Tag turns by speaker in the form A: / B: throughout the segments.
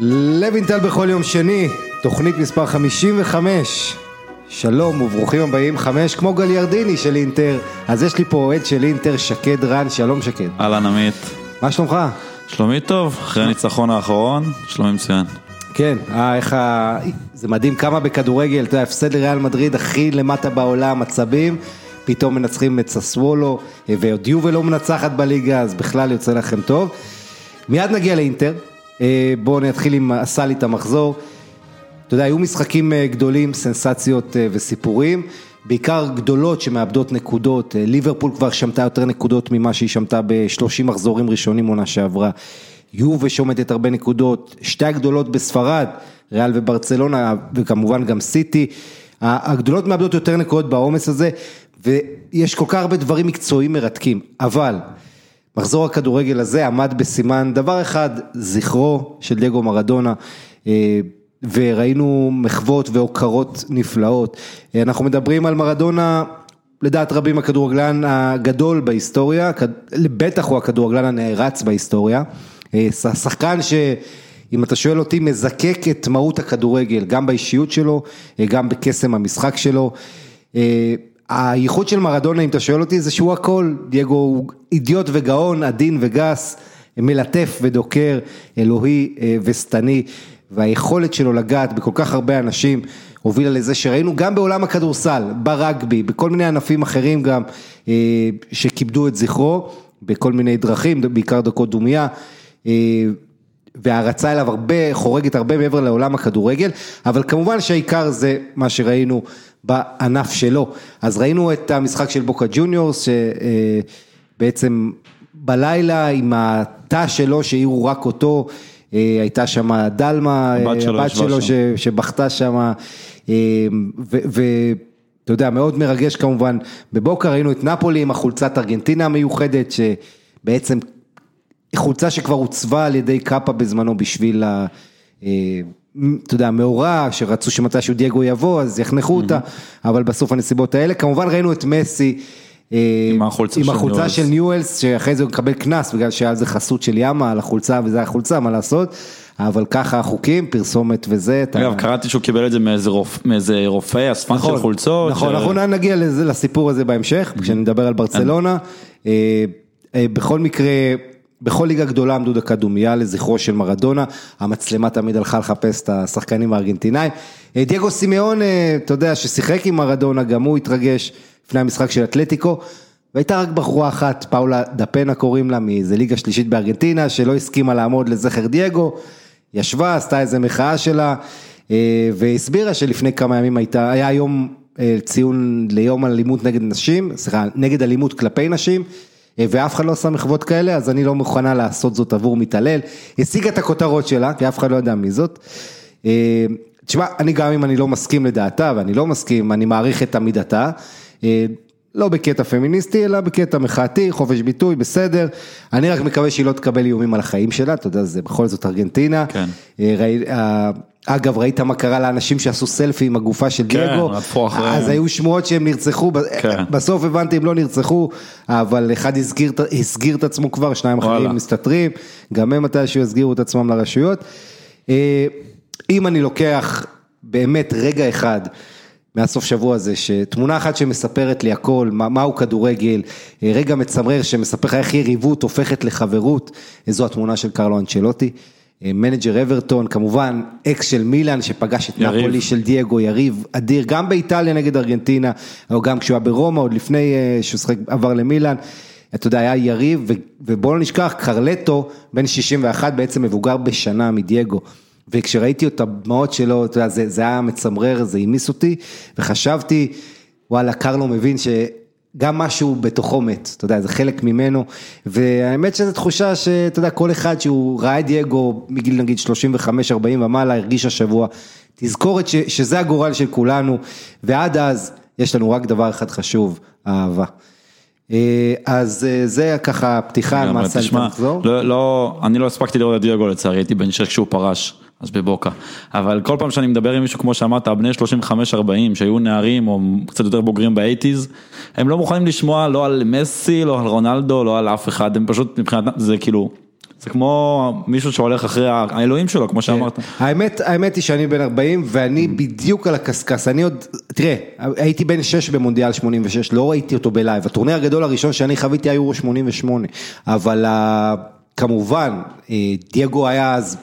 A: לוינטל בכל יום שני, תוכנית מספר 55. שלום וברוכים הבאים, חמש כמו גליארדיני של אינטר. אז יש לי פה אוהד של אינטר, שקד רן, שלום שקד.
B: אהלן עמית.
A: מה שלומך?
B: שלומי טוב, אחרי הניצחון האחרון, שלומי מצוין.
A: כן, אה, איך ה... זה מדהים כמה בכדורגל, אתה יודע, הפסד לריאל מדריד הכי למטה בעולם, עצבים, פתאום מנצחים את ססוולו, ועוד יובל לא מנצחת בליגה, אז בכלל יוצא לכם טוב. מיד נגיע לאינטר, אה, בואו נתחיל עם עשה לי את המחזור. אתה יודע, היו משחקים אה, גדולים, סנסציות אה, וסיפורים, בעיקר גדולות שמאבדות נקודות, ליברפול כבר שמטה יותר נקודות ממה שהיא שמטה ב-30 מחזורים ראשונים עונה שעברה. יובה שעומדת הרבה נקודות, שתי הגדולות בספרד, ריאל וברצלונה וכמובן גם סיטי, הגדולות מאבדות יותר נקודות בעומס הזה ויש כל כך הרבה דברים מקצועיים מרתקים, אבל מחזור הכדורגל הזה עמד בסימן דבר אחד, זכרו של דייגו מרדונה. אה, וראינו מחוות והוקרות נפלאות. אה, אנחנו מדברים על מרדונה, לדעת רבים הכדורגלן הגדול בהיסטוריה, בטח הוא הכדורגלן הנערץ בהיסטוריה. אה, שחקן שאם אתה שואל אותי מזקק את מהות הכדורגל, גם באישיות שלו, גם בקסם המשחק שלו. הייחוד של מרדונה, אם אתה שואל אותי, זה שהוא הכל, דייגו הוא אידיוט וגאון, עדין וגס, מלטף ודוקר, אלוהי אה, ושטני, והיכולת שלו לגעת בכל כך הרבה אנשים הובילה לזה שראינו גם בעולם הכדורסל, ברגבי, בכל מיני ענפים אחרים גם, אה, שכיבדו את זכרו, בכל מיני דרכים, בעיקר דקות דומייה. אה, וההערצה אליו הרבה, חורגת הרבה מעבר לעולם הכדורגל, אבל כמובן שהעיקר זה מה שראינו בענף שלו. אז ראינו את המשחק של בוקה ג'וניורס, שבעצם בלילה עם התא שלו שהעירו רק אותו, אה, הייתה שם דלמה, הבת שלו, הבת שלו שבכתה שם, אה, ואתה יודע, מאוד מרגש כמובן, בבוקה ראינו את נפולי עם החולצת ארגנטינה המיוחדת, שבעצם חולצה שכבר עוצבה על ידי קאפה בזמנו בשביל ה... אתה יודע, מאורע, שרצו שמתישהו דייגו יבוא, אז יחנכו אותה, אבל בסוף הנסיבות האלה, כמובן ראינו את מסי.
B: אה, עם החולצה,
A: עם החולצה של ניואלס, שאחרי זה הוא מקבל קנס, בגלל שהיה על זה חסות של ימה על החולצה, וזה החולצה, מה לעשות, אבל ככה החוקים, פרסומת וזה.
B: אגב, קראתי שהוא קיבל את זה מאיזה רופא, אספן של נכון, חולצות.
A: נכון, אנחנו נגיע לסיפור הזה בהמשך, כשנדבר על ברצלונה. אה, אה, בכל מקרה, בכל ליגה גדולה עמדו דקה דומייה לזכרו של מרדונה, המצלמה תמיד הלכה לחפש את השחקנים הארגנטינאים. אה, דייגו סימאון, אה, אתה יודע, ששיחק עם מרדונה, גם הוא התרגש לפני המשחק של אתלטיקו, והייתה רק בחורה אחת, פאולה דפנה קוראים לה, מאיזה ליגה שלישית בארגנטינה, שלא הסכימה לעמוד לזכר דייגו, ישבה, עשתה איזה מחאה שלה, אה, והסבירה שלפני כמה ימים הייתה, היה יום ציון ליום אלימות נגד נשים, סליחה, נגד אלימות כלפי נשים. אה, ואף אחד לא עשה מחוות כאלה, אז אני לא מוכנה לעשות זאת עבור מתעלל. השיגה את הכותרות שלה, כי אף אחד לא יודע מי זאת. אה, תשמע, אני גם אם אני לא מסכים לדעתה, ואני לא מסכים, אני מעריך את עמידתה. אה, לא בקטע פמיניסטי, אלא בקטע מחאתי, חופש ביטוי, בסדר. אני רק מקווה שהיא לא תקבל איומים על החיים שלה, אתה יודע, זה בכל זאת ארגנטינה. כן. ראי, אגב, ראית מה קרה לאנשים שעשו סלפי עם הגופה של כן, דייגו? כן, אחריהם. אז היו שמועות שהם נרצחו, כן. בסוף הבנתי הם לא נרצחו, אבל אחד הסגיר, הסגיר את עצמו כבר, שניים אחרים מסתתרים, גם הם מתישהו יסגירו את עצמם לרשויות. אה, אם אני לוקח באמת רגע אחד מהסוף שבוע הזה, שתמונה אחת שמספרת לי הכל, מה, מהו כדורגל, אה, רגע מצמרר שמספר לך איך יריבות הופכת לחברות, זו התמונה של קרלו אנצ'לוטי. אה, מנג'ר אברטון, כמובן אקס של מילאן שפגש את יריב. נפולי של דייגו, יריב אדיר, גם באיטליה נגד ארגנטינה, או גם כשהוא היה ברומא, עוד לפני אה, שהוא שחק, עבר למילאן, אתה יודע, היה יריב, ובואו לא נשכח, קרלטו, בן 61, בעצם מבוגר בשנה מדייגו. וכשראיתי את הדמעות שלו, אתה יודע, זה, זה היה מצמרר, זה העמיס אותי, וחשבתי, וואלה, קרלו מבין ש... גם משהו בתוכו מת, אתה יודע, זה חלק ממנו, והאמת שזו תחושה שאתה יודע, כל אחד שהוא ראה את דייגו מגיל נגיד 35-40 ומעלה, הרגיש השבוע, תזכורת ש, שזה הגורל של כולנו, ועד אז יש לנו רק דבר אחד חשוב, אהבה. אה, אז אה, זה ככה פתיחה על מעשה
B: לחזור. לא, לא, אני לא הספקתי לראות את דייגו לצערי, הייתי בן שש כשהוא פרש. אז בבוקה. אבל כל פעם שאני מדבר עם מישהו, כמו שאמרת, בני 35-40, שהיו נערים או קצת יותר בוגרים באייטיז, הם לא מוכנים לשמוע לא על מסי, לא על רונלדו, לא על אף אחד, הם פשוט מבחינת, זה כאילו, זה כמו מישהו שהולך אחרי האלוהים שלו, כמו שאמרת.
A: האמת, האמת היא שאני בן 40 ואני בדיוק על הקשקש, אני עוד, תראה, הייתי בן 6 במונדיאל 86, לא ראיתי אותו בלייב, הטורניר הגדול הראשון שאני חוויתי היה יורו 88, אבל אה, כמובן, אה, דייגו היה אז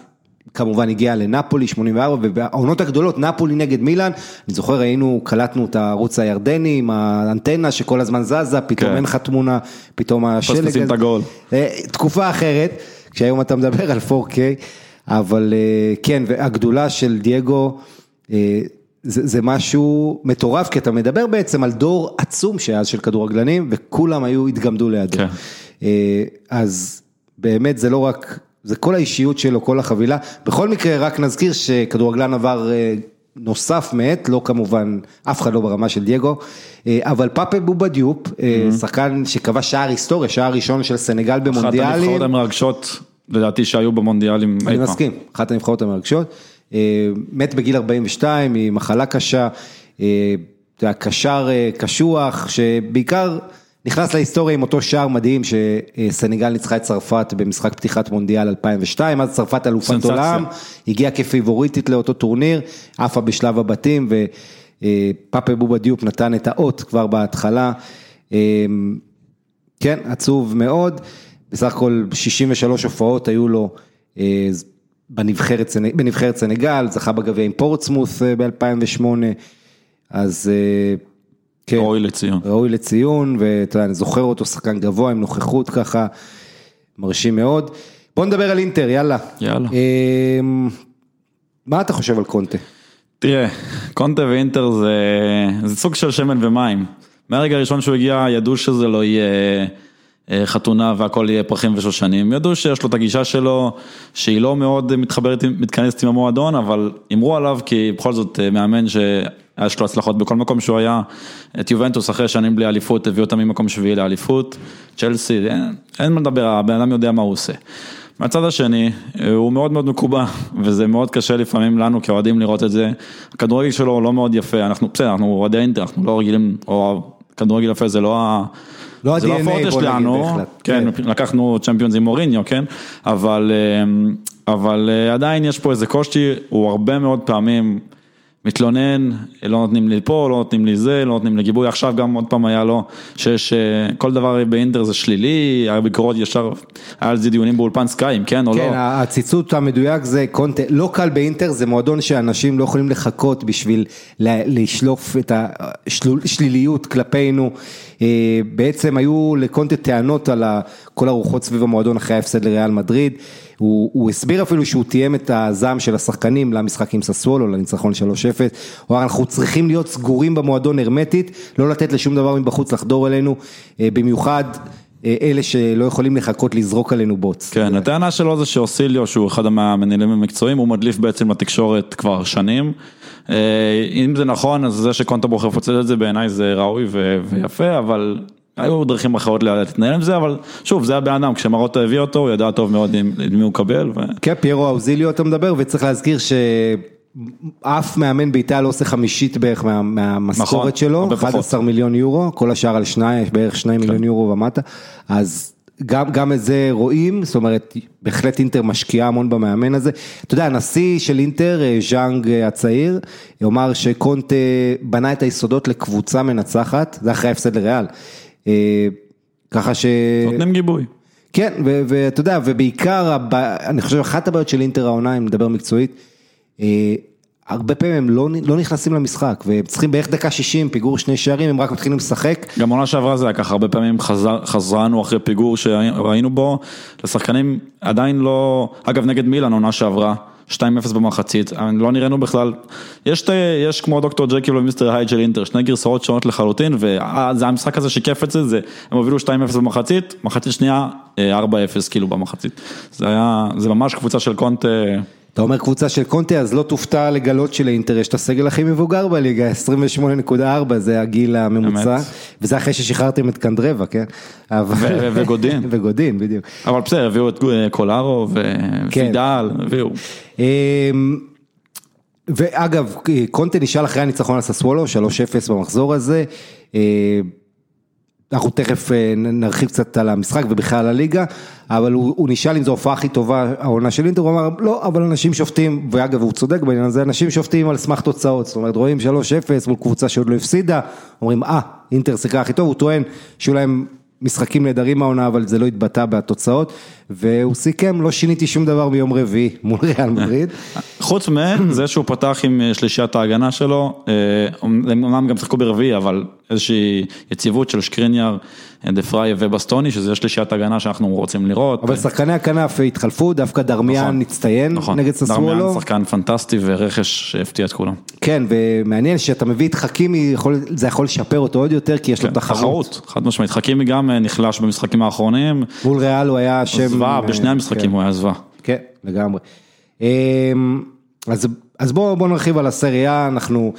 A: כמובן הגיע לנפולי 84 ובעונות הגדולות נפולי נגד מילאן, אני זוכר היינו, קלטנו את הערוץ הירדני עם האנטנה שכל הזמן זזה, פתאום
B: כן.
A: אין לך תמונה, פתאום השלג,
B: מפספסים את הגול.
A: אה, תקופה אחרת, כשהיום אתה מדבר על 4K, אבל אה, כן, והגדולה של דייגו, אה, זה, זה משהו מטורף, כי אתה מדבר בעצם על דור עצום שאז של כדורגלנים, וכולם היו, התגמדו לידו.
B: כן.
A: אז באמת זה לא רק, זה כל האישיות שלו, כל החבילה. בכל מקרה, רק נזכיר שכדורגלן עבר אה, נוסף מת, לא כמובן, אף אחד לא ברמה של דייגו, אה, אבל פאפה בובה דיופ, אה, שחקן שקבע שער היסטוריה, שער ראשון של סנגל
B: אחת
A: במונדיאלים.
B: הנבחרות המרגשות, לדעתי, שהיו במונדיאלים
A: אני. מסכים, אחת הנבחרות המרגשות. מת בגיל 42 ממחלה קשה, אה, אתה יודע, קשר קשוח, שבעיקר נכנס להיסטוריה עם אותו שער מדהים שסנגל ניצחה את צרפת במשחק פתיחת מונדיאל 2002, אז צרפת אלופת. עולם, הגיעה כפיבוריטית לאותו טורניר, עפה בשלב הבתים ופאפה בובה דיופ נתן את האות כבר בהתחלה. אה, כן, עצוב מאוד, בסך הכל 63 הופעות היו לו אה, בנבחרת, סנ- בנבחרת סנגל, זכה בגביע עם פורטסמוס ב-2008, אז אה, כן,
B: ראוי לציון.
A: ראוי לציון, ואתה יודע, אני זוכר אותו שחקן גבוה עם נוכחות ככה, מרשים מאוד. בוא נדבר על אינטר, יאללה.
B: יאללה.
A: אה, מה אתה חושב על קונטה?
B: תראה, קונטה ואינטר זה, זה סוג של שמן ומים. מהרגע הראשון שהוא הגיע, ידעו שזה לא יהיה חתונה והכל יהיה פרחים ושושנים. ידעו שיש לו את הגישה שלו, שהיא לא מאוד מתחברת, מתכנסת עם המועדון, אבל אמרו עליו כי בכל זאת אה, מאמן שיש לו הצלחות בכל מקום שהוא היה. את יובנטוס אחרי שנים בלי אליפות, הביא אותם ממקום שביעי לאליפות. צ'לסי, אין, אין מה לדבר, הבן אדם יודע מה הוא עושה. מהצד השני, הוא מאוד מאוד מקובע, וזה מאוד קשה לפעמים לנו כאוהדים לראות את זה. הכדורגל שלו לא מאוד יפה, אנחנו, בסדר, אנחנו אוהדי אינטר, אנחנו לא רגילים, או כדורגל יפה זה לא ה...
A: לא
B: זה לא הפורטה שלנו,
A: בהחלט.
B: כן, לקחנו צ'מפיונס עם מוריניו, כן, אבל, אה, אבל אה, עדיין יש פה איזה קושי, הוא הרבה מאוד פעמים מתלונן, לא נותנים לי פה, לא נותנים לי זה, לא נותנים לי גיבוי, עכשיו גם עוד פעם היה לו, שיש, אה, כל דבר באינטר זה שלילי, היה ביקורות ישר, היה על זה דיונים באולפן סקיים, כן או
A: כן,
B: לא?
A: הציטוט המדויק זה קונטה, לא קל באינטר, זה מועדון שאנשים לא יכולים לחכות בשביל לשלוף את השליליות כלפינו. אה, בעצם היו לקונטה טענות על כל הרוחות סביב המועדון אחרי ההפסד לריאל מדריד. הוא, הוא הסביר אפילו שהוא תיאם את הזעם של השחקנים למשחק עם ססוולו, לניצחון 3-0. הוא אמר, אנחנו צריכים להיות סגורים במועדון הרמטית, לא לתת לשום דבר מבחוץ לחדור אלינו, אה, במיוחד אלה שלא יכולים לחכות לזרוק עלינו בוץ.
B: כן, הטענה שלו זה שאוסיליו, שהוא אחד המנהלים המקצועיים, הוא מדליף בעצם לתקשורת כבר שנים. אה, אם זה נכון, אז זה שקונטה בוחר לפוצץ את זה בעיניי זה ראוי ויפה, אבל היו דרכים אחרות להתנהל עם זה, אבל שוב, זה הבן אדם, כשמרוטה הביא אותו, הוא ידע טוב מאוד עם מי הוא מקבל. ו-
A: כן, פיירו אוזיליו אתה מדבר, וצריך להזכיר שאף מאמן בעיטה לא עושה חמישית בערך מה,
B: נכון,
A: מהמשכורת שלו,
B: הרבה פחות.
A: 11 מיליון יורו, כל השאר על שניים, בערך 2
B: כן.
A: מיליון יורו ומטה, אז גם, גם את זה רואים, זאת אומרת, בהחלט אינטר משקיעה המון במאמן הזה. אתה יודע, הנשיא של אינטר, אה, ז'אנג אה, הצעיר, אמר שקונטה בנה את היסודות לקבוצה מנצחת, זה אחרי ההפסד לריאל. אה, ככה ש...
B: נותנים גיבוי.
A: כן, ואתה יודע, ובעיקר, אני חושב אחת הבעיות של אינטר העונה, אם נדבר מקצועית, הרבה פעמים הם לא, לא נכנסים למשחק, והם צריכים בערך דקה 60, פיגור שני שערים, הם רק מתחילים לשחק.
B: גם עונה שעברה זה היה ככה, הרבה פעמים חזר, חזרנו אחרי פיגור שראינו בו, לשחקנים עדיין לא, אגב נגד מילאן עונה שעברה, 2-0 במחצית, לא נראינו בכלל, יש, שתי- יש כמו דוקטור ג'קיל ומיסטר הייד של אינטר, שני גרסאות שונות לחלוטין, וזה המשחק הזה שיקף את זה, זה הם הובילו 2-0 במחצית, מחצית שנייה אה, 4-0 כאילו במחצית, זה היה, זה ממש קבוצה של קונטה,
A: אתה אומר קבוצה של קונטה, אז לא תופתע לגלות שלאינטר יש את הסגל הכי מבוגר בליגה, 28.4 זה הגיל הממוצע,
B: אמת.
A: וזה אחרי ששחררתם את קנדרבה, כן? אבל-
B: ו- וגודין.
A: וגודין, בדיוק.
B: אבל בסדר, הביאו את קולארו
A: כן.
B: ופידל, הביאו.
A: אמ, ואגב, קונטה נשאל אחרי הניצחון על ססוולו, 3-0 במחזור הזה. אנחנו תכף אה, נרחיב קצת על המשחק ובכלל הליגה, אבל הוא, הוא נשאל אם זו ההופעה הכי טובה, העונה של אינטר, הוא אמר לא, אבל אנשים שופטים, ואגב הוא צודק בעניין הזה, אנשים שופטים על סמך תוצאות, זאת אומרת רואים 3-0 מול קבוצה שעוד לא הפסידה, אומרים אה, אינטר שיחקה הכי טוב, הוא טוען שהיו להם משחקים נהדרים העונה, אבל זה לא התבטא בתוצאות, והוא סיכם, לא שיניתי שום דבר ביום רביעי מול ריאל מדריד.
B: חוץ מזה שהוא פתח עם אה, שלישיית ההגנה שלו, אה, הם אומנם גם שיחקו ברביעי, אבל איזושהי יציבות של שקריניאר, דה פריי ובסטוני, שזה שלישיית הגנה שאנחנו רוצים לראות.
A: אבל שחקני הכנף התחלפו, דווקא דרמיאן
B: נכון.
A: הצטיין
B: נכון,
A: נגד ססוולו.
B: דרמיאן שחקן פנטסטי ורכש שהפתיע את כולם.
A: כן, ומעניין שאתה מביא את חכימי, זה יכול לשפר אותו עוד יותר, כי יש לו
B: כן,
A: תחרות.
B: חד משמעית, חכימי גם אה, נחלש במשחקים האחרונים,
A: מול ריאל הוא היה שם...
B: זוועה,
A: אה,
B: בשני המשחקים
A: כן,
B: הוא היה זוועה.
A: כן, לגמרי. אמ, אז, אז בואו בוא נרחיב על הסריה, אנחנו,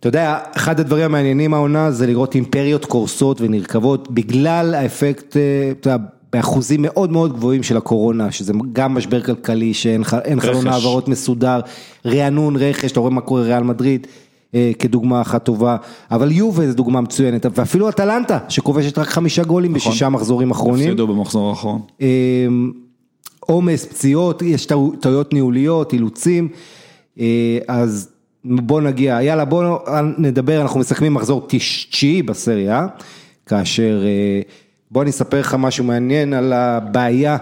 A: אתה יודע, אחד הדברים המעניינים העונה זה לראות אימפריות קורסות ונרקבות בגלל האפקט, אה, אתה יודע, באחוזים מאוד מאוד גבוהים של הקורונה, שזה גם משבר כלכלי, שאין חלון. העברות מסודר, רענון רכש, אתה רואה מה קורה ריאל מדריד. אה, כדוגמה אחת טובה, אבל יובה זו דוגמה מצוינת, ואפילו אטלנטה שכובשת רק חמישה גולים
B: נכון.
A: בשישה מחזורים אחרונים.
B: הפסידו במחזור האחרון.
A: אמ, עומס, פציעות, יש טעו- טעויות ניהוליות, אילוצים, אה, אז בוא נגיע, יאללה בוא נדבר, אנחנו מסכמים מחזור תש- תשיעי בסריה, כאשר אה, בוא אני אספר לך משהו מעניין על הבעיה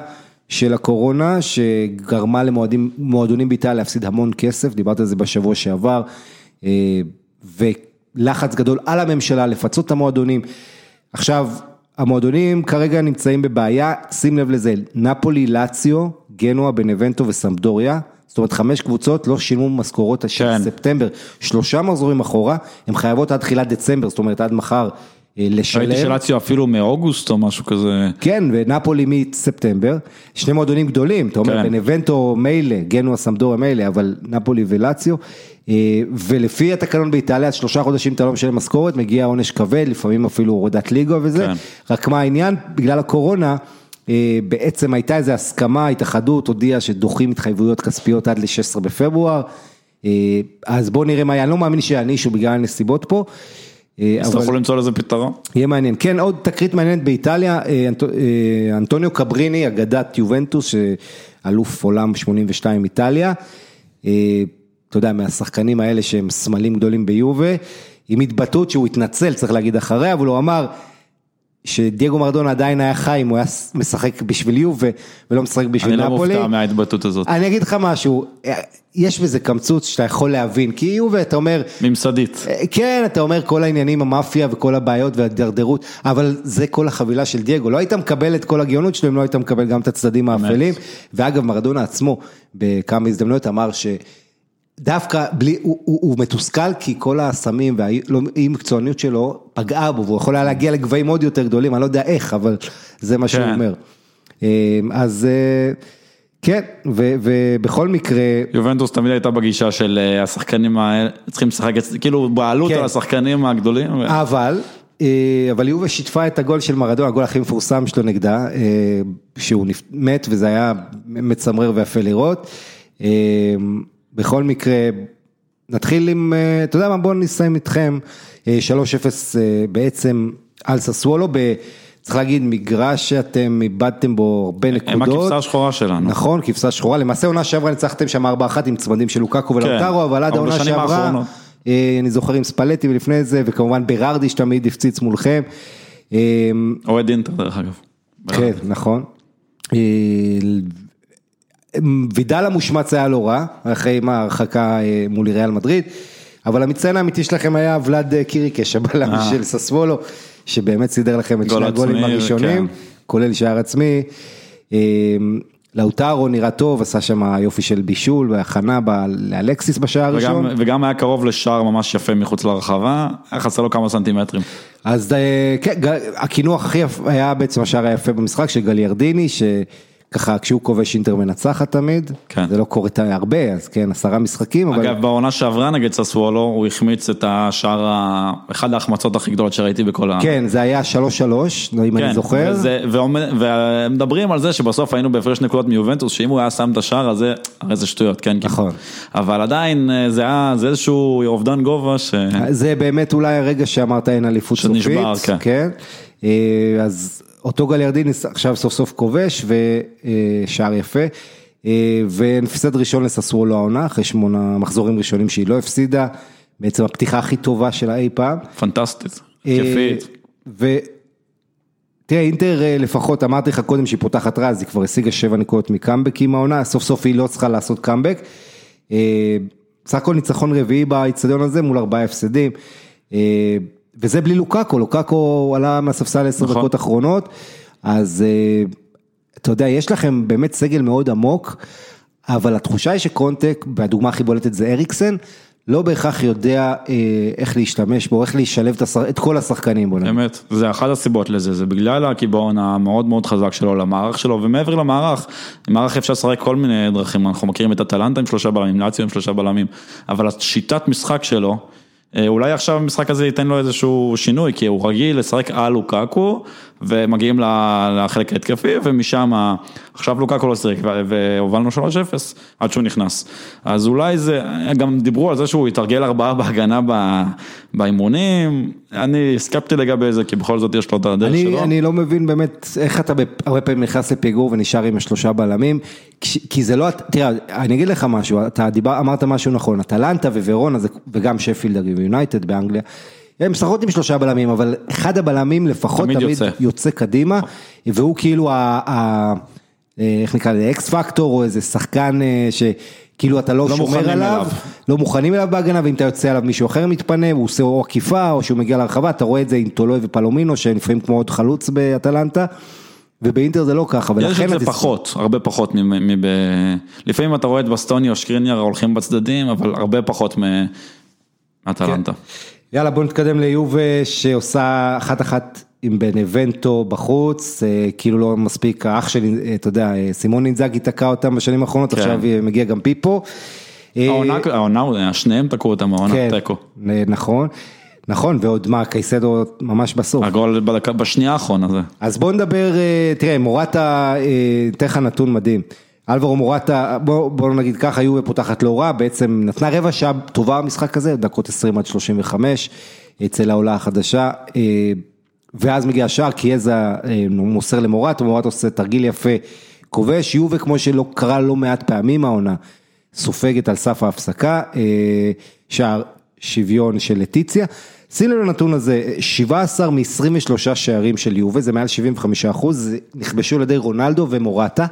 A: של הקורונה, שגרמה למועדונים באיטליה להפסיד המון כסף, דיברתי על זה בשבוע שעבר, אה, ולחץ גדול על הממשלה לפצות את המועדונים. עכשיו, המועדונים כרגע נמצאים בבעיה, שים לב לזה, נפולי, לאציו, גנואה, בנבנטו וסמפדוריה, זאת אומרת חמש קבוצות לא שילמו משכורות של
B: כן.
A: ספטמבר, שלושה מחזורים אחורה, הן חייבות עד תחילת דצמבר, זאת אומרת עד מחר אה, לשלם.
B: ראיתי שלציו אפילו מאוגוסט או משהו כזה.
A: כן, ונפולי מספטמבר, שני מועדונים גדולים, אתה אומר
B: כן.
A: בנבנטו מילא, גנואה סמדוריה מילא, אבל נפולי ולציו, אה, ולפי התקנון באיטליה, שלושה חודשים אתה לא משלם משכורת, מגיע עונש כבד, לפעמים אפילו הורדת ליגה וזה,
B: כן.
A: רק מה העניין, בגלל הקורונה, בעצם הייתה איזו הסכמה, ההתאחדות הודיעה שדוחים התחייבויות כספיות עד ל-16 בפברואר, אה, אז בואו נראה מה היה, אני לא מאמין שיענישו בגלל הנסיבות פה. אה, אבל-
B: יצטרכו למצוא לזה פתרון.
A: יהיה מעניין. כן, עוד תקרית מעניינת באיטליה, אה, אנט- אה, אנטוניו קבריני, אגדת יובנטוס, שאלוף עולם 82 איטליה, אה, אתה יודע, מהשחקנים האלה שהם סמלים גדולים ביובה, עם התבטאות שהוא התנצל, צריך להגיד אחריה, אבל הוא אמר שדייגו מרדונה עדיין היה חי אם הוא היה משחק בשביל יובה ולא משחק בשביל
B: אני לא
A: נפולי.
B: מופתע מההתבטאות הזאת.
A: אני אגיד לך משהו, אה, יש בזה קמצוץ שאתה יכול להבין, כי יובה, אתה אומר,
B: ממסדית.
A: כן, אתה אומר כל העניינים, המאפיה וכל הבעיות וההידרדרות, אבל זה כל החבילה של דייגו, לא היית מקבל את כל הגאונות שלו אם לא היית מקבל גם את הצדדים האפלים, ואגב מרדונה עצמו בכמה הזדמנויות אמר שדווקא בלי, הוא, הוא, הוא מתוסכל כי כל הסמים והאי מקצועניות שלו פגעה בו, והוא יכול היה להגיע לגבהים עוד יותר גדולים, אני לא יודע איך, אבל זה מה שהוא
B: כן.
A: אומר. אה, אז אה, כן, ו- ובכל מקרה,
B: יובנטוס תמיד הייתה בגישה של אה, השחקנים האלה, צריכים לשחק, כאילו בעלות
A: כן.
B: על השחקנים הגדולים.
A: אבל, אה, אבל יובה שיתפה את הגול של מרדונה, הגול הכי מפורסם שלו נגדה, שהוא מת וזה היה מצמרר ויפה לראות. אה, בכל מקרה, נתחיל עם, אה, אתה יודע מה, בואו נסיים איתכם, אה, 3-0 אה, בעצם על ססוולו, ב- צריך להגיד, מגרש שאתם איבדתם בו הרבה
B: הם
A: נקודות.
B: הכבשה השחורה שלנו.
A: נכון, כבשה שחורה, למעשה עונה שעברה ניצחתם שם 4-1 עם צמדים של לוקקו ולאוטרו, אבל עד העונה שעברה,
B: האחרונות.
A: אה, אני זוכר עם ספלטי ולפני זה, וכמובן ברארדי שתמיד הפציץ מולכם. אה,
B: אוהד אינטר דרך אגב.
A: כן, נכון. אה, וידל המושמץ היה לא רע, אחרי מה ההרחקה אה, מול ריאל מדריד, אבל המצטיין האמיתי שלכם היה ולאד קיריקש, הבלם
B: אה.
A: של ססוולו, שבאמת סידר לכם את שני הגולים הראשונים,
B: כן.
A: כולל שער עצמי. אה, לאוטרו נראה טוב, עשה שם יופי של בישול והכנה ב- לאלקסיס בשער הראשון.
B: וגם, וגם היה קרוב לשער ממש יפה מחוץ לרחבה, היה חסר לו כמה סנטימטרים.
A: אז אה, כן, הקינוח הכי יפה היה בעצם השער היפה במשחק של גליארדיני, שככה כשהוא כובש אינטר מנצחת תמיד,
B: כן.
A: זה לא קורה הרבה, אז כן, עשרה משחקים, אבל
B: אגב, בעונה שעברה נגד ססוולו, הוא החמיץ את השער, ה- אחד ההחמצות הכי גדולות שראיתי בכל ה...
A: כן, זה היה שלוש שלוש, אם אני זוכר.
B: וזה, ועומד, ומדברים על זה שבסוף היינו בהפרש נקודות מיובנטוס, שאם הוא היה שם את השער הזה, הרי זה שטויות, כן?
A: נכון.
B: אבל עדיין אה, זה היה, זה איזשהו אובדן גובה ש...
A: זה באמת אולי הרגע שאמרת אין אליפות סופית,
B: שנשבר, כן.
A: כן. אה, אז אותו גליארדיני עכשיו סוף סוף כובש ושער יפה. אה, והפסד ראשון לססוולו העונה, אחרי שמונה מחזורים ראשונים שהיא לא הפסידה, בעצם הפתיחה הכי טובה שלה אי פעם.
B: פנטסטית,
A: אה,
B: כיפית.
A: תראה, אינטר אה, לפחות, אמרתי לך קודם שהיא פותחת רע, אז היא כבר השיגה שבע נקודות מקאמבק עם העונה, סוף סוף היא לא צריכה לעשות קאמבק. בסך הכל ניצחון רביעי באיצטדיון הזה מול ארבעה הפסדים. וזה בלי לוקאקו, לוקאקו עלה מהספסל עשר
B: נכון.
A: דקות אחרונות, אז אתה יודע, יש לכם באמת סגל מאוד עמוק, אבל התחושה היא שקונטק, והדוגמה הכי בולטת זה אריקסן, לא בהכרח יודע אה, איך להשתמש בו, איך לשלב את, השח... את כל השחקנים בו.
B: אמת, זה אחת הסיבות לזה, זה בגלל הקיבעון המאוד מאוד חזק שלו למערך שלו, ומעבר למערך, עם מערך אפשר לשחק כל מיני דרכים, אנחנו מכירים את אטלנטה עם שלושה בלמים, לאציו עם שלושה בלמים, אבל השיטת משחק שלו, אה, אולי עכשיו המשחק הזה ייתן לו איזשהו שינוי, כי הוא רגיל לשחק על לוקקו, ומגיעים לחלק ההתקפי, ומשם, עכשיו לוקקו לא שיחק, והובלנו 3-0, עד שהוא נכנס. אז אולי זה, גם דיברו על זה שהוא יתרגל ארבעה בהגנה באימונים, אני סקפטי לגבי זה, כי בכל זאת יש לו את הדרך
A: אני,
B: שלו.
A: אני לא מבין באמת איך אתה הרבה פעמים נכנס לפיגור ונשאר עם השלושה בלמים, כי, כי זה לא, תראה, אני אגיד לך משהו, אתה דיבר, אמרת משהו נכון, אטלנטה וורונה, וגם שפילד ויונייטד באנגליה, הם משחקות עם שלושה בלמים, אבל אחד הבלמים לפחות
B: תמיד
A: תמיד
B: יוצא.
A: יוצא קדימה, והוא כאילו, ה, ה, איך נקרא לזה, אקס פקטור, או איזה שחקן אה, שכאילו אתה לא,
B: לא
A: שומר עליו,
B: אליו.
A: לא מוכנים אליו בהגנה, ואם אתה יוצא עליו מישהו אחר מתפנה, הוא עושה או עקיפה, או שהוא מגיע להרחבה, אתה רואה את זה עם טולוי ופלומינו, שהם לפעמים כמו עוד חלוץ באטלנטה, ובאינטר זה לא ככה,
B: יש
A: ולכן...
B: את זה
A: הדיס-
B: פחות, הרבה פחות מ... מב... לפעמים אתה רואה את בסטוני או שקריניאר הולכים בצדדים, אבל הרבה פחות. מאטלנטה.
A: יאללה בוא נתקדם ליובה שעושה אחת אחת עם בנבנטו בחוץ, אה, כאילו לא מספיק, האח שלי, אה, אתה יודע, אה, סימון אינזאגי תקע אותם בשנים האחרונות,
B: כן.
A: עכשיו מגיע גם פיפו.
B: העונה, העונה, שניהם תקעו אותם, העונה
A: כן,
B: תיקו.
A: נכון, נכון, ועוד מה, קייסדו ממש בסוף.
B: הגול בדקה, בשנייה האחרונה זה.
A: אז בוא נדבר, אה, תראה, מורטה, אתן לך נתון מדהים. אלברו מורטה, בוא, בוא נגיד ככה, יובה פותחת לא רע, בעצם נתנה רבע שעה טובה במשחק הזה, דקות 20 עד 35, אצל העולה החדשה, אה, ואז מגיע השער, קיאזה אה, מוסר למורטה, מורטה עושה תרגיל יפה, כובש, יובה כמו שלא קרה לא מעט פעמים העונה, סופגת על סף ההפסקה, אה, שער שוויון של לטיציה. שים לב לנתון הזה, 17 מ-23 שערים של יובה, זה מעל 75 אחוז, נכבשו על ידי רונלדו ומורטה.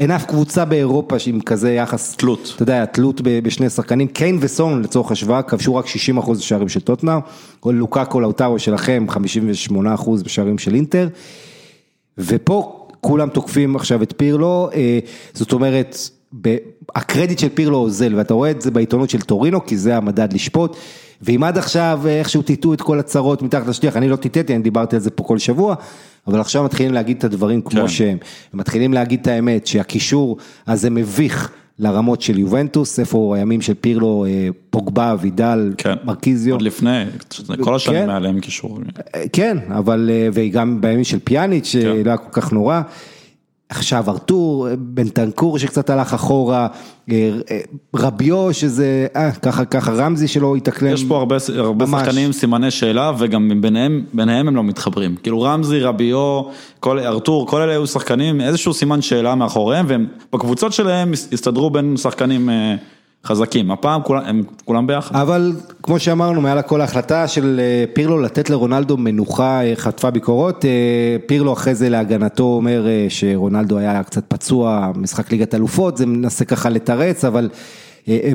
A: אין אף קבוצה באירופה עם כזה יחס,
B: תלות.
A: אתה יודע, תלות בשני שחקנים, קיין וסון לצורך השוואה, כבשו רק 60 אחוז שערים של טוטנאם, או לוקאקו לאוטרו שלכם, 58 אחוז בשערים של אינטר, ופה כולם תוקפים עכשיו את פירלו, אה, זאת אומרת, הקרדיט של פירלו אוזל, ואתה רואה את זה בעיתונות של טורינו, כי זה המדד לשפוט, ואם עד עכשיו אה, איכשהו טיטו את כל הצרות מתחת לשטיח, אני לא טיטטי, אני דיברתי על זה פה כל שבוע, אבל עכשיו מתחילים להגיד את הדברים כמו
B: כן.
A: שהם, ומתחילים להגיד את האמת, שהקישור הזה מביך לרמות של יובנטוס, איפה הימים של פירלו, אה, פוגבה, וידל,
B: כן.
A: מרקיזיו.
B: עוד לפני, כל השנים
A: כן.
B: האלה הם קישור.
A: כן, אבל, אה, וגם בימים של פיאניץ', שלא
B: כן.
A: היה כל כך נורא. עכשיו ארתור, בנטנקור שקצת הלך אחורה, אה, אה, רביו שזה, אה, ככה, ככה רמזי שלא התאקלם.
B: יש פה הרבה, הרבה. שחקנים עם סימני שאלה וגם ביניהם, ביניהם הם לא מתחברים. כאילו רמזי, רביו, כל, ארתור, כל אלה היו שחקנים, איזשהו סימן שאלה מאחוריהם והם בקבוצות שלהם הסתדרו בין שחקנים אה, חזקים. הפעם כולם, הם כולם ביחד.
A: אבל כמו שאמרנו, מעל הכל ההחלטה של אה, פירלו לתת לרונלדו מנוחה אה, חטפה ביקורות, אה, פירלו אחרי זה להגנתו אומר שרונלדו היה קצת פצוע, משחק ליגת אלופות, זה מנסה ככה לתרץ, אבל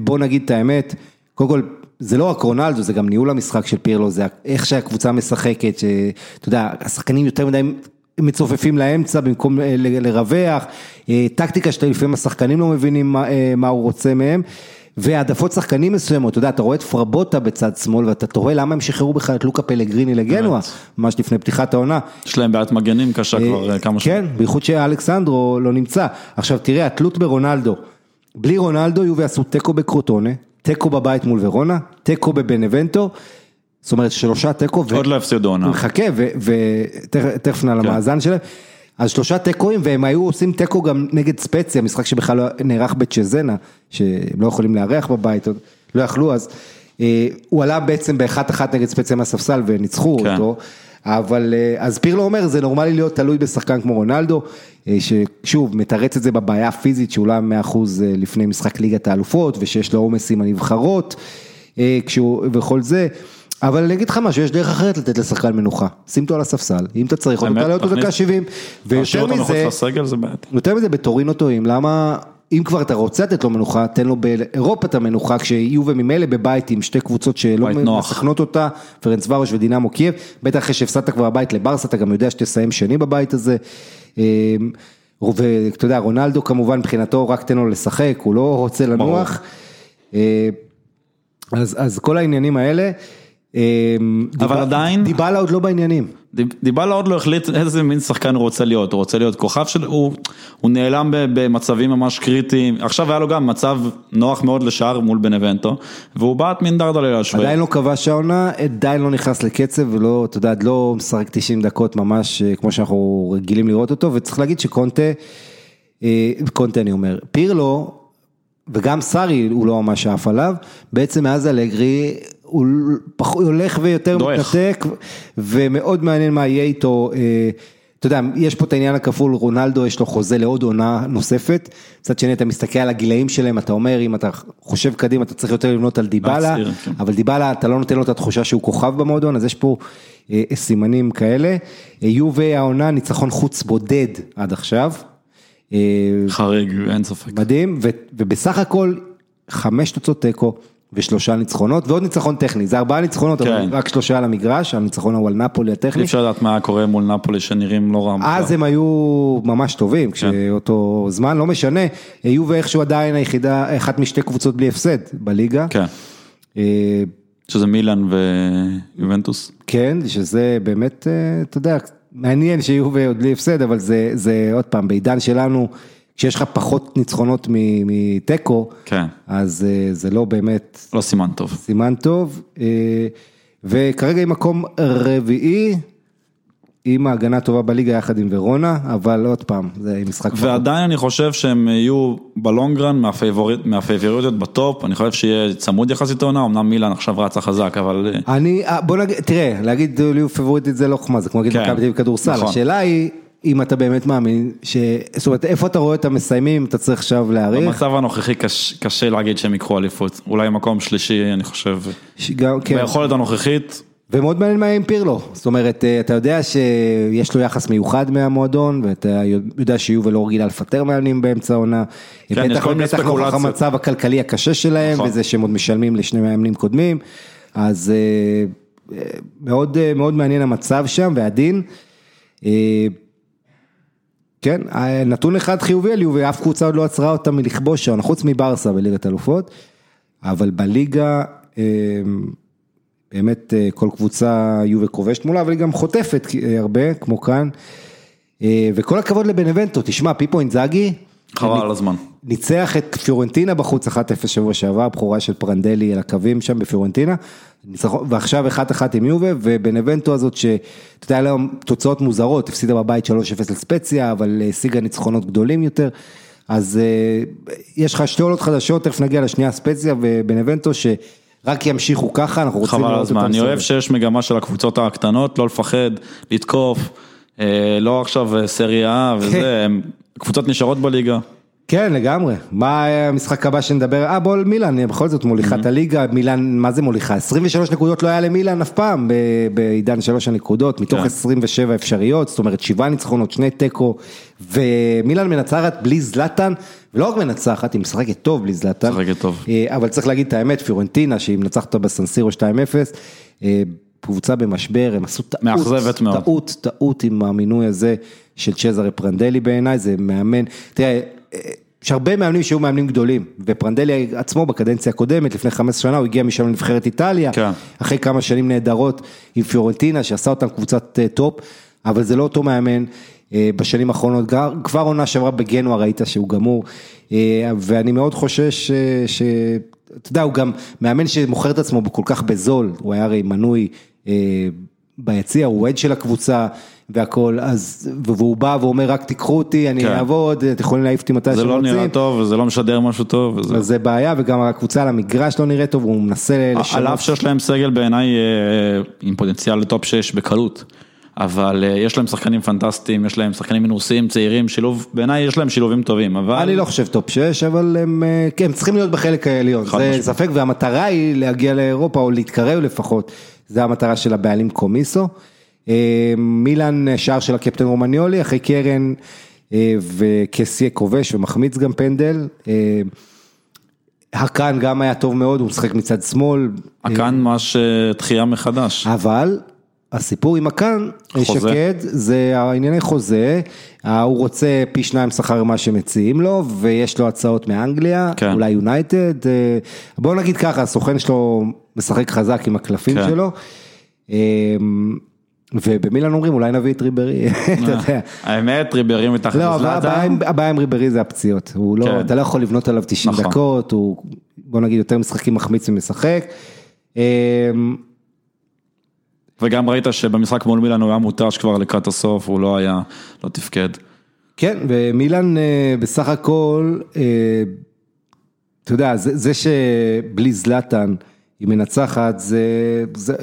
A: בוא נגיד את האמת, קודם כל, זה לא רק רונלדו, זה גם ניהול המשחק של פירלו, זה איך שהקבוצה משחקת, שאתה יודע, השחקנים יותר מדי מצופפים לאמצע במקום אה, לרווח, אה, טקטיקה שלפעמים השחקנים לא מבינים מה, אה, מה הוא רוצה מהם. והעדפות שחקנים מסוימות, אתה יודע, אתה רואה את פרבוטה בצד שמאל ואתה תוהה למה הם שחררו בכלל את לוקה פלגריני לגנואה, ממש לפני פתיחת העונה.
B: יש להם בעיית מגנים קשה כבר כמה שנים.
A: כן, בייחוד שאלכסנדרו לא נמצא. עכשיו תראה, התלות ברונלדו, בלי רונלדו יובי עשו תיקו בקרוטונה, תיקו בבית מול ורונה, תיקו בבנבנטו, זאת אומרת שלושה תיקו, ו-
B: עוד לא הפסידו עונה.
A: מחכה ותכף נע
B: כן.
A: למאזן שלהם. אז שלושה תיקואים והם היו עושים תיקו גם נגד ספציה, משחק שבכלל לא נערך בצ'זנה, שהם לא יכולים לארח בבית, לא יכלו אז. אה, הוא עלה בעצם באחת אחת נגד ספציה מהספסל וניצחו
B: כן.
A: אותו. אבל אה, אז פירלו אומר, זה נורמלי להיות תלוי בשחקן כמו רונלדו, אה, ששוב, מתרץ את זה בבעיה הפיזית שהוא לא 100% לפני משחק ליגת האלופות, ושיש לו עומס עם הנבחרות, כשהוא, וכל זה. אבל אני אגיד לך משהו, יש דרך אחרת לתת לשחקן מנוחה, שים אותו על הספסל, אם אתה צריך אותו,
B: באמת?
A: תעלה אותו דקה 70,
B: להשאיר
A: ויותר מזה. יותר מזה בטורינו טועים, למה, אם כבר אתה רוצה לתת לו מנוחה, תן לו באירופה את המנוחה, כשיהיו וממילא בבית עם שתי קבוצות שלא. מסכנות אותה, פרנס ורוש ודינמו קייב, בטח אחרי שהפסדת כבר בבית לברסה, אתה גם יודע שתסיים שני בבית הזה. אמ, ואתה יודע, רונלדו כמובן מבחינתו רק תן לו לשחק, הוא לא רוצה לנוח. אז, אז כל העניינים האלה. אמ,
B: אבל עדיין-
A: דיבלה עוד לא בעניינים.
B: דיב- דיבלה עוד לא החליט איזה מין שחקן הוא רוצה להיות, הוא רוצה להיות כוכב של, הוא, הוא נעלם במצבים ממש קריטיים, עכשיו היה לו גם מצב נוח מאוד לשער מול בנבנטו, והוא בעט מין דרדלה לשווה.
A: עדיין לא כבש העונה, עדיין לא נכנס לקצב ולא, אתה יודע, לא משחק 90 דקות ממש אה, כמו שאנחנו רגילים לראות אותו, וצריך להגיד שקונטה, אה, קונטה אני אומר, פירלו וגם סארי הוא לא ממש עף עליו, בעצם מאז אלגרי הוא הולך ויותר. מתנתק, ומאוד מעניין מה יהיה איתו. אה, אתה יודע, יש פה את העניין הכפול, רונלדו יש לו חוזה לעוד עונה נוספת, מצד שני אתה מסתכל על הגילאים שלהם, אתה אומר אם אתה חושב קדימה אתה צריך יותר לבנות על דיבלה,
B: כן.
A: אבל דיבלה אתה לא נותן לו את התחושה שהוא כוכב במועדון, אז יש פה אה, סימנים כאלה. אה, יובה העונה ניצחון חוץ בודד עד עכשיו. אה,
B: חריג, אין ספק.
A: מדהים, ובסך הכל חמש תוצאות תיקו ושלושה ניצחונות, ועוד ניצחון טכני, זה ארבעה ניצחונות, אבל
B: כן.
A: רק שלושה על המגרש, הניצחון ההוא על נפולי הטכני.
B: אי אפשר לדעת מה קורה מול נפולי שנראים לא רע.
A: אז הם היו ממש טובים,
B: כן.
A: כשאותו זמן, לא משנה, היו ואיכשהו עדיין היחידה, אחת משתי קבוצות בלי הפסד בליגה.
B: כן,
A: אה,
B: שזה מילאן ויובנטוס.
A: כן, שזה באמת, אה, אתה יודע, מעניין שיהיו ועוד בלי הפסד, אבל זה, זה עוד פעם, בעידן שלנו, כשיש לך פחות ניצחונות מתיקו,
B: כן,
A: אז אה, זה לא באמת
B: לא סימן טוב.
A: סימן טוב, אה, וכרגע היא מקום רביעי, עם ההגנה הטובה בליגה יחד עם ורונה, אבל עוד פעם, זה משחק פחות.
B: ועדיין אני חושב שהם יהיו בלונגרן מהפייבוריות בטופ, אני חושב שיהיה צמוד יחסית העונה, אמנם מילאן עכשיו רצה חזק, אבל אה,
A: אני, בוא נגיד, תראה, להגיד ליהו פבוריטית זה לא חוכמה, זה כמו להגיד
B: כן,
A: מכבי תל אביב כדורסל,
B: נכון.
A: השאלה היא, אם אתה באמת מאמין, ש... זאת אומרת, איפה אתה רואה את המסיימים, אתה צריך עכשיו להעריך,
B: במצב הנוכחי קש- קשה להגיד שהם ייקחו אליפות, אולי מקום שלישי אני חושב,
A: שגם, כן,
B: ביכולת הנוכחית,
A: ומאוד מעניין מה עם פירלו, זאת אומרת, אה, אתה יודע שיש לו יחס מיוחד מהמועדון, ואתה יודע שיובל לא רגילה לפטר מאמנים באמצע העונה,
B: כן, יש
A: בטח
B: כל מיני
A: נוכח. המצב הכלכלי הקשה שלהם,
B: נכון.
A: וזה שהם עוד משלמים לשני מאמנים קודמים, אז אה, אה, מאוד מאוד מעניין המצב שם והדין. כן, נתון אחד חיובי על יובי, אף קבוצה עוד לא עצרה אותה מלכבוש שעון, חוץ מברסה בליגת אלופות, אבל בליגה, אה, באמת אה, כל קבוצה יובי כובשת מולה, אבל היא גם חוטפת אה, הרבה, כמו כאן. אה, וכל הכבוד לבנבנטו, תשמע, פיפו אינזאגי,
B: חבל על הזמן.
A: ניצח את פיורנטינה בחוץ 1-0 שבוע שעבר, בכורה של פרנדלי על הקווים שם בפיורנטינה, ועכשיו 1-1 עם יובה, ובנבנטו הזאת שאתה יודע, היה להם תוצאות מוזרות, הפסידה בבית 3-0 לספציה, אבל אה, השיגה ניצחונות גדולים יותר, אז אה, יש לך שתי עולות חדשות, תכף נגיע לשנייה ספציה ובנבנטו, שרק ימשיכו ככה, אנחנו רוצים
B: חבל
A: לראות
B: הזמן,
A: אותם
B: אני אוהב. שיש מגמה של הקבוצות הקטנות, לא לפחד, לתקוף, אה, לא עכשיו סריה. וזה, הם- קבוצות נשארות בליגה.
A: כן, לגמרי. מה המשחק הבא שנדבר? אה, בוא, מילאן, בכל זאת מוליכה את הליגה, מילאן, מה זה מוליכה? 23 נקודות לא היה למילאן אף פעם, בעידן שלוש הנקודות, מתוך
B: כן.
A: 27 אפשריות, זאת אומרת שבעה ניצחונות, שני תיקו, ומילאן מנצחת בלי זלאטן, ולא רק מנצחת, היא משחקת טוב בלי זלאטן.
B: משחקת טוב.
A: אה, אבל צריך להגיד את האמת, פיורנטינה, שהיא מנצחת אותה בסן סירו 2-0, אה, קבוצה במשבר, הם עשו טעות. טעות, טעות עם המינוי הזה של צ'זרה פרנדלי בעיניי, זה מאמן, תראה, אה, יש הרבה מאמנים שהיו מאמנים גדולים, ופרנדלי עצמו בקדנציה הקודמת, לפני 15 שנה, הוא הגיע משם לנבחרת איטליה,
B: כן.
A: אחרי כמה שנים נהדרות עם פיורנטינה, שעשה אותם קבוצת אה, טופ, אבל זה לא אותו מאמן. אה, בשנים האחרונות, כבר- עונה שעברה בגנוע ראית שהוא גמור, אה, ואני מאוד חושש ש... אתה יודע, הוא גם מאמן שמוכר את עצמו כל כך בזול, הוא היה הרי מנוי ביציע, הוא אוהד של הקבוצה והכל, אז, והוא בא ואומר רק תיקחו אותי, אני
B: כן.
A: אעבוד, אתם יכולים להעיף אותי מתי
B: זה
A: שאתם
B: לא
A: רוצים.
B: נראה טוב וזה לא משדר משהו טוב. וזה-
A: אז זה בעיה, וגם הקבוצה על המגרש לא נראית טוב, הוא מנסה
B: על
A: לשנות.
B: אף שיש להם סגל בעיניי אה, עם פוטנציאל לטופ 6 בקלות. אבל אה, יש להם שחקנים פנטסטיים, יש להם שחקנים מנוסים, צעירים, שילוב, בעיניי יש להם שילובים טובים, אבל...
A: אני לא חושב טופ 6, אבל הם, אה, כן, הם צריכים להיות בחלק העליון,
B: חד משמעית.
A: ספק, והמטרה היא להגיע לאירופה, או להתקרב לפחות, זה המטרה של הבעלים קומיסו. אה, מילאן, שער של הקפטן רומניולי, אחרי קרן אה, וקסיה כובש ומחמיץ גם פנדל. אה, הקאן גם היה טוב מאוד, הוא משחק מצד שמאל.
B: כאן ממש תחייה מחדש.
A: אבל הסיפור עם הקאן. שקד, זה הענייני חוזה, הוא רוצה פי שניים שכר ממה שמציעים לו, ויש לו הצעות מאנגליה,
B: כן.
A: אולי יונייטד, אה, בוא נגיד ככה, הסוכן שלו משחק חזק עם הקלפים
B: כן.
A: שלו. ובמילן אומרים אולי נביא את ריברי, אתה יודע.
B: האמת, ריברי מתחת
A: לא, הבעיה
B: לזלאטה.
A: עם- הבעיה עם ריברי זה הפציעות, הוא לא,
B: כן.
A: אתה לא יכול לבנות עליו 90
B: נכון.
A: דקות, הוא בוא נגיד יותר משחקים מחמיץ ומשחק. אה,
B: וגם ראית שבמשחק מול מילאן הוא היה מותש כבר לקראת הסוף, הוא לא היה, לא תפקד.
A: כן, ומילאן אה, בסך הכל, אה, אתה יודע, זה שבלי זלאטן היא מנצחת, זה, זה,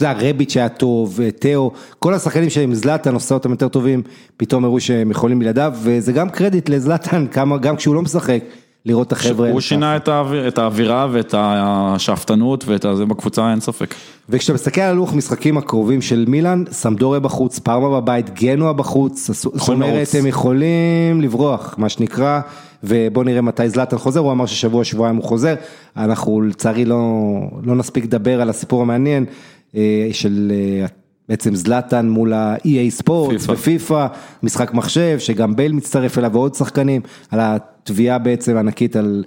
A: יודע, רביץ' היה טוב, תאו, כל השחקנים שעם זלאטן עושה אותם יותר טובים, פתאום הראו שהם יכולים בלעדיו, וזה גם קרדיט לזלאטן, גם כשהוא לא משחק, לראות את החבר'ה.
B: הוא שינה את האוויר- את האווירה ואת השאפתנות ואת זה בקבוצה, אין ספק.
A: וכשאתה מסתכל על לוח משחקים הקרובים של מילאן, סמדוריה בחוץ, פארמה בבית, גנוע בחוץ, זאת אומרת
B: לרוץ.
A: הם יכולים לברוח, מה שנקרא, ובוא נראה מתי זלאטן חוזר, הוא אמר ששבוע שבועיים הוא חוזר, אנחנו לצערי לא, לא נספיק לדבר על הסיפור המעניין אה, של אה, בעצם זלאטן מול ה-EA ספורט
B: פיפא.
A: ופיפא, משחק מחשב, שגם בייל מצטרף אליו ועוד שחקנים, על התביעה בעצם הענקית על...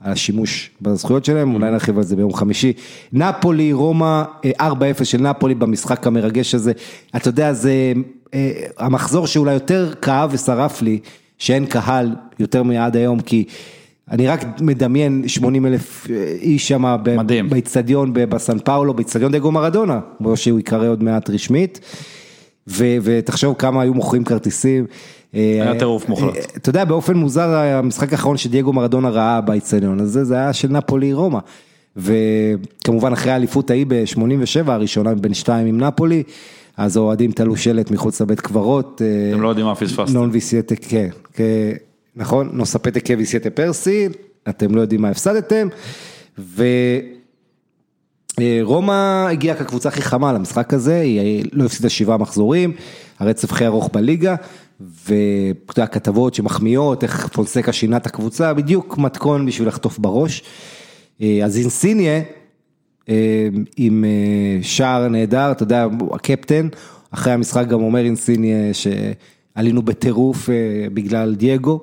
A: על השימוש בזכויות שלהם, אולי נרחיב על זה ביום חמישי. נפולי, רומא, אה, 4-0 של נפולי במשחק המרגש הזה. אתה יודע, זה אה, המחזור שאולי יותר כאב ושרף לי, שאין קהל יותר מעד היום, כי אני רק מדמיין 80 אלף אה, איש שם
B: מדהים.
A: באיצטדיון בסן פאולו, באיצטדיון דגו מרדונה, כמו שהוא ייקרא עוד מעט רשמית. ותחשוב כמה היו מוכרים כרטיסים.
B: היה
A: אה,
B: טירוף מוחלט.
A: אה, אתה יודע, באופן מוזר, המשחק האחרון שדייגו מרדונה ראה באיצטדיון הזה, זה היה של נפולי רומא. וכמובן אחרי האליפות ההיא ב-87 הראשונה בין שתיים עם נפולי, אז האוהדים תלו שלט מחוץ לבית קברות. אה,
B: אתם לא יודעים מה פספסתם.
A: נון ויסייטה, כן, כן, נכון, נוספטה כוויסייטה פרסי, אתם לא יודעים מה הפסדתם, ורומא הגיעה כקבוצה הכי חמה למשחק הזה, היא לא הפסידה שבעה מחזורים, הרצף הכי ארוך בליגה, ואתה יודע, כתבות שמחמיאות, איך פונסקה שינה את הקבוצה, בדיוק מתכון בשביל לחטוף בראש. אה, אז אינסיניה, אה, עם אה, שער נהדר, אתה יודע, הקפטן, אחרי המשחק גם אומר אינסיניה שעלינו בטירוף בגלל דייגו,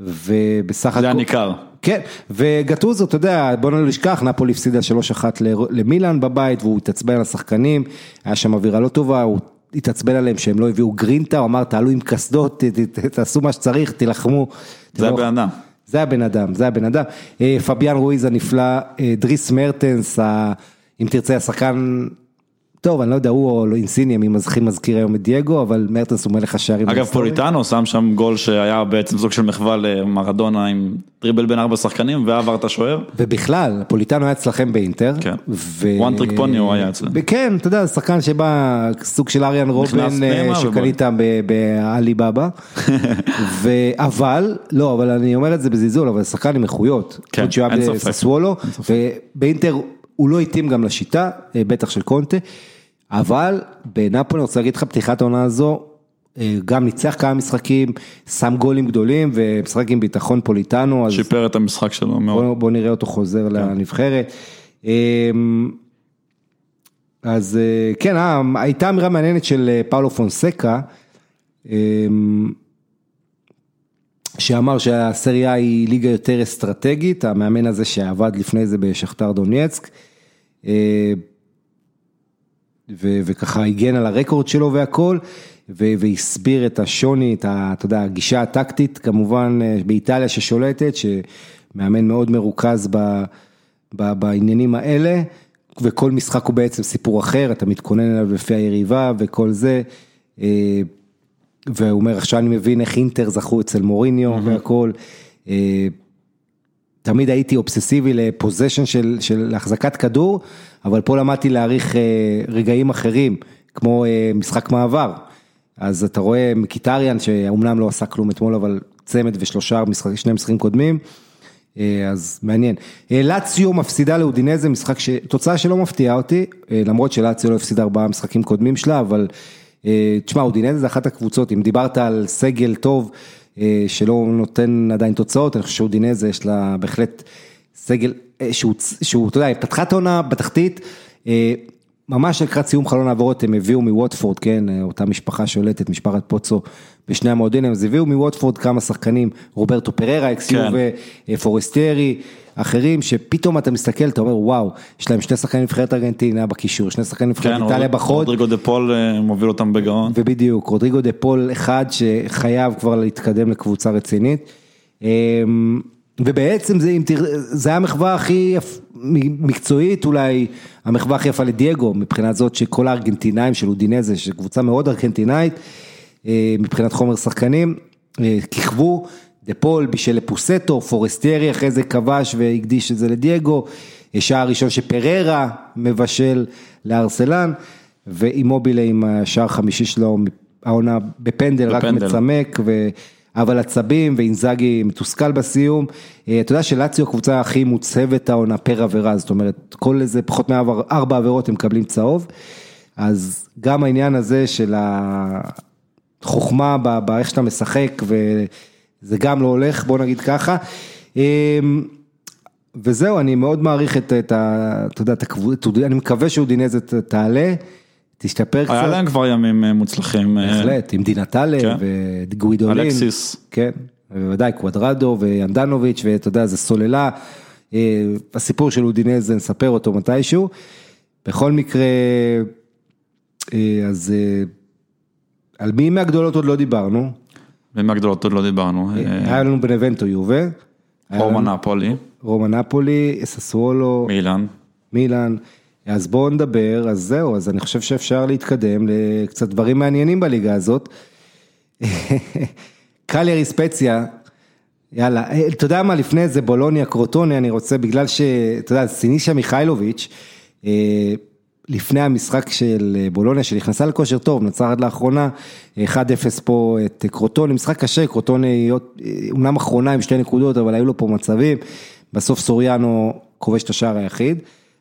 A: ובסך הכל...
B: זה היה ניכר.
A: כן, וגטוזו, אתה יודע, בוא לא נשכח, נפולי הפסידה 3-1 ל- למילאן בבית, והוא התעצבן על השחקנים, היה שם אווירה לא טובה, הוא התעצבן עליהם שהם לא הביאו גרינטה, הוא אמר, תעלו עם קסדות, תעשו מה שצריך, תילחמו.
B: זה הבן אדם.
A: זה הבן אדם, זה הבן אדם. אה, פביאן רואיז הנפלא, אה, דריס מרטנס, אם תרצה, השחקן, טוב, אני לא יודע, הוא או לא, אינסיני, מי הכי מזכיר היום את דייגו, אבל מרטנס הוא מלך השערים.
B: אגב. פוליטנו שם שם גול שהיה בעצם סוג של מחווה למרדונה עם טריבל בין ארבע שחקנים ועבר את השוער.
A: ובכלל, פוליטנו היה אצלכם באינטר.
B: כן.
A: ו...
B: One trick pony הוא היה אצלם.
A: כן, אתה יודע, שחקן שבא, סוג של אריאן רובן אה, שקנית בעלי בבא. אבל, לא, אבל אני אומר את זה בזלזול, אבל שחקן עם איכויות.
B: כן, אין ספק.
A: ובאינטר הוא לא התאים גם לשיטה, אה, בטח של קונטה, אבל בנפולי אני רוצה להגיד לך, פתיחת העונה הזו, אה, גם ניצח כמה משחקים, שם גולים גדולים ומשחק עם ביטחון פוליטנו, אז
B: שיפר את המשחק שלו מאוד.
A: בוא, בוא נראה אותו חוזר לנבחרת. אמ, אז אה, כן, הייתה אמירה מעניינת של פאולו פונסקה, אמ, שאמר שהסריה היא ליגה יותר אסטרטגית, המאמן הזה שעבד לפני זה בשכתר דונייצק, ו- וככה הגן על הרקורד שלו והכל, ו- והסביר את השוני, את ה, אתה יודע, הגישה הטקטית כמובן אה, באיטליה ששולטת, שמאמן מאוד מרוכז ב, ב, בעניינים האלה, וכל משחק הוא בעצם סיפור אחר, אתה מתכונן אליו לפי היריבה וכל זה. אה, והוא אומר, עכשיו אני מבין איך אינטר זכו אצל מוריניו והכל. תמיד הייתי אובססיבי לפוזיישן של, של החזקת כדור, אבל פה למדתי להעריך אה, רגעים אחרים, כמו אה, משחק מעבר. אז אתה רואה מקיטריאן, שאומנם לא עשה כלום אתמול, אבל צמד ושלושה משחק, שני משחקים קודמים, אה, אז מעניין. לאציו מפסידה לאודינזה, משחק ש... תוצאה שלא מפתיעה אותי, למרות שלאציו לא הפסידה ארבעה משחקים קודמים שלה, אבל תשמע, אודינזה זה אחת הקבוצות, אם דיברת על סגל טוב, שלא נותן עדיין תוצאות, אני חושב שאודינזה יש לה בהחלט סגל אה, שהוא, שהוא, אתה יודע, פתחה את העונה בתחתית, אה, ממש לקראת סיום חלון העברות הם הביאו מווטפורד, כן, אה, אותה משפחה שולטת, משפחת פוצו בשני המועדונים, אז הביאו מווטפורד כמה שחקנים, רוברטו פררה, אקסיו
B: כן.
A: ופורסטרי, אחרים, שפתאום אתה מסתכל, אתה אומר וואו, יש להם שני שחקנים נבחרת ארגנטינה בקישור, שני שחקנים נבחרת
B: כן,
A: איטליה בחוד,
B: רודריגו דה פול אה, מוביל אותם בגאון.
A: ובדיוק, רודריגו דה פול אחד שחייב כבר להתקדם לקבוצה רצינית. אמ, ובעצם זה, אם תראה, זה המחווה הכי יפ- מקצועית, אולי המחווה הכי יפה לדייגו, מבחינת זאת שכל הארגנטינאים של אודינזה, שקבוצה מאוד ארגנטינאית, אה, מבחינת חומר שחקנים, אה, כיכבו, דה פול בישל לפוסטו, פורסטרי אחרי זה כבש והקדיש את זה לדייגו, אה, שער ראשון שפררה מבשל לארסלן, ואימובילה עם השער החמישי שלו, העונה בפנדל, רק
B: בפנדל.
A: מצמק, ו... אבל עצבים ואינזאגי מתוסכל בסיום. אה, אתה יודע שלאציו הקבוצה הכי מוצהבת העונה פר עבירה, זאת אומרת, כל איזה פחות מארבע עבירות הם מקבלים צהוב. אז גם העניין הזה של החוכמה באיך שאתה משחק, וזה גם לא הולך, בוא נגיד ככה. אה, וזהו, אני מאוד מעריך את, את ה... אתה יודע, את הקבוצה, אני מקווה שאודינזה ת- תעלה, תשתפר קצת.
B: היה להם כבר ימים אה, מוצלחים. אה,
A: בהחלט, עם דינטלה
B: כן.
A: וגווידולין.
B: אלקסיס.
A: כן, בוודאי, קוודרדו ואנדנוביץ' ואתה יודע, זה סוללה. אה, הסיפור של אודינזה, נספר אותו מתישהו. בכל מקרה, אז על מי מהגדולות עוד לא דיברנו.
B: ומהגדולות עוד לא דיברנו. אה,
A: היה לנו בנבנטו יובה.
B: רומא נפולי,
A: רומא נפולי, ססוולו,
B: מילאן.
A: מילאן. אז בואו נדבר, אז זהו, אז אני חושב שאפשר להתקדם לקצת דברים מעניינים בליגה הזאת. קליירי ספציה, יאללה, אה, אתה יודע מה, לפני זה בולוניה קרוטוני, אני רוצה, בגלל שאתה יודע, סינישה מיכאילוביץ', אה, לפני המשחק של אה, בולוניה, שנכנסה לכושר טוב, נצחת לאחרונה, 1-0 פה את קרוטוני, משחק קשה, קרוטוני אה, אומנם אחרונה עם שתי נקודות, אבל היו לו פה מצבים, בסוף סוריאנו כובש את השער היחיד.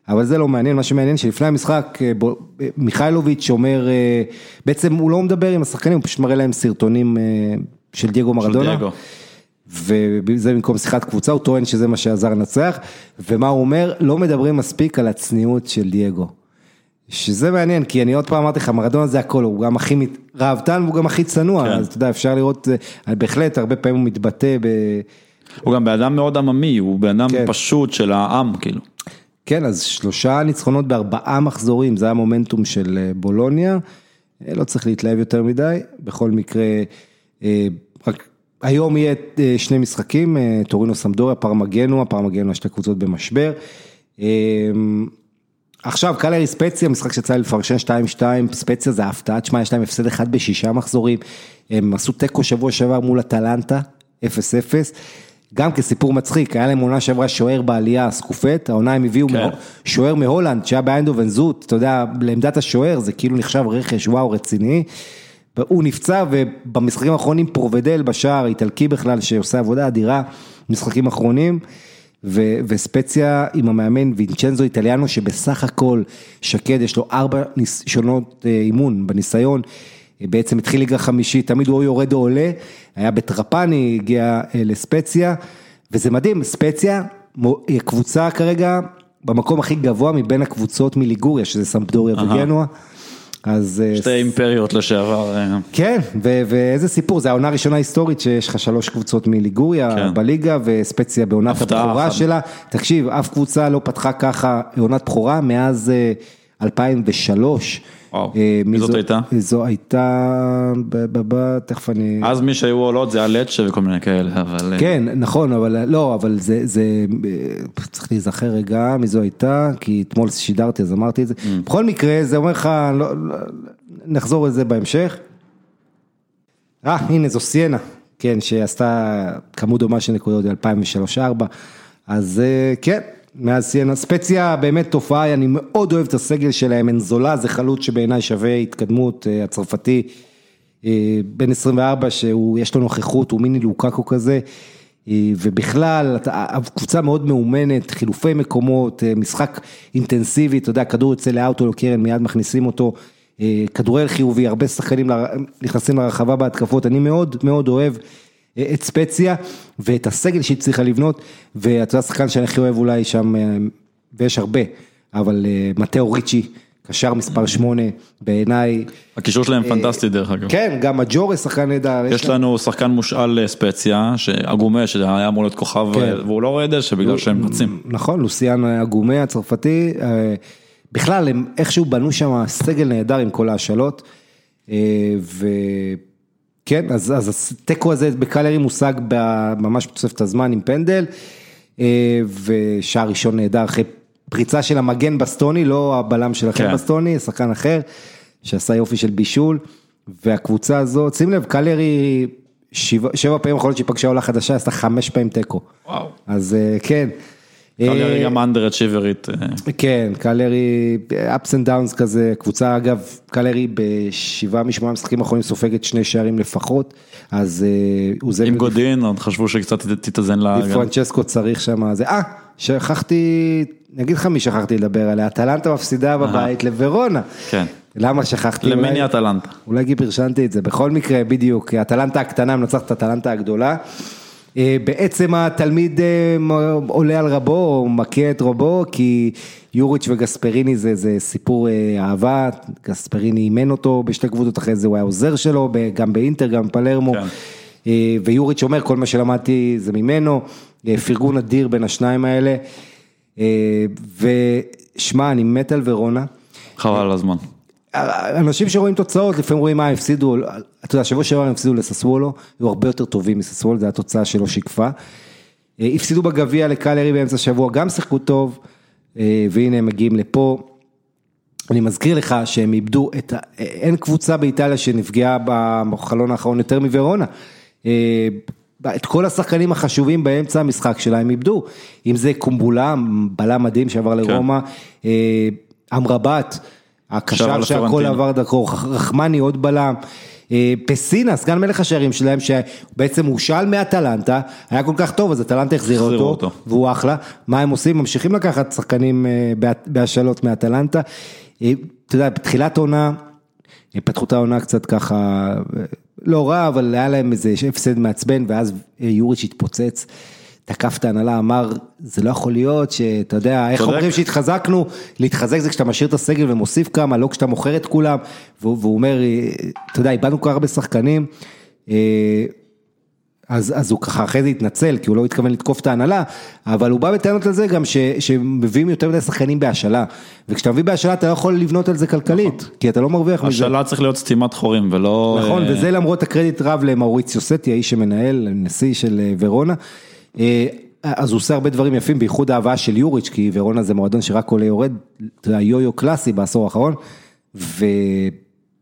A: אבל זה לא מעניין, מה שמעניין שלפני המשחק אה, בו- מיכאילוביץ' אומר, בעצם הוא לא מדבר עם השחקנים, הוא פשוט מראה להם סרטונים של דייגו
B: של
A: מרדונה.
B: דייגו.
A: וזה במקום שיחת קבוצה, הוא טוען שזה מה שעזר לנצח, ומה הוא אומר, לא מדברים מספיק על הצניעות של דייגו. שזה מעניין, כי אני עוד פעם אמרתי לך, מרדונה זה הכל, הוא גם הכי מת- ראוותן והוא גם הכי צנוע,
B: כן.
A: אז אתה יודע, אפשר לראות, אה, בהחלט, הרבה פעמים הוא מתבטא ב...
B: הוא גם בן אדם מאוד עממי, הוא בן אדם
A: כן.
B: פשוט של העם, כאילו.
A: כן, אז שלושה ניצחונות בארבעה מחזורים, זה המומנטום של אה, בולוניה, אה, לא צריך להתלהב יותר מדי, בכל מקרה, רק היום יהיה שני משחקים, טורינו סמדוריה, פרמגנו, הפרמגנו שתי קבוצות במשבר. עכשיו קלרי ספציה, משחק שיצא לי לפרשן 2-2, ספציה זה הפתעה, תשמע יש להם הפסד אחד בשישה מחזורים, הם עשו תיקו שבוע שעבר מול אטלנטה, 0-0, גם כסיפור מצחיק, היה להם עונה שעברה שוער בעלייה, סקופט, העונה הם הביאו
B: כן.
A: שוער מהולנד שהיה באיינדובן זוט, אתה יודע, לעמדת השוער זה כאילו נחשב רכש וואו רציני. הוא נפצע ובמשחקים האחרונים פרובדל בשער, איטלקי בכלל, שעושה עבודה אדירה, משחקים אחרונים. ו- וספציה עם המאמן וינצ'נזו איטליאנו שבסך הכל שקד יש לו ארבע ניסיונות אה, אימון בניסיון, אה, בעצם התחיל ליגה חמישית, תמיד הוא או יורד או עולה, היה בטרפני, הגיע אה, לספציה, וזה מדהים, ספציה היא קבוצה כרגע במקום הכי גבוה מבין הקבוצות מליגוריה, שזה סמפדוריה
B: אהה.
A: אז אה,
B: שתי אימפריות לשעבר. אה,
A: כן, ו- ואיזה סיפור, זו העונה הראשונה היסטורית שיש לך שלוש קבוצות מליגוריה
B: כן.
A: בליגה וספציה בעונת הבכורה. שלה. תקשיב, אף קבוצה לא פתחה ככה עונת בכורה מאז אה, 2003.
B: וואו,
A: אה,
B: מי זאת הייתה?
A: זו הייתה, תכף אני...
B: אז מי שהיו עולות זה הלצ'ה וכל מיני כאלה, אבל... אה,
A: כן, נכון, אבל לא, אבל זה, זה, אה, צריך להיזכר רגע מי זו הייתה, כי אתמול שידרתי אז אמרתי את זה.
B: Mm.
A: בכל מקרה, זה אומר לך, לא, לא, נחזור לזה בהמשך. אה, הנה זו סיינה, כן, שעשתה כמות דומה של נקודות ב-2003-2004, אז אה, כן, מאז סיינה. ספציה באמת תופעה, אני מאוד אוהב את הסגל שלהם, אנזולה זה חלוץ שבעיניי שווה התקדמות, אה, הצרפתי, אה, בן 24, שיש לו נוכחות, הוא מיני לוקקו כזה. אה, ובכלל, הקבוצה מאוד מאומנת, חילופי מקומות, משחק אינטנסיבי, אתה יודע, כדור יוצא לאאוטו או קרן, מיד מכניסים אותו, כדורגל חיובי, הרבה שחקנים נכנסים לרחבה בהתקפות, אני מאוד מאוד אוהב את ספציה ואת הסגל שהיא צריכה לבנות, ואתה יודע, השחקן שאני הכי אוהב אולי שם, אה, ויש הרבה, אבל אה, מתאו ריצ'י, קשר מספר 8, בעיניי,
B: הקישור שלהם פנטסטי דרך אגב.
A: כן, גם הג'ורס שחקן נהדר,
B: יש לנו שחקן מושאל לספציה, שאגומה שהיה אמור להיות כוכב,
A: כן.
B: והוא לא רואה דשא בגלל שהם רצים.
A: נכון, לוסיאן אגומה הצרפתי, אה, בכלל הם איכשהו בנו שם סגל נהדר עם כל ההשאלות, וכן, אז, אז התיקו הזה בקלרי מושג ממש בתוספת הזמן עם פנדל, אה, ושער ראשון נהדר אחרי פריצה של המגן בסטוני, לא הבלם שלכם
B: כן.
A: בסטוני, שחקן אחר, שעשה יופי של בישול, והקבוצה הזאת, שים לב, קלרי שבע, שבע פעמים האחרונות שהיא פגשה עולה חדשה, עשתה חמש פעמים תיקו.
B: וואו.
A: אז אה, כן.
B: קליירי
A: אה,
B: גם אנדר אצ'יברית.
A: כן, קלרי, ups and downs כזה, קבוצה אגב, קלרי בשבעה משמונה משחקים האחרונים סופגת שני שערים לפחות, אז אה, הוא זה,
B: עם גודין, עוד חשבו שקצת תתאזן לה.
A: פרנצ'סקו צריך שם, זה, אה, שכחתי, אני אגיד לך מי שכחתי לדבר עליה, אטלנטה מפסידה בבית לוורונה.
B: כן.
A: למה שכחתי?
B: למיני אטלנטה.
A: אולי גיב פרשנתי את זה, בכל מקרה, בדיוק, אטלנטה הקטנה מנצחת את אטלנטה הגדולה. אה, בעצם התלמיד אה, עולה על רבו, או מכה את רבו, כי יוריץ' וגספריני זה, זה סיפור אה, אהבה, גספריני אימן אותו בשתי קבוצות, אחרי זה הוא היה עוזר שלו, גם באינטר, גם בפלרמו.
B: כן.
A: ויוריץ' אומר, כל מה שלמדתי זה ממנו, פרגון אדיר בין השניים האלה. ושמע, אני מת על ורונה.
B: חבל על הזמן.
A: אנשים שרואים תוצאות, לפעמים רואים מה הפסידו, אתה יודע, שבוע שעבר הם הפסידו לססוולו, היו הרבה יותר טובים מססוולו, זו התוצאה שלא שיקפה. אה, הפסידו בגביע לקלרי באמצע השבוע, גם שיחקו טוב, אה, והנה הם מגיעים לפה. אני מזכיר לך שהם איבדו את, ה- אין קבוצה באיטליה שנפגעה בחלון האחרון יותר מוורונה. אה, את כל השחקנים החשובים באמצע המשחק שלה הם איבדו, אם זה קומבולה, בלם מדהים שעבר לרומא, אה, אמרבת, הקשר שהכל. עבר דרכו, רחמני עוד בלם. אה, פסינה, סגן מלך השערים שלהם, שבעצם הושאל מאטלנטה, היה כל כך טוב, אז אטלנטה החזירה אותו,
B: אותו.
A: והוא אחלה. מה הם עושים? ממשיכים לקחת שחקנים אה, בה- בהשאלות מאטלנטה. אה, אתה יודע, בתחילת העונה, הם פתחו את העונה קצת ככה, לא רע, אבל היה להם איזה הפסד מעצבן, ואז יוריץ' התפוצץ. תקף את ההנהלה, אמר, זה לא יכול להיות שאתה יודע, איך
B: צודק.
A: אומרים שהתחזקנו, להתחזק זה כשאתה משאיר את הסגל ומוסיף כמה, לא כשאתה מוכר את כולם, והוא, והוא אומר, אתה יודע, איבדנו כל כך הרבה שחקנים, אה, אז, אז הוא ככה אחרי זה התנצל, כי הוא לא התכוון לתקוף את ההנהלה, אבל הוא בא בטענות על זה גם ש, שמביאים יותר מדי שחקנים בהשאלה, וכשאתה מביא בהשאלה אתה לא יכול לבנות על זה כלכלית, כי אתה לא מרוויח מזה.
B: השאלה צריך להיות סתימת חורים ולא...
A: נכון,
B: אה,
A: וזה למרות הקרדיט רב למאוריציו סטי, האיש שמנהל, נשיא של אה, ורונה. אה, אז הוא עושה הרבה דברים יפים, בייחוד ההבאה של יוריץ', כי ורונה זה מועדון שרק עולה יורד, אתה יודע, יו-יו קלאסי בעשור האחרון,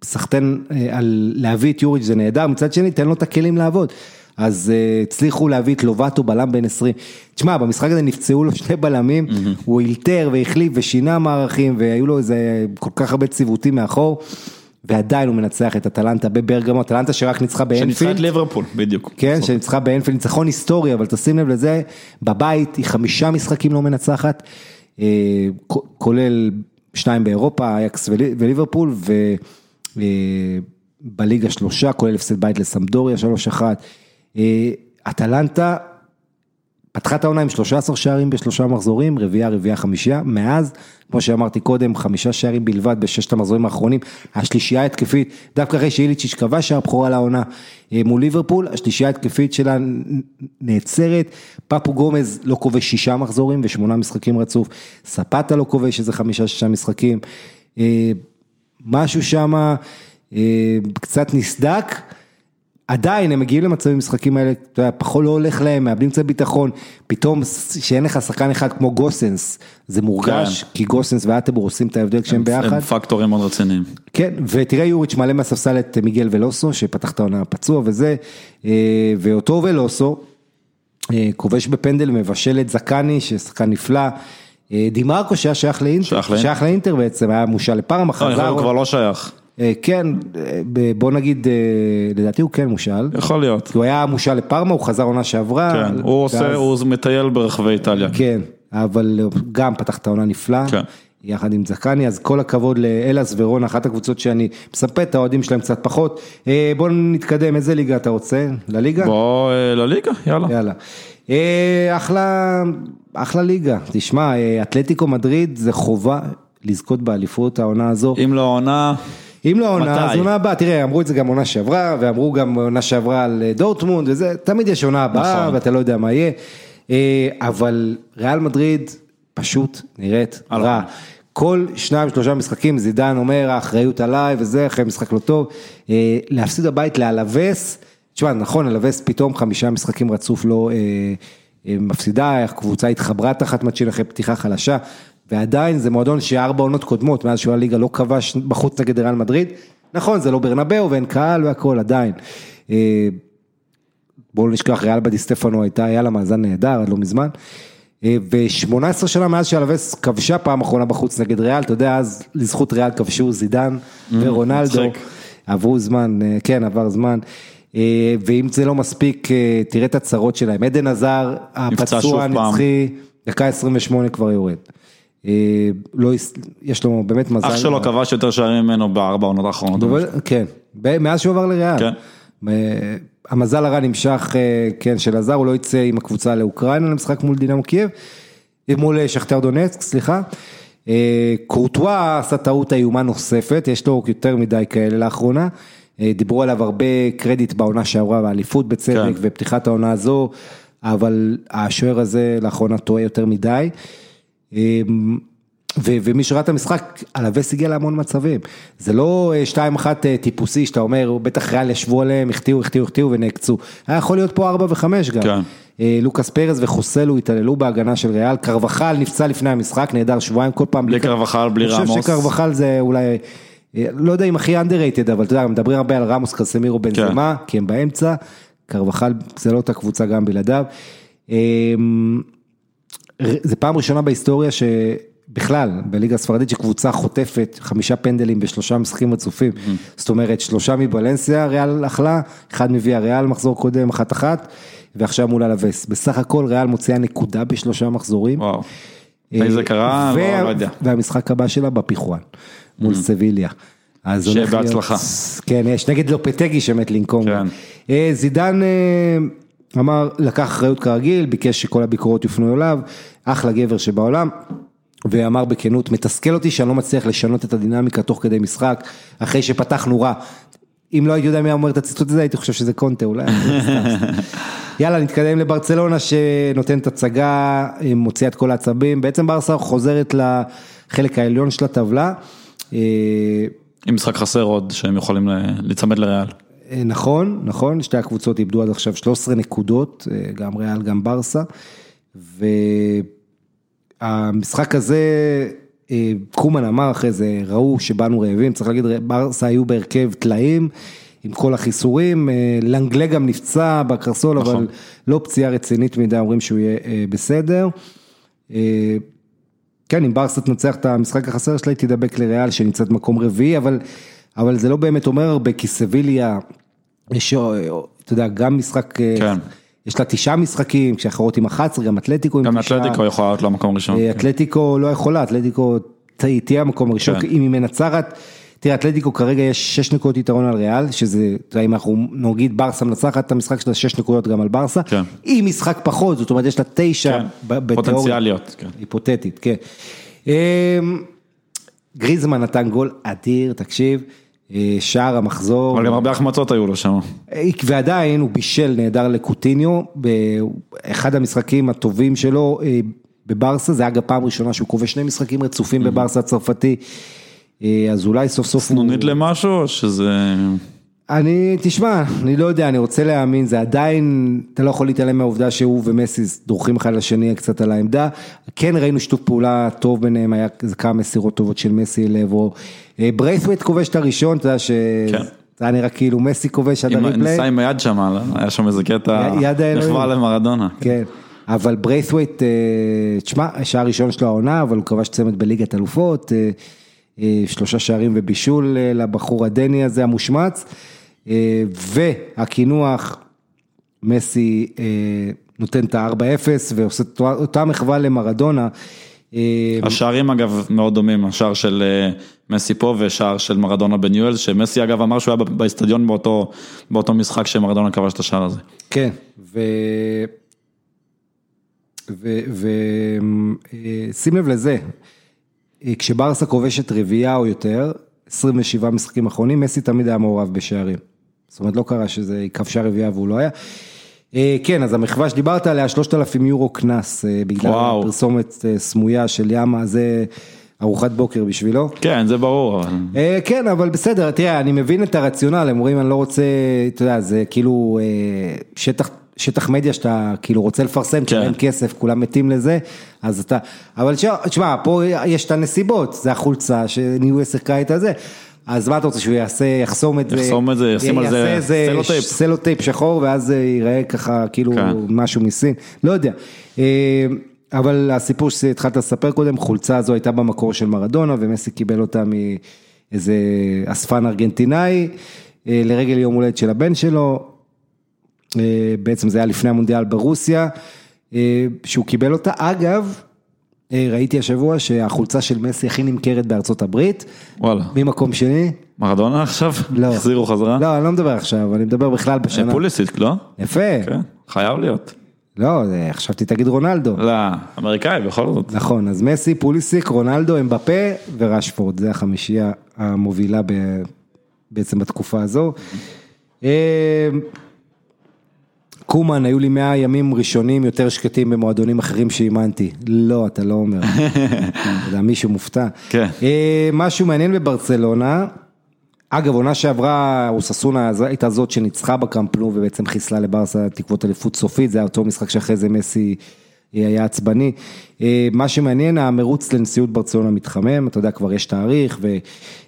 A: וסחטיין אה, על להביא את יוריץ' זה נהדר, מצד שני תן לו את הכלים לעבוד. אז אה, הצליחו להביא את לובטו בלם בן 20. תשמע, במשחק הזה נפצעו לו שני בלמים, הוא אילתר והחליף ושינה מערכים, והיו לו איזה כל כך הרבה ציוותים מאחור. ועדיין הוא מנצח את אטלנטה בברגמו, אטלנטה שרק ניצחה
B: שניצחה את
A: באנפילד,
B: ליברפול, בדיוק.
A: כן, שניצחה באנפילד, ניצחון היסטורי, אבל תשים לב לזה, בבית היא חמישה משחקים לא מנצחת, אה, כולל שניים באירופה, אייקס ולי- וליברפול, ובליגה שלושה, כולל הפסד בית לסמדוריה, שלוש אחת. אה, אטלנטה פתחה את העונה עם 13 שערים בשלושה מחזורים, רביעייה, רביעייה, חמישייה, מאז, כמו שאמרתי קודם, חמישה שערים בלבד בששת המחזורים האחרונים, השלישייה ההתקפית, דווקא אחרי שאיליצ'יץ' כבש שער בכורה לעונה אה, מול ליברפול, השלישייה ההתקפית שלה נעצרת, פפו גומז לא כובש שישה מחזורים ושמונה משחקים רצוף, ספטה לא כובש איזה חמישה, שישה משחקים, אה, משהו שם קצת נסדק. עדיין הם מגיעים למצבים במשחקים האלה, אתה יודע, פחות לא הולך להם, מאבדים קצת ביטחון, פתאום שאין לך שחקן אחד כמו גוסנס, זה מורגש,
B: כן.
A: כי גוסנס ואטבור עושים את ההבדל כשהם ביחד.
B: הם פקטורים מאוד רציניים.
A: כן, ותראה יוריץ' מעלה מהספסל את מיגל ולוסו, שפתח את העונה פצוע וזה, אה, ואותו ולוסו, אה, כובש בפנדל, מבשל את זקני, ששחקן נפלא, אה, דימרקו שהיה שייך לאינטר,
B: שייך לאינטר.
A: בעצם, היה מושל לפרמה,
B: לא,
A: חזר,
B: הוא כבר לא שייך,
A: כן, אה, בוא נגיד, אה, לדעתי הוא כן מושל,
B: יכול להיות.
A: כי הוא היה מושל לפרמה, הוא חזר עונה שעברה,
B: כן, הוא עושה, הוא מטייל ברחבי איטליה.
A: כן, אבל גם פתח את העונה נפלא,
B: כן.
A: יחד עם זקני, אז כל הכבוד לאלאס ורונה, אחת הקבוצות שאני מספר את האוהדים שלהם קצת פחות. אה, בוא נתקדם, איזה ליגה אתה רוצה? לליגה?
B: בוא אה, לליגה, יאללה.
A: יאללה. אה, אחלה, אחלה ליגה, תשמע, אה, אתלטיקו מדריד זה חובה לזכות באליפות העונה הזו.
B: אם לא עונה,
A: אם לא עונה,
B: מתי?
A: אז עונה הבאה, תראה, אמרו את זה גם עונה שעברה, ואמרו גם עונה שעברה על אה, דורטמונד, וזה, תמיד יש עונה הבאה,
B: נכון.
A: ואתה לא יודע מה יהיה, אה, אבל ריאל מדריד פשוט נראית רע.
B: העונה.
A: כל שניים שלושה משחקים זידן אומר האחריות עליי וזה אחרי משחק לא טוב, אה, להפסיד בבית לאלווס, תשמע נכון אלווס פתאום חמישה משחקים רצוף לא אה, אה, מפסידה, הקבוצה התחברה תחת מצ'ין אחרי פתיחה חלשה, ועדיין זה מועדון שארבע עונות קודמות מאז שהוא הליגה לא כבש בחוץ נגד ריאל מדריד, נכון זה לא ברנבאו ואין קהל והכל עדיין. אה, בואו לא נשכח, ריאל בדי סטפנו הייתה, היה לה מאזן נהדר עד לא מזמן. אה, ו-18 שנה מאז שאלווס כבשה פעם אחרונה בחוץ נגד ריאל, אתה יודע, אז לזכות ריאל כבשו זידן ורונלדו.
B: מצחיק.
A: עברו זמן, אה, כן, עבר זמן. ואם זה לא מספיק, אה, תראה את הצרות שלהם. עדן עזר, הפצוע. הנצחי, דקה 28 כבר יורד. אה, לא, יש- לו באמת מזל.
B: אח שלו כבש יותר שערים ממנו בארבע העונות האחרונות.
A: כן, מאז שהוא עבר לריאל.
B: כן.
A: אה, המזל הרע נמשך, אה, כן, של עזר, הוא לא יצא עם הקבוצה לאוקראינה למשחק מול דינמו קייב, מול שכתר דונצק, סליחה. אה, קורטואה עשה טעות איומה נוספת, יש לו יותר מדי כאלה לאחרונה. דיברו עליו הרבה קרדיט בעונה שעברה, באליפות בצדק,
B: כן.
A: ופתיחת העונה הזו, אבל השוער הזה לאחרונה טועה יותר מדי. אה, ו- ומי שראה את המשחק, אלווס הגיע להמון מצבים. זה לא אה, 2-1 אה, טיפוסי שאתה אומר, בטח ריאל ישבו עליהם, החטיאו, החטיאו, החטיאו ונעקצו. היה יכול להיות פה 4 ו-5 גם.
B: כן.
A: אה, לוקאס פרז וחוסלו התעללו בהגנה של ריאל, קרבחל נפצע לפני המשחק, נהדר שבועיים כל פעם.
B: בלי קרבחל, בלי
A: אני חושב
B: רמוס.
A: שקרבחל זה אולי, אה, לא יודע אם הכי underrated, אבל אתה יודע, מדברים הרבה על רמוס, קסמירו, בנזמה, כי הם באמצע, קרבחל זה לא אותה קבוצה גם בלעדיו. אה, זה פעם ראשונה בהיסטוריה שבכלל, בליגה הספרדית שקבוצה חוטפת חמישה פנדלים בשלושה משחקים רצופים, זאת אומרת שלושה מבלנסיה, ריאל אכלה, אחד מביא הריאל מחזור קודם, אחת אחת, ועכשיו מול אלווס. בסך הכל ריאל מוציאה נקודה בשלושה מחזורים.
B: וואו. מתי זה קרה? לא-
A: וה-
B: לא יודע.
A: והמשחק הבא שלה בפיחואן, מול סביליה. אז
B: שיהיה
A: הולך להיות-
B: בהצלחה.
A: כן, יש נגד לופטגי שמת לנקום.
B: כן.
A: אה, זידן אה, אמר, לקח אחריות כרגיל, ביקש שכל הביקורות יופנו אליו, אחלה גבר שבעולם. ואמר בכנות, מתסכל אותי שאני לא מצליח לשנות את הדינמיקה תוך כדי משחק, אחרי שפתחנו רע. אם לא הייתי יודע מי אומר את הציטוט הזה, הייתי חושב שזה קונטה אולי. יאללה, נתקדם לברצלונה שנותנת הצגה, מוציאה את כל העצבים. בעצם ברסה חוזרת לחלק העליון של הטבלה. אה,
B: אם משחק חסר עוד, שהם יכולים ל- להיצמד לריאל.
A: אה, נכון, נכון, שתי הקבוצות איבדו עד עכשיו 13 נקודות, אה, גם ריאל, גם ברסה. והמשחק הזה, אה, קומן אמר אחרי זה, ראו שבאנו רעבים, צריך להגיד, ברסה היו בהרכב טלאים. עם כל החיסורים, לנגלה גם נפצע בקרסול,
B: נכון.
A: אבל לא פציעה רצינית מדי, אומרים שהוא יהיה בסדר. כן, אם ברסה תנצח את המשחק החסר שלה, היא תדבק לריאל שנמצאת מקום רביעי, אבל, אבל זה לא באמת אומר הרבה, כי סביליה, יש, אה, אתה יודע, גם משחק, אה,
B: כן.
A: יש לה תשעה משחקים, כשאחרות עם 11, גם אתלטיקו עם
B: גם
A: תשעה.
B: אתלטיקו יכולה לעלות למקום ראשון.
A: אה, אתלטיקו לא יכולה, אתלטיקו תהיה המקום הראשון,
B: כן.
A: אם היא מנצחת, תראה, אתלטיקו כרגע יש 6 נקודות יתרון על ריאל, שזה, אתה יודע, אם אנחנו נגיד ברסה מנצחת את המשחק שלה, 6 נקודות גם על ברסה,
B: כן.
A: היא משחק פחות, זאת אומרת יש לה 9
B: כן,
A: בתיאוריה.
B: פוטנציאליות, כן.
A: היפותטית, כן. אמ, גריזמן נתן גול אדיר, תקשיב, שער המחזור.
B: אבל גם הרבה החמצות היו לו שם.
A: ועדיין הוא בישל נהדר לקוטיניו, באחד המשחקים הטובים שלו אה, בברסה, זה גם פעם ראשונה שהוא כובש שני משחקים רצופים בברסה הצרפתי, אה, אז אולי סוף סוף הוא...
B: סנונית למשהו, או שזה...
A: אני, תשמע, אני לא יודע, אני רוצה להאמין, זה עדיין, אתה לא יכול להתעלם מהעובדה שהוא ומסי דורכים אחד לשני קצת על העמדה. כן ראינו שיתוף פעולה טוב ביניהם, היה כמה מסירות טובות של מסי לעברו. אה, ברייסווייט כובש את הראשון, אתה יודע ש...
B: כן.
A: זה היה נראה כאילו מסי כובש עד הריפליי.
B: ניסה עם היד שם, היה שם איזה קטע. מחווה למרדונה.
A: כן. אבל ברייסווייט, תשמע, שער ראשון שלו העונה, אבל הוא כבש צמד בליגת אלופות, אה, אה, שלושה שערים ובישול אה, לבחור הדני הזה המושמץ, אה, והקינוח, מסי אה, נותן את ה-4-0 ועושה אותה מחווה למרדונה. אה,
B: השערים אגב מאוד דומים, השער של אה, מסי פה ושער של מרדונה בניואל, שמסי אגב אמר שהוא היה באיצטדיון באותו, באותו משחק שמרדונה כבש את השער הזה.
A: כן, ו... ושים לב לזה, כשברסה כובשת רביעייה או יותר, 27 משחקים אחרונים, מסי תמיד היה מעורב בשערים. זאת אומרת, לא קרה שזה, כבשה רביעייה והוא לא היה. אה, כן, אז המחווה שדיברת עליה, 3,000 יורו קנס, אה, בגלל
B: וואו.
A: פרסומת אה, סמויה של ימה, זה ארוחת בוקר בשבילו.
B: כן, זה ברור,
A: כן, אבל בסדר, תראה, אני מבין את הרציונל, הם אומרים, אני לא רוצה, אתה יודע, זה כאילו שטח, שטח מדיה שאתה כאילו רוצה לפרסם, כי
B: כן.
A: אין כסף, כולם מתים לזה, אז אתה, אבל תשמע, פה יש את הנסיבות, זה החולצה שניואלס שיחקה איתה זה. אז מה אתה רוצה שהוא יעשה, יחסום את זה,
B: יחסום את זה, ישים על זה סלוטייפ.
A: סלוטייפ שחור ואז זה ייראה ככה כאילו
B: כן.
A: משהו מסין, לא יודע. אה, אבל הסיפור שהתחלת לספר קודם, חולצה הזו הייתה במקור של מרדונה ומסי קיבל אותה מאיזה אספן ארגנטינאי אה, לרגל יום הולדת של הבן שלו, אה, בעצם זה היה לפני המונדיאל ברוסיה, אה, שהוא קיבל אותה. אגב, אה, ראיתי השבוע שהחולצה של מסי הכי נמכרת בארצות הברית,
B: וואלה.
A: ממקום שני.
B: מרדונה עכשיו?
A: לא.
B: החזירו חזרה?
A: לא, אני לא מדבר עכשיו, אני מדבר בכלל בשנה.
B: פוליסיק, לא?
A: יפה.
B: כן, חייב להיות.
A: לא, זה- חשבתי תגיד רונלדו.
B: לא, אמריקאי בכל זאת.
A: נכון, אז מסי, פוליסיק, רונלדו, אמבפה ורשפורד, זה החמישייה המובילה ב- בעצם בתקופה הזו. קומן, היו לי 100 ימים ראשונים יותר שקטים במועדונים אחרים שאימנתי. לא, אתה לא אומר. אתה יודע, מישהו מופתע.
B: כן.
A: אה, משהו מעניין בברצלונה. אגב, עונה שעברה, אוססונה הייתה זאת שניצחה בקמפנו ובעצם חיסלה לברסה תקוות אליפות סופית, זה היה אותו משחק שאחרי זה מסי אה, היה עצבני. אה, מה שמעניין, המרוץ לנשיאות ברצלונה מתחמם, אתה יודע, כבר יש תאריך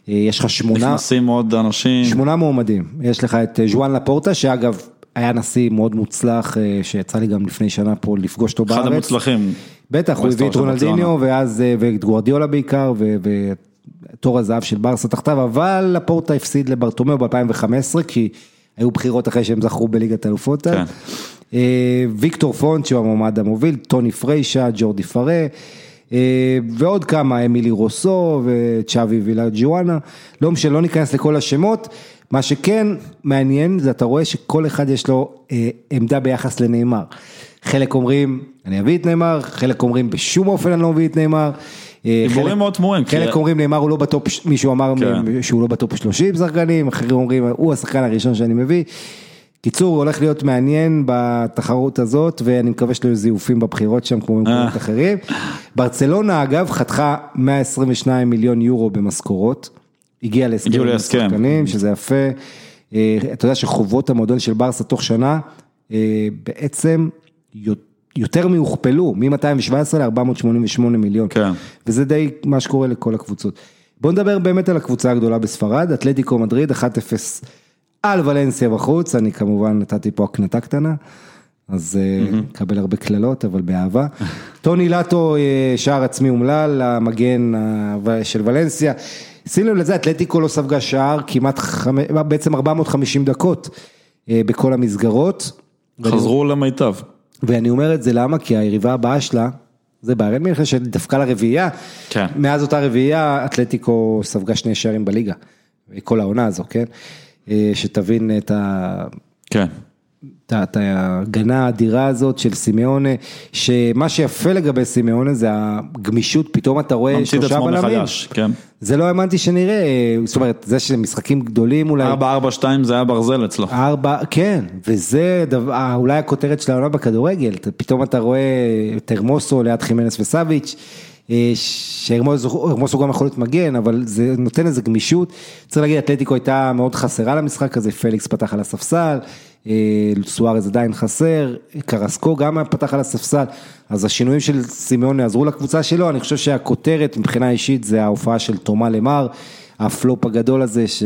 A: ויש לך שמונה,
B: נכנסים עוד אנשים.
A: שמונה מועמדים. יש לך את ז'ואן לפורטה, שאגב, היה נשיא מאוד מוצלח, אה, שיצא לי גם לפני שנה פה לפגוש אותו בארץ.
B: אחד המוצלחים.
A: בטח, הוא הביא את רונלדיניו. ואז, אה, ואת גוארדיולה בעיקר, ותור הזהב של ברסה תחתיו, אבל לפורטה הפסיד לברטומיאו ב-2015, כי היו בחירות אחרי שהם זכו בליגת האלופות.
B: כן.
A: אה, ויקטור פונט שהוא המועמד המוביל, טוני פריישה, ג'ורדי אה, ועוד כמה, אמילי רוסו וצ'אבי וילה ג'ואנה, לא משנה, לא ניכנס לכל השמות, מה שכן מעניין זה אתה רואה שכל אחד יש לו אה, עמדה ביחס לנאמר. חלק אומרים, אני אביא את נאמר, חלק אומרים בשום אופן אני לא מביא את נאמר. אה,
B: דיבורים
A: חלק-
B: מאוד תמוהים,
A: חלק אומרים נאמר הוא לא בטופ, מישהו אמר
B: כן.
A: שהוא לא בטופ 30 שחקנים, אחרים אומרים הוא השחקן הראשון שאני מביא. קיצור, הולך להיות מעניין בתחרות הזאת, ואני מקווה שלא יהיו זיופים בבחירות שם כמו במקומות
B: אה.
A: אחרים. ברצלונה אגב חתכה 122 מיליון יורו במשכורות, הגיעה להסכם עם. השחקנים, שזה יפה. אה, אתה יודע שחובות המועדון של ברסה תוך שנה, אה, בעצם יותר מהוכפלו, מ-217 ל-488 מיליון.
B: כן.
A: וזה די מה שקורה לכל הקבוצות. בואו נדבר באמת על הקבוצה הגדולה בספרד, אתלטיקו מדריד 1-0 על ולנסיה בחוץ, אני כמובן נתתי פה הקנטה קטנה, אז אה, נקבל הרבה קללות, אבל באהבה. טוני לטו, שער עצמי אומלל, המגן של ולנסיה. שים לב לזה, אתלטיקו לא ספגה שער כמעט, חמ- בעצם 450 דקות אה, בכל המסגרות.
B: חזרו למיטב.
A: ואני אומר את זה למה? כי היריבה הבאה שלה, זה ביירן מינכן שדפקה לרביעייה,
B: כן.
A: מאז אותה רביעייה אתלטיקו ספגה שני שערים בליגה, כל העונה הזו, כן? אה, שתבין את ה...
B: כן.
A: את ההגנה האדירה הזאת של סימאונה, שמה שיפה לגבי סימאונה זה הגמישות, פתאום אתה רואה
B: ממציא את
A: שלושה
B: עצמו
A: בלמים.
B: מחדש, כן.
A: זה לא האמנתי שנראה, אה, זאת אומרת, זה שמשחקים גדולים אולי.
B: 4-4-2 זה היה ברזל אצלו.
A: ארבע, כן, וזה דבר, אולי הכותרת של העונה בכדורגל, פתאום אתה רואה את הרמוסו ליד חימנס וסביץ', אה, שהרמוסו הרמוסו גם יכול להיות מגן, אבל זה נותן איזה גמישות. צריך להגיד, אתלטיקו הייתה מאוד חסרה למשחק הזה, פליקס פתח על הספסל, אה, סוארז עדיין חסר, קרסקו גם פתח על הספסל, אז השינויים של סימאונה יעזרו לקבוצה שלו, אני חושב שהכותרת מבחינה אישית זה ההופעה של תומה למר, הפלופ הגדול הזה ש...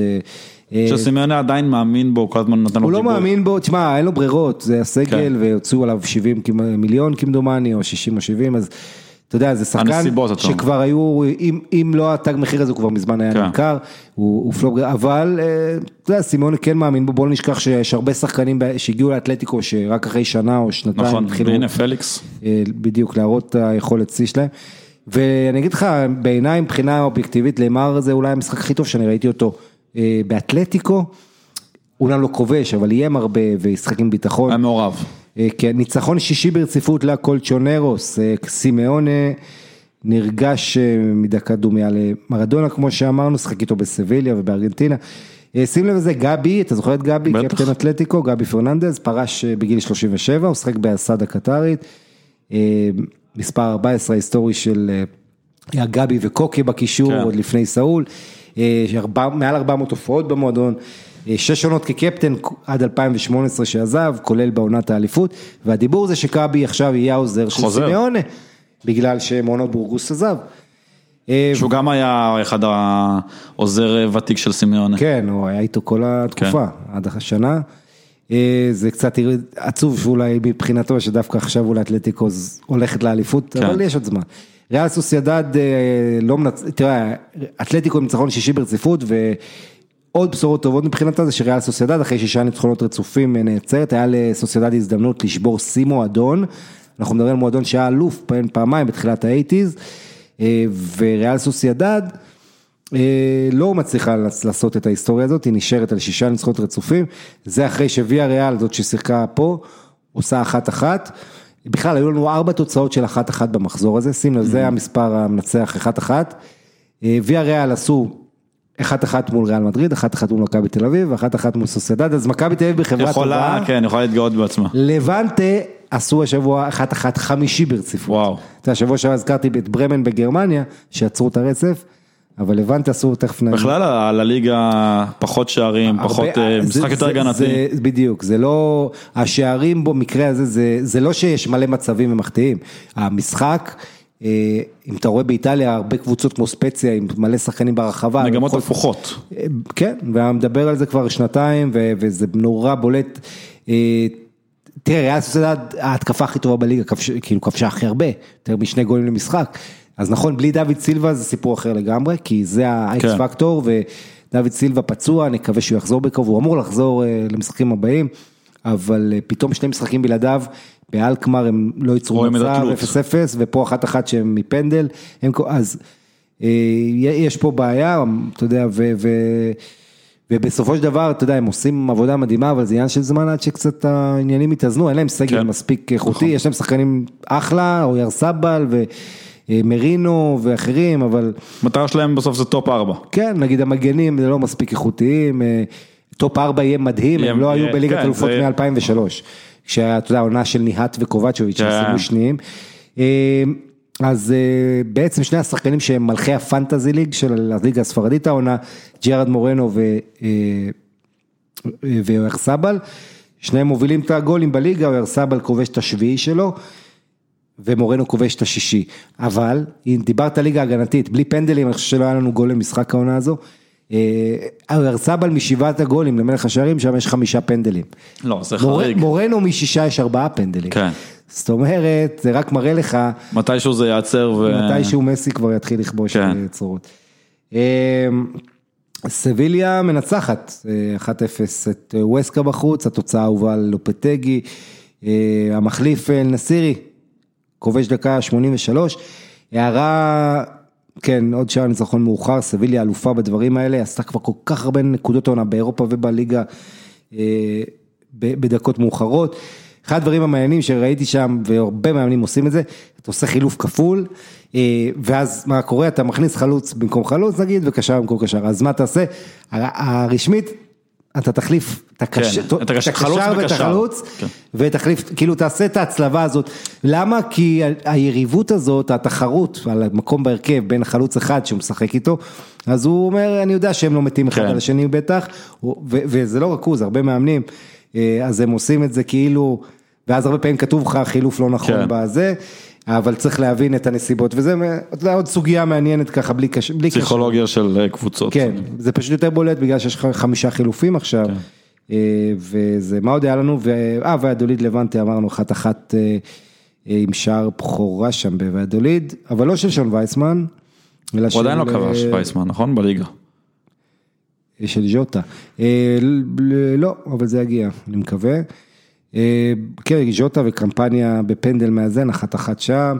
B: שסימאונה עדיין מאמין בו, כל הזמן נתן לו
A: הוא לא. מאמין בו, תשמע, אין לו ברירות, זה הסגל,
B: כן.
A: והוציאו עליו 70 כמ- מיליון כמדומני, או 60 או 70, אז אתה יודע, זה שחקן. שכבר היו, אם, אם לא התג מחיר הזה, הוא כבר מזמן היה
B: כן.
A: נמכר, הוא, הוא פלוג, אבל אה, אתה יודע, סימון כן מאמין בו, בוא לא נשכח שיש הרבה שחקנים שהגיעו לאתלטיקו, שרק אחרי שנה או שנתיים
B: נכון,
A: התחילו
B: והנה פליקס.
A: אה, בדיוק להראות את היכולת שיא שלהם. ואני אגיד לך, בעיניי מבחינה אובייקטיבית, לאמר זה אולי המשחק הכי טוב שאני ראיתי אותו אה, באתלטיקו, אומנם לא כובש, אבל איים הרבה וישחק עם ביטחון.
B: היה מעורב.
A: אה, ניצחון שישי ברציפות לקולצ'ונרוס, אה, סימאונה נרגש אה, מדקה דומיה למרדונה, כמו שאמרנו, שחק איתו בסביליה ובארגנטינה. שים לב לזה, גבי, אתה זוכר את גבי. קפטן אתלטיקו, גבי פרננדז, פרש בגיל 37, הוא שחק באסד הקטרית, מספר 14 ההיסטורי של גבי וקוקי בקישור,
B: כן.
A: עוד לפני סאול, מעל 400 הופעות במועדון. אה, שש עונות כקפטן עד 2018 שעזב, כולל בעונת האליפות, והדיבור זה שקאבי עכשיו יהיה העוזר של. סימיונה, בגלל שמעונות בורגוס עזב. אה,
B: שהוא גם היה אחד העוזר ותיק של סימיוני.
A: כן, הוא היה איתו כל התקופה, עד השנה. אה, זה קצת עצוב שאולי מבחינתו שדווקא עכשיו אולי אתלטיקו הולכת לאליפות,
B: כן.
A: אבל יש עוד זמן. ריאל סוסיידד לא מנצ... תראה, אתלטיקו עם ניצחון שישי ברציפות ועוד בשורות טובות מבחינתה זה שריאל סוסיידד אחרי שישה ניצחונות רצופים אה, נעצרת, היה לסוסיידד הזדמנות לשבור שיא מועדון, אנחנו מדברים על מועדון שהיה אלוף פעם- פעמיים בתחילת האייטיז, אה, וריאל סוסיידד אה, לא מצליחה לעש- לעשות את ההיסטוריה הזאת, היא נשארת על שישה ניצחונות רצופים, זה אחרי שוויה ריאל, זאת ששיחקה פה, עושה אחת אחת. בכלל היו לנו ארבע תוצאות של אחת אחת במחזור הזה, שים לב, זה המספר המנצח אחת אחת. ויה ריאל עשו אחת אחת מול ריאל מדריד, אחת אחת מול מכבי תל אביב, ואחת אחת מול סוסיידד, אז מכבי תל אביב בחברה
B: יכולה,
A: טובה.
B: כן, יכולה להתגאות בעצמה.
A: לבנטה עשו השבוע אחת אחת חמישי ברציפות.
B: וואו.
A: אתה יודע, שבוע שעבר הזכרתי את ברמן בגרמניה, שעצרו את הרצף, אבל לבנטה עשו, תכף נגיד.
B: בכלל על הליגה פחות שערים, פחות,
A: הרבה-
B: אה,
A: זה-
B: משחק יותר
A: זה-
B: הגנתי.
A: זה- בדיוק, זה לא, השערים במקרה הזה, זה, זה לא שיש מלא מצבים ומחטיאים, המשחק, אם אתה רואה באיטליה הרבה קבוצות כמו ספציה עם מלא שחקנים ברחבה,
B: מגמות הפוכות.
A: אה, כן, ומדבר על זה כבר שנתיים, וזה נורא בולט. אה, תראה, ריאל סוסיידד, ההתקפה הכי טובה בליגה, כאילו כבשה הכי הרבה, יותר משני גולים למשחק. אז נכון, בלי דוד סילבה זה סיפור אחר לגמרי, כי זה האקס
B: כן.
A: פקטור, ודוד סילבה פצוע, נקווה שהוא יחזור בקרוב, הוא אמור לחזור אה, למשחקים הבאים, אבל אה, פתאום שני משחקים בלעדיו, באלקמר הם לא ייצרו מצב,
B: התלות.
A: 0-0, ופה אחת אחת שהם מפנדל, הם, אז אה, יש פה בעיה, אתה יודע, ו... ו ובסופו של דבר, אתה יודע, הם עושים עבודה מדהימה, אבל זה עניין של זמן עד שקצת העניינים יתאזנו, אין להם סגל
B: כן.
A: מספיק איכותי, יש להם שחקנים אחלה, אויארסבל ומרינו ואחרים, אבל
B: המטרה שלהם בסוף זה טופ 4.
A: כן, נגיד המגנים זה לא מספיק איכותיים, אה, טופ 4 יהיה מדהים,
B: יהיה-
A: הם לא היו
B: יהיה-
A: בליגת
B: כן,
A: אלופות
B: זה-
A: מ-2003, כשהיה, אתה יודע, עונה של ניהט וקובצ'וביץ',
B: כן.
A: שסיימו שניים. אה, אז אה, בעצם שני השחקנים שהם מלכי הפנטזי ליג של הליגה הספרדית העונה, ג'רד מורנו. אה, ואויארסבל, שניהם מובילים את הגולים בליגה, אויארסבל כובש את השביעי שלו, ומורנו כובש את השישי. אבל, אם דיברת ליגה הגנתית, בלי פנדלים, אני חושב שלא היה לנו גול למשחק העונה הזו. אה, אויר סבל משבעת הגולים למלך השערים, שם יש חמישה פנדלים.
B: לא, זה
A: מור-
B: חריג.
A: מורנו משישה יש ארבעה פנדלים.
B: כן.
A: זאת אומרת, זה רק מראה לך
B: מתישהו זה ייעצר ו...
A: מתישהו מסי כבר יתחיל לכבוש
B: כן.
A: אה, צורות. אה, סביליה מנצחת אה, 1-0 את אה, ווסקה בחוץ, התוצאה הובאה ללופטגי, אה, המחליף נסירי, כובש דקה 83, הערה, כן, עוד שעה ניצחון מאוחר, סביליה אלופה בדברים האלה, עשתה כבר כל כך הרבה נקודות עונה באירופה ובליגה אה, בדקות מאוחרות. אחד הדברים המעניינים שראיתי שם, והרבה מאמנים עושים את זה, אתה עושה חילוף כפול, אה, ואז מה קורה, אתה מכניס חלוץ במקום חלוץ נגיד, וקשר במקום קשר, אז מה תעשה? הרשמית, אתה תחליף את הקש-
B: כן,
A: הקשר ואת. החלוץ,
B: כן.
A: ותחליף, כאילו תעשה את ההצלבה הזאת, למה? כי היריבות הזאת, התחרות על המקום בהרכב בין חלוץ אחד שהוא משחק איתו, אז הוא אומר, אני יודע שהם לא מתים אחד
B: כן.
A: על השני בטח, וזה לא רק הוא, זה הרבה מאמנים, אה, אז הם עושים את זה כאילו, ואז הרבה פעמים כתוב לך חילוף לא נכון. בזה, אבל צריך להבין את הנסיבות, וזה עוד סוגיה מעניינת ככה, בלי קשר.
B: פסיכולוגיה של אה, קבוצות.
A: כן, זה פשוט יותר בולט בגלל שיש לך חמישה חילופים עכשיו,
B: כן.
A: אה, וזה, מה עוד היה לנו, אה, והדוליד לבנטי אמרנו אחת אחת אה, עם שער בכורה שם בוועדוליד, אבל לא של שון וייסמן, אלא
B: הוא עדיין לא
A: של,
B: כבש וייסמן, נכון? בליגה.
A: של ז'וטה. ל- לא, אבל זה יגיע, אני מקווה. אה, כן, ז'וטה וקמפניה בפנדל מאזן, אחת אחת שם.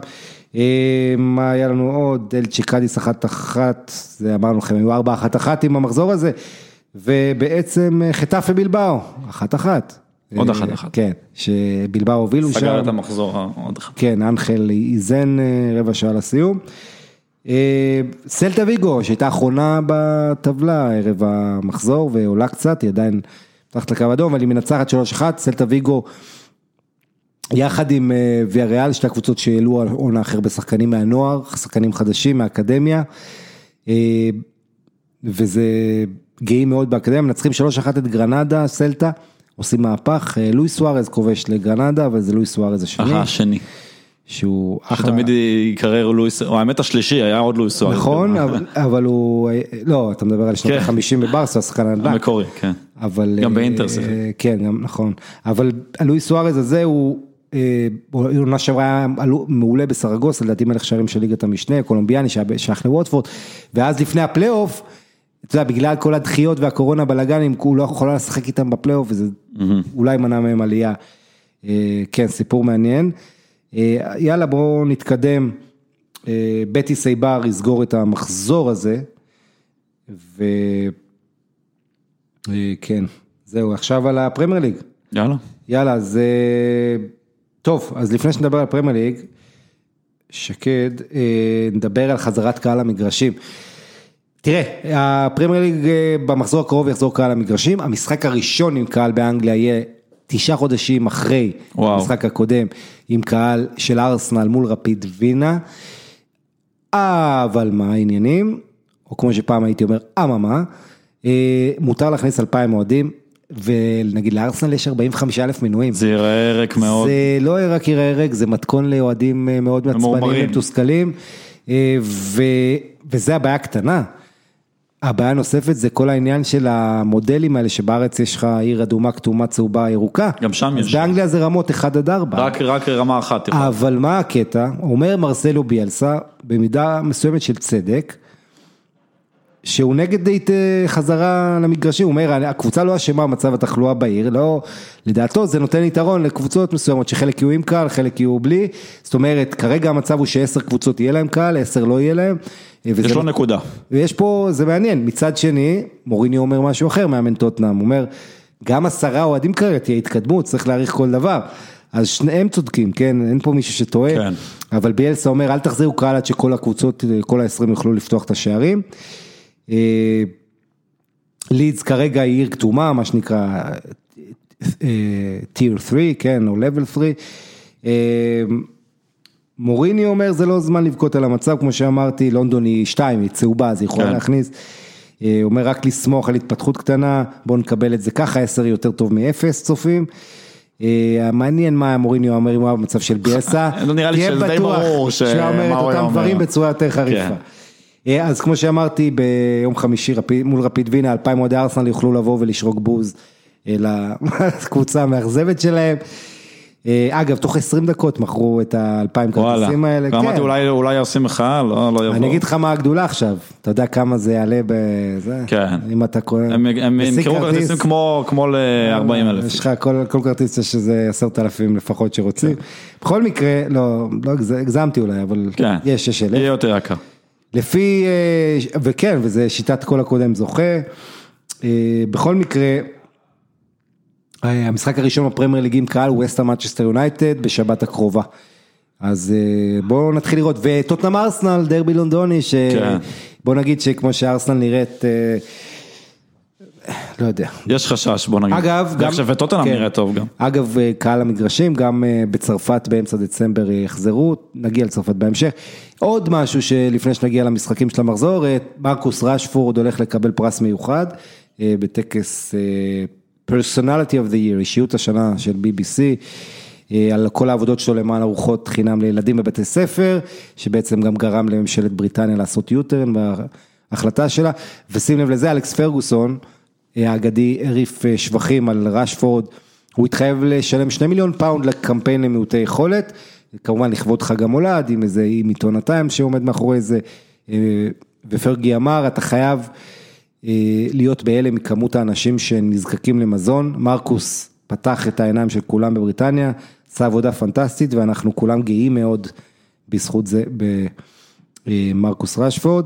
A: אה, מה היה לנו עוד? אלצ'י קאדיס אחת אחת, זה אמרנו לכם, היו ארבע אחת אחת עם המחזור הזה. ובעצם אה, חטאפה בלבאו, אחת אחת.
B: עוד אחת אחת.
A: כן, שבלבאו הובילו שם.
B: סגר את המחזור העוד אחד.
A: כן, אנחל איזן רבע שעה לסיום. סלטה ויגו, שהייתה אחרונה בטבלה ערב המחזור ועולה קצת, היא עדיין מתחת לקו אדום, אבל היא מנצחת 3-1, סלטה ויגו יחד עם אה, ויה ריאל, שתי הקבוצות שהעלו על עונה אחר בשחקנים מהנוער, שחקנים חדשים מהאקדמיה, אה, וזה גאים מאוד באקדמיה, מנצחים 3-1 את גרנדה, סלטה, עושים מהפך, אה, לואי סוארז כובש לגרנדה, אבל זה לואי סוארז השני.
B: השני.
A: שהוא אחלה,
B: שתמיד יקרר לואיס, או האמת השלישי היה עוד לואיס סוארז.
A: נכון, אבל, אבל הוא, לא, אתה מדבר על שנות
B: כן.
A: ה-50 בברסה, השחקן הנדל"ן,
B: המקורי, כן.
A: אבל,
B: גם
A: אה,
B: באינטר שיחק.
A: כן, גם נכון, אבל לואי סוארז הזה הוא, אה, הוא עונה שעברה היה מעולה בסרגוסה, לדעתי מלך שערים של ליגת המשנה, קולומביאני שייך לווטפורד, ואז לפני הפלייאוף, אתה יודע, בגלל כל הדחיות והקורונה בלאגנים, הוא לא יכול לשחק איתם בפלייאוף, וזה אולי מנע מהם עלייה. אה, כן, סיפור מעניין. אה, יאללה, בואו נתקדם. אה, בטיס אייבר יסגור את המחזור הזה, וכן, זהו, עכשיו על הפרמייר ליג.
B: יאללה.
A: יאללה, אז אה, טוב, אז לפני שנדבר על פרמייר ליג, שקד, אה, נדבר על חזרת קהל המגרשים. תראה, הפרמייר ליג אה, במחזור הקרוב יחזור קהל המגרשים, המשחק הראשון עם קהל באנגליה יהיה תשעה חודשים אחרי
B: וואו.
A: המשחק הקודם, עם קהל של ארסנל מול רפיד וינה. אבל מה העניינים, או כמו שפעם הייתי אומר, אממה, אה, מותר להכניס 2,000 אוהדים, ונגיד לארסנל יש 45 אלף מנויים.
B: זה ייראה ריק מאוד.
A: זה לא רק ייראה ריק, זה מתכון לאוהדים אה, מאוד מעצבנים. ומתוסכלים, אה, ו... וזה הבעיה הקטנה. הבעיה הנוספת זה כל העניין של המודלים האלה שבארץ יש לך עיר אדומה, כתומה, צהובה, ירוקה.
B: גם שם
A: אז
B: יש.
A: באנגליה זה רמות 1 עד 4.
B: רק, רק רמה אחת. יכולה.
A: אבל מה הקטע? אומר מרסלו ביאלסה, במידה מסוימת של צדק, שהוא נגד את אה, חזרה למגרשים, הוא אומר, הקבוצה לא אשמה במצב התחלואה בעיר, לא, לדעתו זה נותן יתרון לקבוצות מסוימות, שחלק יהיו עם קהל, חלק יהיו בלי, זאת אומרת, כרגע המצב הוא שעשר קבוצות יהיה להם קהל, עשר לא יהיה להם. אה,
B: יש לו נקודה.
A: ויש פה, זה מעניין, מצד שני, מוריני אומר משהו אחר, מאמן טוטנאם, הוא אומר, גם עשרה אוהדים כרגע תהיה התקדמות, צריך להעריך כל דבר. אז שניהם צודקים, כן, אין פה מישהו שטועה,
B: כן.
A: אבל ביאלסה אומר, אל תחזירו קהל עד שכל הקבוצות, כל ה-20 יוכלו לפתוח את השערים. אה, לידס כרגע היא עיר כתומה, מה שנקרא טיר 3, כן, או level 3. מוריני אומר זה לא זמן לבכות על המצב, כמו שאמרתי, לונדון היא 2, היא צהובה, אז היא יכולה
B: כן.
A: להכניס. אה, אומר רק לסמוך על התפתחות קטנה, בואו נקבל את זה ככה, 10 יותר טוב מ-0 צופים. אה, מעניין מה מוריני אומר אם הוא היה במצב של ביאסה.
B: לא נראה לי שזה די ברור
A: שהוא אומר את
B: הוא
A: אותם. דברים בצורה יותר חריפה.
B: כן.
A: אה, אז כמו שאמרתי, ביום חמישי מול רפיד וינה, אלפיים אוהדי ארסנל יוכלו לבוא ולשרוק בוז לקבוצה המאכזבת שלהם. אה, אגב, תוך 20 דקות מכרו את האלפיים
B: וואלה.
A: כרטיסים האלה.
B: ואמרתי
A: כן.
B: אולי אולי עושים מחאה, לא, לא יבוא.
A: אני אגיד לך מה הגדולה עכשיו, אתה יודע כמה זה יעלה בזה?
B: כן.
A: אם אתה קונה...
B: הם ימכרו
A: כרטיס,
B: כרטיסים כמו כמו ל-40 אלף.
A: יש לך כל, כל כרטיס יש איזה עשרת אלפים לפחות שרוצים. בכל מקרה, לא, לא הגז- הגזמתי אולי, אבל
B: כן.
A: יש שש אלף.
B: יהיה יותר יקר.
A: לפי, אה, וכן, וזה שיטת כל הקודם זוכה. אה, בכל מקרה, המשחק הראשון בפרמייר ליג עם קהל הוא וסטה מצ'סטר יונייטד בשבת הקרובה. אז אה, בואו נתחיל לראות, וטוטנאם ארסנל, דרבי לונדוני,
B: כן.
A: שבוא נגיד שכמו שארסנל נראית, אה, לא יודע.
B: יש חשש בוא נגיד.
A: אגב,
B: אני חושב וטוטנאם
A: כן.
B: נראה טוב גם.
A: אגב, אה, קהל המגרשים, גם אה, בצרפת באמצע דצמבר אה, יחזרו, נגיע לצרפת בהמשך. עוד משהו שלפני שנגיע למשחקים של המחזור, אה, מרקוס רשפורד הולך לקבל פרס מיוחד אה, בטקס אה, Personality of the Year, אישיות השנה של BBC. אה, על כל העבודות שלו למען ארוחות חינם לילדים בבתי ספר, שבעצם גם גרם לממשלת בריטניה לעשות U-turn בהחלטה שלה, ושים לב לזה, אלכס פרגוסון, אה, האגדי, הרעיף אה, שבחים על ראשפורד, הוא התחייב לשלם שני מיליון פאונד לקמפיין למעוטי יכולת, כמובן לכבוד חג המולד, עם איזה, עם עיתון הטיימס שעומד מאחורי זה, ופרגי אמר, אתה חייב להיות בהלם מכמות האנשים שנזקקים למזון, מרקוס פתח את העיניים של כולם בבריטניה, עשה עבודה פנטסטית ואנחנו כולם גאים מאוד בזכות זה במרקוס רשפורד.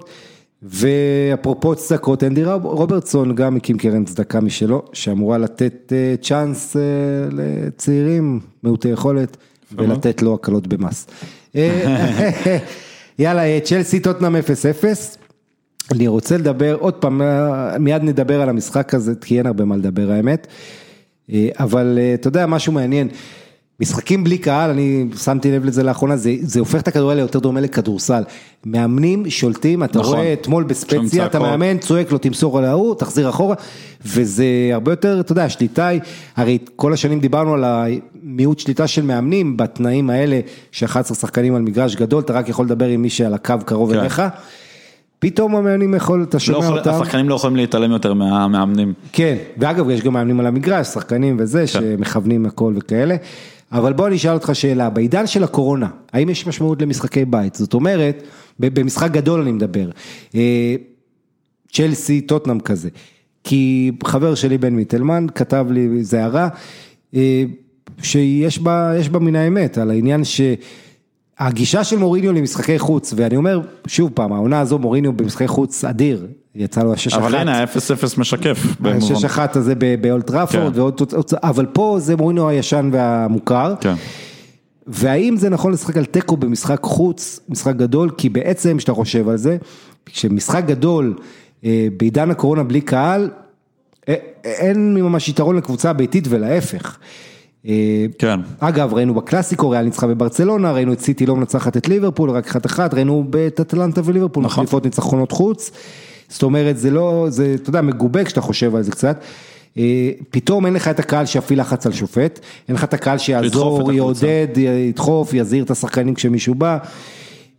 A: ואפרופו צדקות, אנדי רוברטסון גם הקים קרן צדקה משלו, שאמורה לתת אה, צ'אנס אה, לצעירים מעוטי יכולת ולתת לו הקלות במס. אה, יאללה, צ'לסי טוטנאם 0-0. אני רוצה לדבר, עוד פעם, מיד נדבר על המשחק הזה, כי אין הרבה מה לדבר האמת. אה, אבל אה, אתה יודע, משהו מעניין, משחקים בלי קהל, אני שמתי לב לזה לאחרונה, זה, זה הופך את הכדורגל ליותר דומה לכדורסל. מאמנים שולטים, אתה נכון. רואה אתמול בספציה, אתה מאמן, צועק לו, תמסור על ההוא, תחזיר אחורה, וזה הרבה יותר, אתה יודע, השליטה היא, הרי כל השנים דיברנו על המיעוט שליטה של מאמנים, בתנאים האלה, ש-11 שחקנים על מגרש גדול, אתה רק יכול לדבר עם מי שעל הקו קרוב כן. אליך. פתאום המאמנים יכול, אתה שומע לא אותם.
B: השחקנים לא יכולים להתעלם יותר מהמאמנים.
A: כן, ואגב יש גם מאמנים על המגרש, שחקנים וזה, כן. שמכוונים הכל וכאלה. אבל בוא אני אשאל אותך שאלה, בעידן של הקורונה, האם יש משמעות למשחקי בית? זאת אומרת, במשחק גדול אני מדבר, אה, צ'לסי, טוטנאם כזה. כי חבר שלי בן מיטלמן כתב לי איזה הערה, אה, שיש בה, בה מן האמת, על העניין ש... הגישה של מוריניו למשחקי חוץ, ואני אומר, שוב פעם, העונה הזו מוריניו במשחקי חוץ אדיר, יצא לו ה-6-1.
B: אבל הנה, ה-0-0 משקף.
A: ה-6-1 הזה באולטראפורד, כן. אבל פה זה מוריניו הישן והמוכר. כן. והאם זה נכון לשחק על תיקו במשחק חוץ, משחק גדול, כי בעצם, כשאתה חושב על זה, כשמשחק גדול אה, בעידן הקורונה בלי קהל, אין ממש יתרון לקבוצה הביתית ולהפך.
B: אה, כן.
A: אגב, ראינו בקלאסיקו, ריאל ניצחה בברצלונה, ראינו את סיטי לא מנצחת את ליברפול, רק אחת אחת, ראינו את אטלנטה וליברפול, נכון. מחליפות ניצחונות חוץ. זאת אומרת, זה לא, זה, אתה יודע, מגובה כשאתה חושב על זה קצת. אה, פתאום אין לך את הקהל שיפעיל לחץ על שופט, אין לך את הקהל שיעזור, יעודד, ידחוף, יזהיר את השחקנים כשמישהו בא.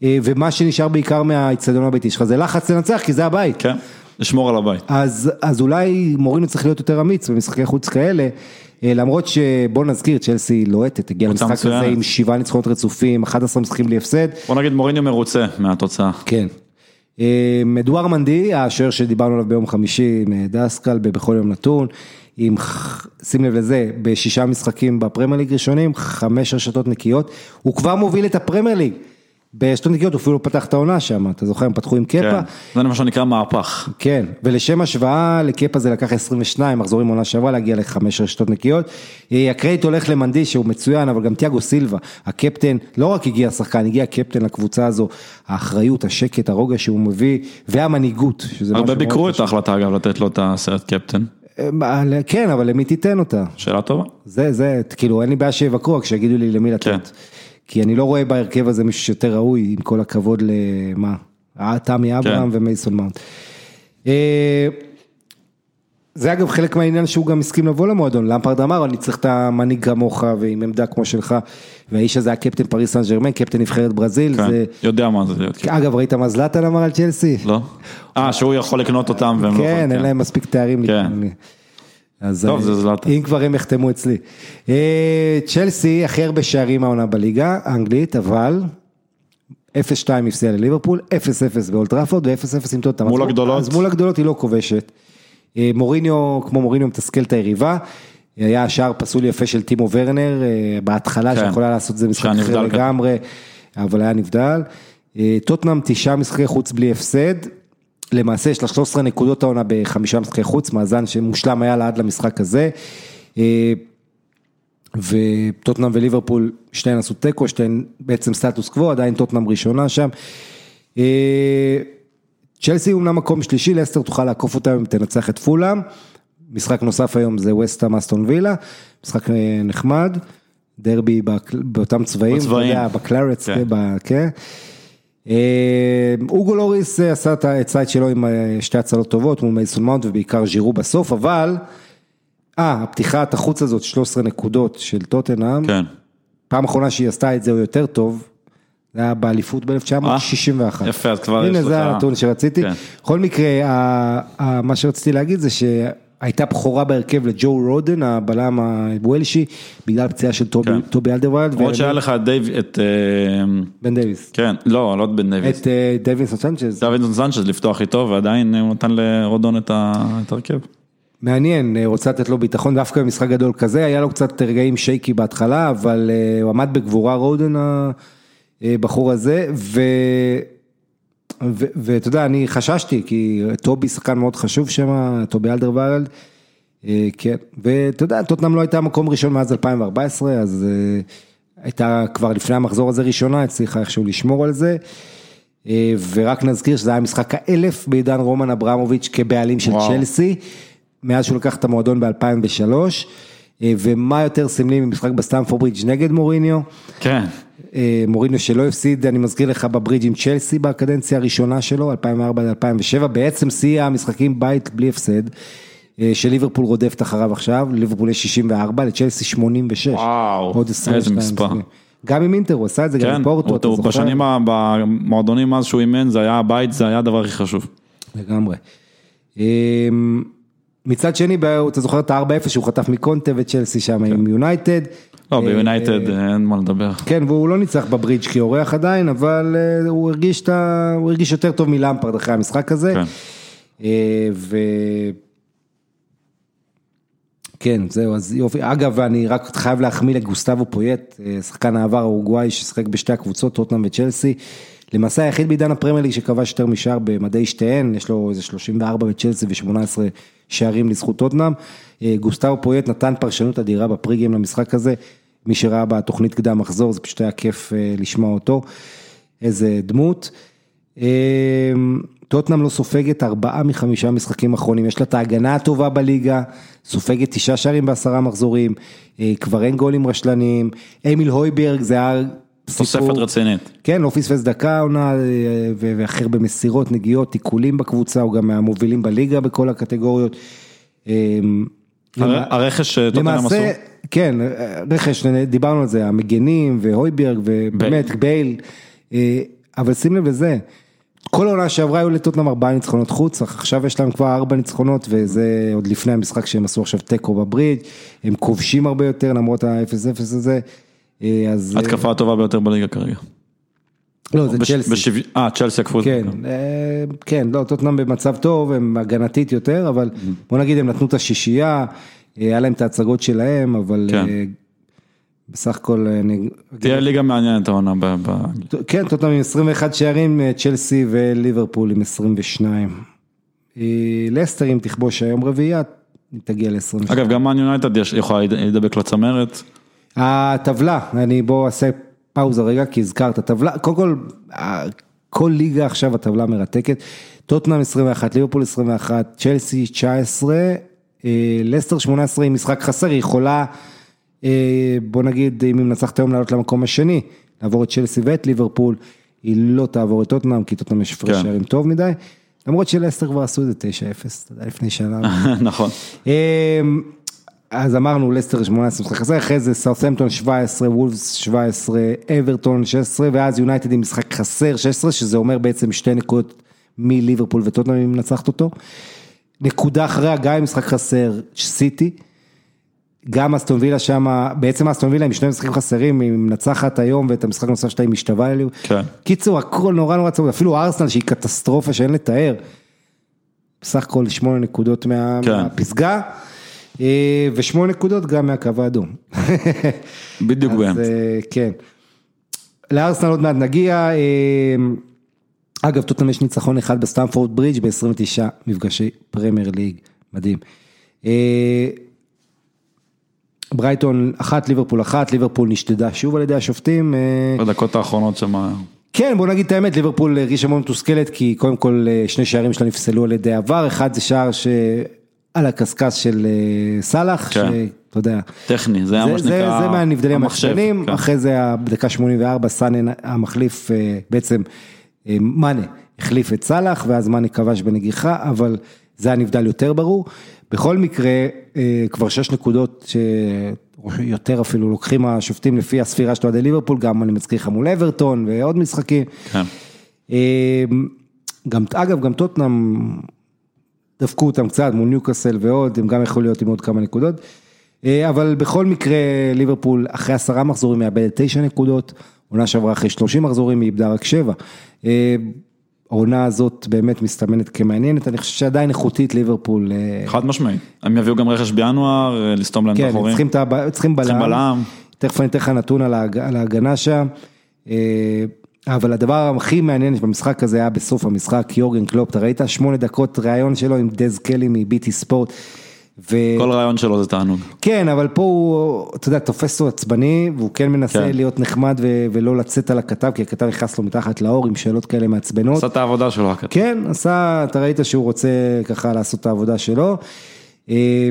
A: אה, ומה שנשאר בעיקר מהאיצטדיון הביתי שלך זה לחץ לנצח, כי זה הבית.
B: כן, לשמור על הבית.
A: אז, אז אולי מורינו צריך להיות יותר אמיץ במשחקי חוץ כאלה. אה, למרות שבוא נזכיר, צ'לסי לוהטת, הגיע למשחק הזה עם שבעה ניצחונות רצופים, 11 משחקים בלי הפסד.
B: בוא נגיד מוריניו מרוצה מהתוצאה.
A: כן. אה, מדואר מנדי, השוער שדיברנו עליו ביום חמישי עם דסקל בכל יום נתון, עם, שים לב לזה, בשישה משחקים בפרמייר ליג ראשונים, חמש רשתות נקיות, הוא כבר מוביל את הפרמייר ליג. בשתי נקיות הוא אפילו פתח את העונה שם, אתה זוכר, הם פתחו עם קפה. כן,
B: זה מה שנקרא מהפך.
A: כן, ולשם השוואה לקפה זה לקח 22 מחזורים עונה שעברה להגיע לחמש רשתות נקיות. אה, הקרדיט הולך למנדי שהוא מצוין, אבל גם תיאגו סילבה, הקפטן, לא רק הגיע שחקן, הגיע קפטן לקבוצה הזו, האחריות, השקט, הרוגע שהוא מביא, והמנהיגות.
B: הרבה ביקרו את ההחלטה אגב לתת לו את הסרט קפטן.
A: אה, כן, אבל למי תיתן אותה?
B: שאלה טובה.
A: זה, זה, כאילו, אין לי בעיה שיבקרו, רק שיגידו לי למי לתת. כן. כי אני לא רואה בהרכב הזה מישהו שיותר ראוי, עם כל הכבוד למה, תמי כן. אברהם כן. ומייסון מאונט. אה, זה אגב חלק מהעניין שהוא גם הסכים לבוא למועדון, למפרד אמר אני צריך את המנהיג כמוך ועם עמדה כמו שלך, והאיש הזה היה קפטן פריס סן ג'רמן, קפטן נבחרת ברזיל,
B: כן, זה... יודע מה זה להיות.
A: אגב ראית מה זלאטן אמר על צ'לסי?
B: לא. אה שהוא יכול לקנות אותם והם
A: לא כן, אין כן. להם מספיק תארים. כן. אז טוב, זה זלאטן. אם כבר הם יחתמו אצלי. אה, צ'לסי הכי הרבה שערים העונה בליגה האנגלית, אבל 0-2 הפסידה לליברפול, 0-0 באולד טראפורד ו-0-0 עם טוטנאם.
B: מול הגדולות.
A: אז מול הגדולות היא לא כובשת. אה, מוריניו, כמו מוריניו מתסכל את היריבה. היה שער פסול יפה של טימו ורנר, אה, בהתחלה כן. שיכולה לעשות את זה משחק אחר לגמרי, אבל היה נבדל. טוטנאם תשעה משחקי חוץ בלי הפסד, למעשה יש לה 13 נקודות העונה בחמישה משחקי חוץ, מאזן שמושלם היה לה עד למשחק הזה. אה, וטוטנאם וליברפול, שתיהן עשו תיקו, שתיהן בעצם סטטוס קוו, עדיין טוטנאם ראשונה שם. אה, צ'לסי אומנם מקום שלישי, לסטר תוכל לעקוף אותם אם תנצח את פולאם. משחק נוסף היום זה וסטה מאסטון וילה, משחק אה, נחמד, דרבי באותם צבעים,
B: בצבעים,
A: בקלרץ, כן. כן. אה, אוגו לוריס אה, עשה את הצייד שלו עם אה, שתי הצלות טובות מול מייסון מאונט ובעיקר ז'ירו בסוף, אבל, אה, הפתיחת החוץ הזאת, 13 נקודות של טוטנאם,
B: כן.
A: פעם אחרונה שהיא עשתה את זה הוא יותר טוב, זה היה באליפות ב-1961.
B: אה, יפה, אז כבר יש
A: הנה
B: לך-
A: זה הנתון שרציתי.
B: כן.
A: בכל מקרה, ה- ה- מה שרציתי להגיד זה שהייתה בכורה בהרכב לג'ו רודן, הבלם הוולשי, בגלל פציעה של טובי-
B: כן.
A: טובי אלדרווירלד.
B: למרות שהיה לך דייב, את, אה,
A: בן דייוויס.
B: כן, לא, לא את בן דייוויס.
A: את אה, דייוויס סנצ'ז.
B: דוידסון סנצ'ז לפתוח איתו, ועדיין הוא נתן לרודן את ההרכב.
A: מעניין, אה, רוצה לתת לו ביטחון דווקא במשחק גדול כזה, היה לו קצת רגעים shaky בהתחלה, אבל הוא עמד בגבורה רודן הבחור הזה, ו... ואתה יודע, אני חששתי, כי טובי שחקן מאוד חשוב שם, טובי אלדרוולד, אה, כן, ואתה יודע, טוטנאם לא הייתה מקום ראשון מאז 2014, אז אה, הייתה כבר לפני המחזור הזה ראשונה, הצליחה איכשהו לשמור על זה. אה, ורק נזכיר שזה היה המשחק האלף בעידן רומן אברמוביץ' כבעלים של
B: וואו.
A: צ'לסי, מאז שהוא לקח את המועדון ב-2003, ומה יותר סמלי ממשחק בסטמפורד ברידג' נגד מוריניו,
B: כן.
A: אה, מוריניו שלא הפסיד, אני מזכיר לך בברידג' עם צ'לסי בקדנציה הראשונה שלו, 2004-2007, בעצם שיא המשחקים בית בלי הפסד, אה, שליברפול רודפת אחריו עכשיו, ליברפול יש 64, לצ'לסי 86.
B: וואו,
A: עוד
B: איזה
A: 22
B: מספר.
A: משחקים. גם עם אינטר הוא עשה את זה, גם
B: כן,
A: עם פורטו, אתה זוכר?
B: בשנים, במועדונים אז שהוא אימן, זה היה הבית, זה היה הדבר הכי חשוב.
A: לגמרי. אמ, מצד שני, אתה זוכר את ה-4-0 שהוא חטף מקונטה וצ'לסי שם עם יונייטד.
B: לא,
A: אה,
B: ביונייטד
A: אה,
B: אין מה לדבר.
A: כן, והוא לא ניצח בברידג' כאורח עדיין, אבל אה, הוא הרגיש, את ה... הוא הרגיש יותר טוב מלמפרד אחרי המשחק הזה.
B: כן.
A: ו... כן, זהו, אז יופי. אגב, אני רק חייב להחמיא לגוסטבו פויט, שחקן העבר האורוגוואי ששיחק בשתי הקבוצות, טוטנאם וצ'לסי. למעשה היחיד בעידן הפרמייר ליג שכבש יותר משער במדי שתיהן, יש לו איזה 34 בצ'לסי ו-18 שערים לזכות טוטנאם. אה, גוסטבו פויט נתן פרשנות אדירה בפריגיים למשחק הזה. מי שראה בתוכנית קדם מחזור, זה פשוט היה כיף אה, לשמוע אותו. איזה דמות. אה, טוטנאם לא סופגת ארבעה מחמישה משחקים אחרונים, יש לה את ההגנה הטובה בליגה, סופגת תשעה שערים בעשרה מחזורים, כבר אין גולים רשלניים, אמיל הויברג זה היה
B: תוספת רצינית.
A: כן, לא פספס דקה עונה, אה, ואחר במסירות, נגיעות, תיקולים בקבוצה, הוא גם מהמובילים בליגה בכל הקטגוריות. אה,
B: הר- הרכש שטוטנאם עשו.
A: למעשה, כן, רכש, דיברנו על זה, המגנים והויברג ובאמת בייל, אה, אבל שים לב לזה, כל העונה שעברה היו לטוטנאם ארבעה ניצחונות חוץ, עכשיו יש להם כבר ארבע ניצחונות וזה עוד לפני המשחק שהם עשו עכשיו תיקו בברידג', הם כובשים הרבה יותר למרות ה-0-0 הזה, אה, אז...
B: התקפה הטובה ביותר בליגה כרגע.
A: לא, זה
B: בש-
A: צ'לסי.
B: אה, צ'לסי עקפו את זה.
A: כן, אה, כן, לא, טוטנאם במצב טוב, הם הגנתית יותר, אבל בוא נגיד הם נתנו את השישייה, אה, היה להם את ההצגות שלהם, אבל
B: כן.
A: אה, בסך הכל, אה, אני...
B: תהיה ליגה מעניינת העונה ב-.
A: כן, טוטנאם עם 21 שערים, אה, צ'לסי וליברפול עם 22. אה, לסטר אם תכבוש היום רביעייה, תגיע ל-22.
B: אגב, גם מאן יונייטד יכולה להידבק לצמרת.
A: הטבלה, אני בוא אעשה פאוזה רגע, כי הזכרת, הטבלה, קודם כל, כל ליגה עכשיו הטבלה מרתקת, טוטנאם 21, ליברפול 21, צ'לסי 19, אה, לסטר 18 עם משחק חסר, היא יכולה, אה, בוא נגיד, אם היא מנצחת היום לעלות למקום השני, לעבור את צ'לסי ואת ליברפול, היא לא תעבור את טוטנאם, כי טוטנאם יש הפרש
B: כן.
A: שערים טוב מדי, למרות שלסטר כבר עשו את זה 9-0, אתה יודע, לפני שנה.
B: נכון.
A: אז אמרנו לסטר 18 משחק חסר, אחרי זה סאות'מפטון 17, וולפס 17, אברטון 16, ואז יונייטד עם משחק חסר 16, שזה אומר בעצם שתי נקודות מליברפול וטוטנאם אם מנצחת אותו. נקודה אחריה, גם עם משחק חסר, סיטי. גם אסטון וילה שם, בעצם אסטון וילה עם שני משחקים חסרים, היא מנצחת היום ואת המשחק הנוסף שלה היא משתווה אליו.
B: כן.
A: קיצור, הכל נורא נורא צמוד, אפילו ארסנל שהיא קטסטרופה שאין לתאר. בסך הכל שמונה נקודות מה,
B: כן.
A: מהפסגה, ושמונה נקודות גם מהקו האדום.
B: בדיוק
A: אז
B: באמצע.
A: אה, כן. לארסנל עוד מעט נגיע. אה, אגב, טוטנאם יש ניצחון אחד בסטמפורד ברידג' ב-29 מפגשי פרמייר ליג, מדהים. אה, ברייטון אחת, ליברפול אחת, ליברפול נשדדה שוב על ידי השופטים. אה,
B: בדקות האחרונות שם.
A: כן, בוא נגיד את האמת, ליברפול הרגישה מאוד מתוסכלת, כי קודם כל אה, שני שערים שלה נפסלו על ידי עבר, אחד זה שער שעל הקשקש של אה, סאלח,
B: כן.
A: שאתה יודע.
B: טכני, זה
A: זה,
B: מה
A: זה,
B: שנקרא
A: זה מהנבדלים הקטנים,
B: כן.
A: אחרי זה בדקה 84 סאנן המחליף אה, בעצם אה, מאנה החליף את סאלח ואז מאנה כבש בנגיחה, אבל זה היה נבדל יותר ברור. בכל מקרה, כבר שש נקודות שיותר אפילו לוקחים השופטים לפי הספירה של אוהדי ליברפול, גם אני מזכיר לך מול אברטון ועוד משחקים.
B: כן.
A: גם, אגב, גם טוטנאם דפקו אותם קצת מול ניוקאסל ועוד, הם גם יכולים להיות עם עוד כמה נקודות. אה, אבל בכל מקרה, ליברפול אחרי עשרה מחזורים מאבדת תשע נקודות, עונה שעברה אחרי שלושים מחזורים היא איבדה רק שבע. אה, העונה הזאת באמת מסתמנת כמעניינת, אני חושב שעדיין איכותית ליברפול. אה,
B: חד משמעי. הם יביאו גם רכש בינואר, לסתום להם את
A: כן,
B: החורים.
A: את ה- צריכים בלם.
B: צריכים בלם.
A: תכף אני אתן לך נתון על ההגנה שם. אבל הדבר הכי מעניין במשחק הזה היה בסוף המשחק, יורגן קלופ, אתה ראית? שמונה דקות ראיון שלו עם דז קלי מביטי ספורט. ו...
B: כל רעיון שלו זה תענוג.
A: כן, אבל פה הוא, אתה יודע, תופס אותו עצבני, והוא כן מנסה
B: כן.
A: להיות נחמד ו- ולא לצאת על הכתב, כי הכתב נכנס לו מתחת לאור עם שאלות כאלה מעצבנות.
B: עשה את העבודה שלו. הכתב.
A: כן, עשה, אתה ראית שהוא רוצה ככה לעשות את העבודה שלו. אה,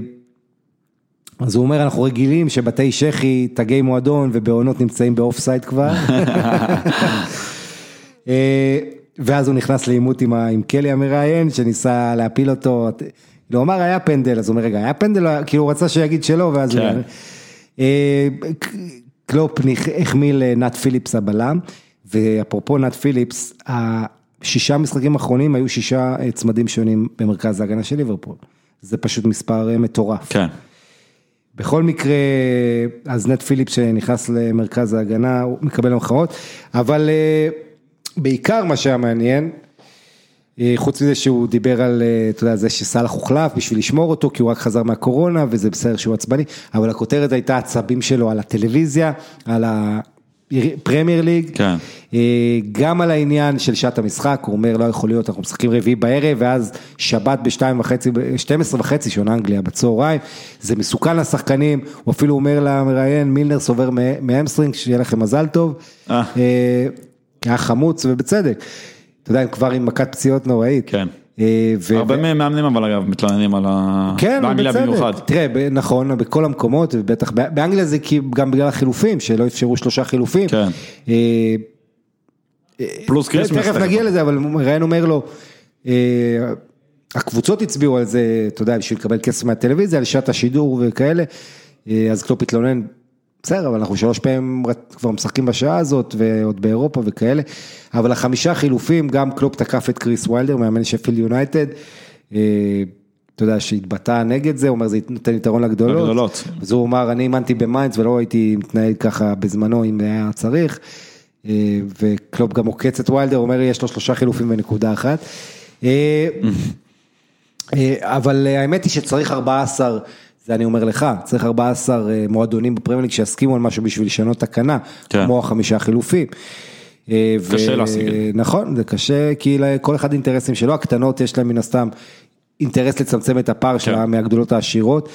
A: אז הוא אומר, אנחנו רגילים שבתי שחי, תגי מועדון ובהונות נמצאים ב offside כבר. אה, ואז הוא נכנס לעימות עם, עם קלי המראיין, שניסה להפיל אותו. הוא אמר, היה פנדל, אז הוא אומר, רגע, היה פנדל? כאילו הוא רצה שיגיד שלא, ואז הוא...
B: כן.
A: אה, קלופ החמיא לנאט פיליפס הבלם, ואפרופו נאט פיליפס, השישה משחקים האחרונים היו שישה אה, צמדים שונים במרכז ההגנה של ליברפול. זה פשוט מספר אה, מטורף.
B: כן.
A: בכל מקרה, אז נט פיליפס שנכנס למרכז ההגנה, הוא מקבל המחאות, אבל אה, בעיקר מה שהיה מעניין, אה, חוץ מזה שהוא דיבר על, אה, אתה יודע, זה שסאלח הוחלף בשביל לשמור אותו, כי הוא רק חזר מהקורונה, וזה בסדר שהוא עצבני, אבל הכותרת הייתה עצבים שלו על הטלוויזיה, על הפרמייר ליג,
B: כן.
A: אה, גם על העניין של שעת המשחק, הוא אומר לא יכול להיות, אנחנו משחקים רביעי בערב, ואז שבת בשתיים וחצי, 12 וחצי שעון אנגליה בצהריים, זה מסוכן לשחקנים, הוא אפילו אומר למראיין, מילנר סובר מהמסטרינג, שיהיה לכם מזל טוב, היה חמוץ ובצדק, אתה יודע, הם כבר עם מכת פציעות נוראית.
B: כן.
A: אה, ו-
B: הרבה מהם מאמנים אבל אגב מתלוננים על ה...
A: כן,
B: באנגליה
A: בצדק.
B: במיוחד.
A: תראה, נכון, בכל המקומות, ובטח, באנגליה זה גם בגלל החילופים, שלא אפשרו שלושה חילופים.
B: כן.
A: אה,
B: פלוס Christmas.
A: תכף נגיע לזה, אבל ראיין אומר לו, אה, הקבוצות הצביעו על זה, אתה יודע, בשביל לקבל כסף מהטלוויזיה, על שעת השידור וכאלה, אה, אז קלופ התלונן, בסדר, אבל אנחנו שלוש פעמים כבר משחקים בשעה הזאת, ועוד באירופה וכאלה, אבל החמישה חילופים, גם קלופ תקף את קריס ויילדר, מאמן שפילד יונייטד, אה, אתה יודע, שהתבטא נגד זה, הוא אומר, זה נותן יתרון לגדולות.
B: לגדולות.
A: אז הוא אמר, אני אימנתי במיינץ ולא הייתי מתנהג ככה בזמנו אם היה צריך. אה, וקלופ גם עוקץ את ויילדר, אומר, יש לו שלושה חילופים ונקודה אחת. אה, אבל האמת היא שצריך 14, זה אני אומר לך, צריך 14 אה, מועדונים בפרמייר ליג שיסכימו על משהו בשביל לשנות תקנה,
B: כן.
A: כמו החמישה חילופים. אה,
B: קשה
A: ו-
B: להשיג את זה.
A: נכון, זה קשה, כי לכל אחד אינטרסים שלו, הקטנות יש להם מן הסתם אינטרס לצמצם את הפער שלה מהגדולות העשירות,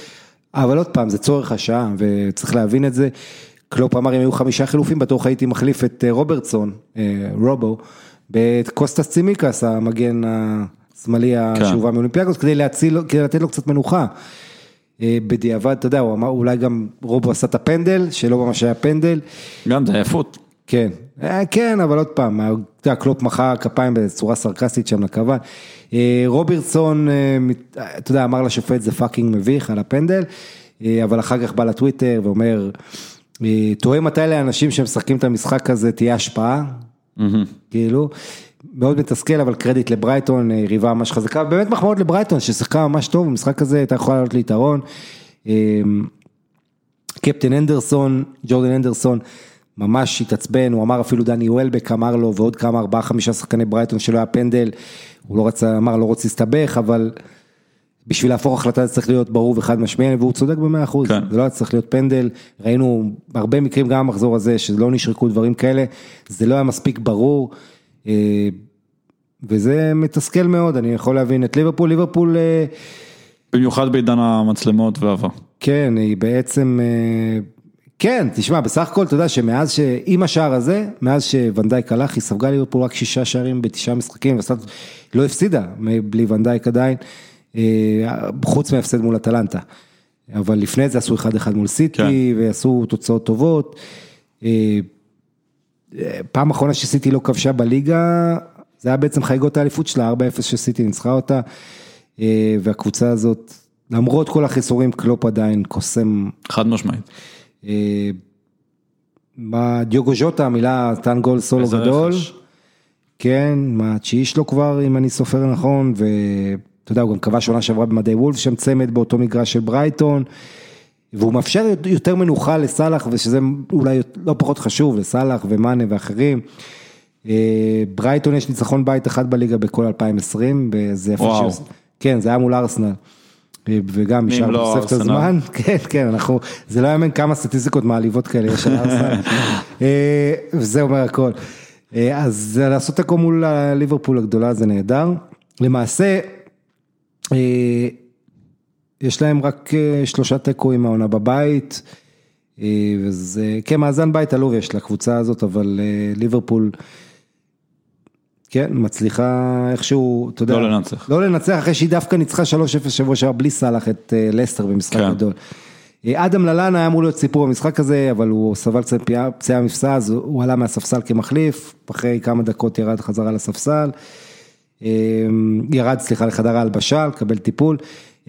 A: אבל עוד פעם, זה צורך השעה, וצריך להבין את זה. קלופ אמר, אם היו חמישה חילופים, בטוח הייתי מחליף את אה, רוברטסון, רובו, בקוסטס צימיקס, המגן השמאלי
B: כן.
A: שהובא מאולימפיאקוס, כדי להציל, כדי לתת לו קצת מנוחה. אה, בדיעבד, אתה יודע, הוא אמר, אולי גם רובו עשה את הפנדל, שלא ממש היה פנדל.
B: גם זה עייפות.
A: כן, אה, כן, אבל עוד פעם, אתה יודע, קלופ מחא כפיים בצורה סרקסטית שם לכיוון. אה, רוברטסון, אה, אה, אתה יודע, אמר לשופט זה fucking מביך על הפנדל, אה, אבל אחר כך בא לטוויטר ואומר, אה, תוהה מתי לאנשים שמשחקים את המשחק הזה תהיה השפעה, כאילו, מאוד מתסכל, אבל קרדיט לברייטון, אה, יריבה ממש חזקה, באמת מחמאות לברייטון ששיחקה ממש טוב, במשחק הזה הייתה יכולה לעלות ליתרון. אה, קפטן אנדרסון, ג'ורדן אנדרסון, ממש התעצבן, הוא אמר אפילו דני וולבק אמר לו ועוד כמה ארבעה חמישה שחקני ברייטון שלא היה פנדל, הוא לא רצה, אמר לא רוצה להסתבך, אבל בשביל להפוך החלטה זה צריך להיות ברור וחד משמעי, והוא צודק במאה אחוז,
B: כן.
A: זה לא היה צריך להיות פנדל, ראינו בהרבה מקרים גם במחזור הזה, שלא נשרקו דברים כאלה, זה לא היה מספיק ברור, וזה מתסכל מאוד, אני יכול להבין את ליברפול, ליברפול... אה,
B: במיוחד בעידן המצלמות והעבר.
A: כן, היא בעצם, אה, כן, תשמע, בסך הכל אתה יודע שמאז שעם השער הזה, מאז שוונדייק הלך, היא ספגה ליברפול רק שישה שערים בתשעה משחקים, ועשתה, לא הפסידה בלי ונדייק עדיין, אה, חוץ מהפסד מול אטלנטה. אבל לפני זה עשו 1-1 מול סיטי,
B: כן.
A: ועשו תוצאות טובות. פעם אחרונה שסיטי לא כבשה בליגה, זה היה בעצם חגיגות האליפות שלה, 4-0 שסיטי ניצחה אותה, אה, והקבוצה הזאת למרות כל החיסורים, קלופ עדיין קוסם.
B: חד משמעית.
A: אה, מה, דיוגו ז'וטה, המילה נתן גול סולו גדול.
B: רכש.
A: כן, מה, התשיעי שלו כבר, אם אני סופר נכון, ואתה יודע, הוא גם כבש עונה שעברה במדי וולף, שם צמד באותו מגרש של ברייטון, והוא מאפשר יותר מנוחה לסאלח, ושזה אולי לא פחות חשוב, לסאלח ומאנה ואחרים. אה, ברייטון יש ניצחון בית אחד בליגה בכל 2020, וזה איפה
B: וואו.
A: ש... כן, זה היה מול ארסנל. אה, וגם נשאר
B: לא
A: תוספת
B: ארסנל?
A: הזמן, כן, כן, אנחנו, זה לא יאמן כמה סטטיסטיקות מעליבות כאלה יש על ארסנל, אה, וזה אומר הכל. אז לעשות תיקו מול ליברפול הגדולה זה נהדר, למעשה, יש להם רק אה, שלושה תיקואים מהעונה בבית, אה, וזה, כן, מאזן בית עלוב יש לקבוצה הזאת, אבל אה, ליברפול, כן, מצליחה איכשהו, אתה יודע,
B: לא לנצח.
A: לא לנצח אחרי שהיא דווקא ניצחה 3-0 שבוע שעבר בלי סאלח את לסטר במשחק
B: כן.
A: גדול. אדם ללאנה היה אמור להיות סיפור במשחק הזה, אבל הוא סבל קצת פציעה- מפסע, אז הוא עלה מהספסל כמחליף, אחרי כמה דקות ירד חזרה לספסל. ירד, סליחה, לחדר ההלבשה, לקבל טיפול.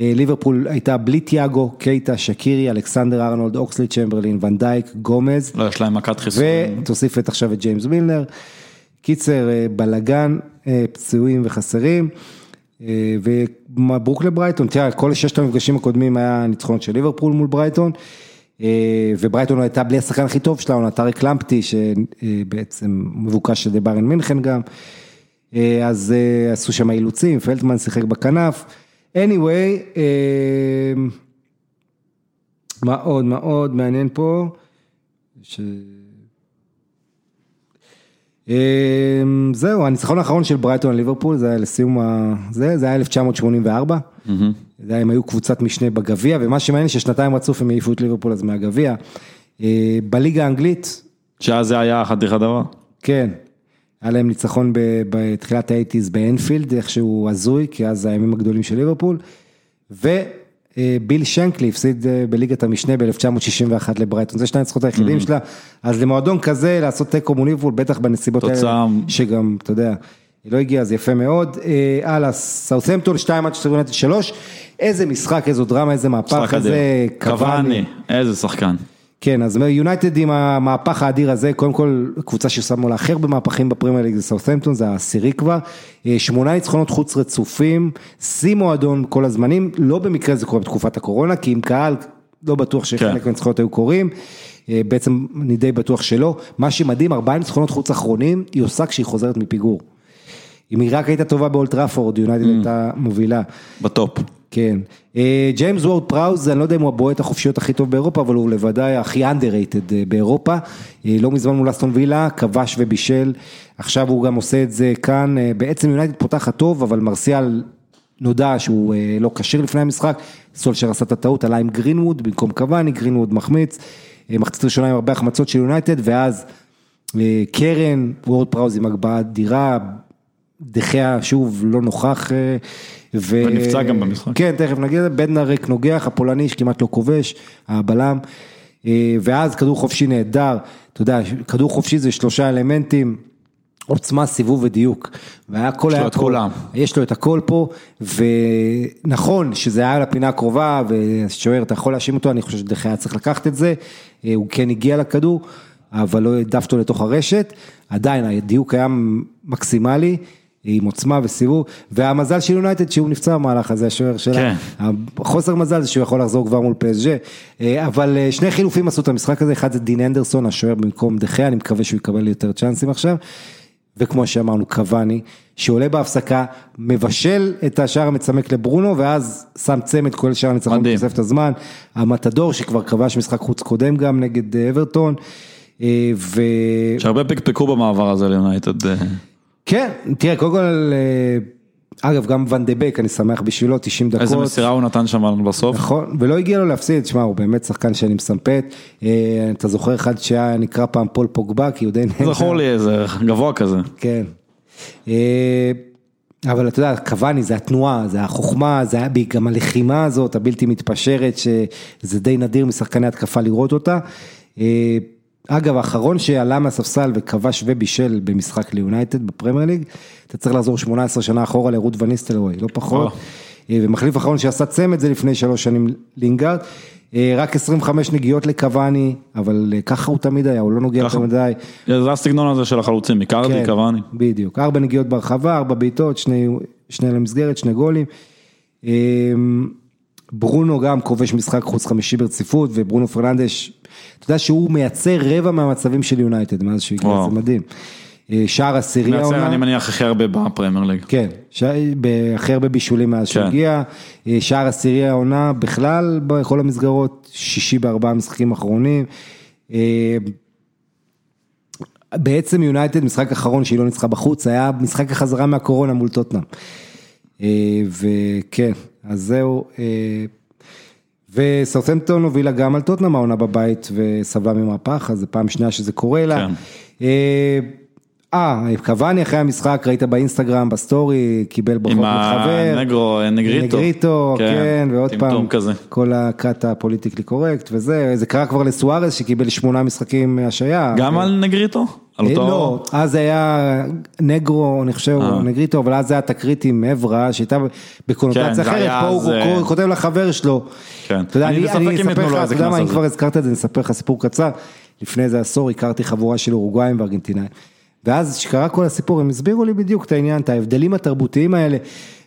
A: אה, ליברפול הייתה בלי תיאגו, קייטה, שקירי, אלכסנדר ארנולד, אוקסלי צ'מברלין, ונדייק, גומז.
B: לא, יש להם מכת חיסורים.
A: ותוסיף את עכשיו את ג'יימס מילנר. קיצר, אה, בלאגן, אה, פצועים וחסרים. ומברוק לברייטון, תראה, כל ששת המפגשים הקודמים היה ניצחונות של ליברפול מול ברייטון. וברייטון הייתה בלי השחקן הכי טוב שלה, טארק למפטי, שבעצם מבוקש על ידי בארן מינכן גם. אז עשו שם אילוצים, פלטמן שיחק בכנף. Anyway, אה, מאוד מאוד מעניין פה. ש... אמ, זהו, הניצחון האחרון של ברייטון על ליברפול, זה היה לסיום ה... זה, זה היה 1984. זה היה, הם היו קבוצת משנה בגביע, ומה שמעניין ששנתיים רצוף הם העיפו את ליברפול אז מהגביע. אה, בליגה האנגלית,
B: שאז זה היה חתיך הדבר.
A: כן, היה להם ניצחון בתחילת האייטיז באנפילד, איכשהו הזוי, כי אז זה הימים הגדולים של ליברפול. וביל שנקלי הפסיד אה, בליגת המשנה ב-1961 לברייטון, זה שני הניצחונות היחידים שלה. אז למועדון כזה, לעשות תיקו מול ליברפול, בטח בנסיבות האלה, שגם, אתה יודע, היא לא הגיעה, אז יפה מאוד. אה, הלאה, סאות'מפטון 2 עד 3, איזה משחק, איזו דרמה, איזה מהפך, איזה.
B: קוואני, איזה שחקן.
A: כן, אז יונייטד עם המהפך האדיר הזה, קודם כל קבוצה ששמו לה הכי הרבה מהפכים בפרמייר ליג זה סאות'מפטון, זה העשירי כבר, אה, שמונה ניצחונות חוץ רצופים, שיא מועדון כל הזמנים, לא במקרה זה קורה בתקופת הקורונה, כי עם קהל לא בטוח שחלק
B: כן.
A: מהניצחונות היו קורים, אה, בעצם אני די בטוח שלא, מה שמדהים, ארבעה ניצחונות חוץ אחרונים, היא עושה כשהיא חוזרת מפיגור. אם היא רק הייתה טובה באולד טראפורד, יונייטד הייתה מובילה.
B: בטופ.
A: כן. אה, ג'יימס וורד פראוז, אני לא יודע אם הוא הבועט החופשיות הכי טוב באירופה, אבל הוא בוודאי הכי underrated אה, באירופה. אה, לא מזמן מול אסטון וילה, כבש ובישל, עכשיו הוא גם עושה את זה כאן. בעצם יונייטד פותחת טוב, אבל מרסיאל נודע שהוא לא כשיר לפני המשחק. סולשר עשה את הטעות, עלה עם גרינווד במקום קוואני, גרינווד מחמיץ. מחצית ראשונה עם הרבה החמצות של יונייטד, ואז קרן, וורד פראוז עם הגבהה אדירה, דחיה שוב לא נוכח. ו...
B: ונפצע גם במשחק.
A: כן, תכף נגיד, בדנר ריק נוגח, הפולני שכמעט לא כובש, הבלם, אה, ואז כדור חופשי נהדר, אתה יודע, כדור חופשי זה שלושה אלמנטים, עוצמה, סיבוב ודיוק, והכל
B: לו
A: היה
B: את
A: פה,
B: כולם.
A: יש לו את הכל פה, ונכון שזה היה לפינה הקרובה, ושוער, אתה יכול להאשים אותו, אני חושב שדרך היה צריך לקחת את זה, אה, הוא כן הגיע לכדור, אבל לא העדף אותו לתוך הרשת, עדיין הדיוק היה מקסימלי. עם עוצמה וסיבוב, והמזל של יונייטד שהוא נפצע במהלך הזה, השוער שלה,
B: כן.
A: החוסר מזל זה שהוא יכול לחזור כבר מול פסג', אבל אה, שני חילופים עשו את המשחק הזה, אחד זה דין אנדרסון, השוער במקום דחיה, אני מקווה שהוא יקבל יותר צ'אנסים עכשיו, וכמו שאמרנו, קוואני, שעולה בהפסקה, מבשל את השער המצמק לברונו, ואז שם צמד כל שער הניצחון
B: מדהים.
A: בתוספת הזמן, המטדור שכבר כבש משחק חוץ קודם גם נגד אה, אברטון, אה, ו...
B: שהרבה פקפקו במעבר הזה ליונייטד.
A: כן, תראה, קודם כל, אה, אגב, גם ואן דה בק, אני שמח בשבילו, 90 דקות.
B: איזה מסירה הוא נתן שם בסוף.
A: נכון, ולא הגיע לו להפסיד, שמע, הוא באמת שחקן שאני מסמפת. אה, אתה זוכר אחד שהיה נקרא פעם פול פוגבה, כי הוא די נהנה.
B: זכור לי איזה גבוה כזה.
A: כן. אה, אבל אתה יודע, קוואני זה התנועה, זה החוכמה, זה היה גם הלחימה הזאת, הבלתי מתפשרת, שזה די נדיר משחקני התקפה לראות אותה. אגב, האחרון שעלה מהספסל וכבש ובישל במשחק ליונייטד בפרמייר ליג, אתה צריך לחזור 18 שנה אחורה לרות וניסטלרוי, לא פחות. אה, ומחליף אחרון שעשה צמד זה לפני שלוש שנים לינגארד. אה, רק 25 נגיעות לקוואני, אבל אה, ככה הוא תמיד היה, הוא לא נוגע יותר מדי.
B: זה הסגנון הזה של החלוצים, איקרדי,
A: כן,
B: קוואני.
A: בדיוק, ארבע נגיעות ברחבה, ארבע בעיטות, שני, שני למסגרת, שני גולים. ברונו גם כובש משחק חוץ חמישי ברציפות, וברונו פרננדש, אתה יודע שהוא מייצר רבע מהמצבים של יונייטד, מאז שהוא הגיע,
B: וואו.
A: זה מדהים. אה, שער עשירי
B: מייצר,
A: העונה.
B: אני מניח הכי הרבה בפרמייר ליג.
A: כן, ש... הכי הרבה בישולים מאז
B: כן.
A: שהגיע, אה, שער עשירי העונה בכלל בכל המסגרות, שישי בארבעה משחקים אחרונים. אה, בעצם יונייטד, משחק אחרון שהיא לא ניצחה בחוץ, היה משחק החזרה מהקורונה מול טוטנאם. אה, וכן, אז זהו. אה, וסאות'מפטון הובילה גם על טוטנאם העונה בבית וסבלה ממהפך, אז זו פעם שנייה שזה קורה לה.
B: כן.
A: אה, אה, קוואני אחרי המשחק, ראית באינסטגרם, בסטורי, קיבל ברכות
B: עם
A: מחבר.
B: ה negro,
A: negrito. negrito, כן, ועוד פעם,
B: כזה.
A: כל הכת ה politically correct וזה, זה קרה כבר לסוארז שקיבל שמונה משחקים השעיה.
B: גם על negrito? על
A: אה,
B: אותו...
A: לא, אז זה היה negro, אני חושב,
B: אה.
A: או negrito, אבל אז זה היה תקרית עם אברה, שהייתה
B: כן,
A: בקונוטציה
B: זה
A: אחרת, פה הוא
B: אה,
A: כותב לחבר שלו.
B: כן. אני בספק אם יתנו לו איזה
A: אתה יודע
B: קנס
A: מה,
B: על
A: אם
B: זה.
A: כבר הזכרת את זה, אני אספר לך סיפור קצר. לפני איזה עשור הכרתי חבורה של אורוגוואים וארגנטינאים. ואז כשקרה כל הסיפור, הם הסבירו לי בדיוק את העניין, את ההבדלים התרבותיים האלה.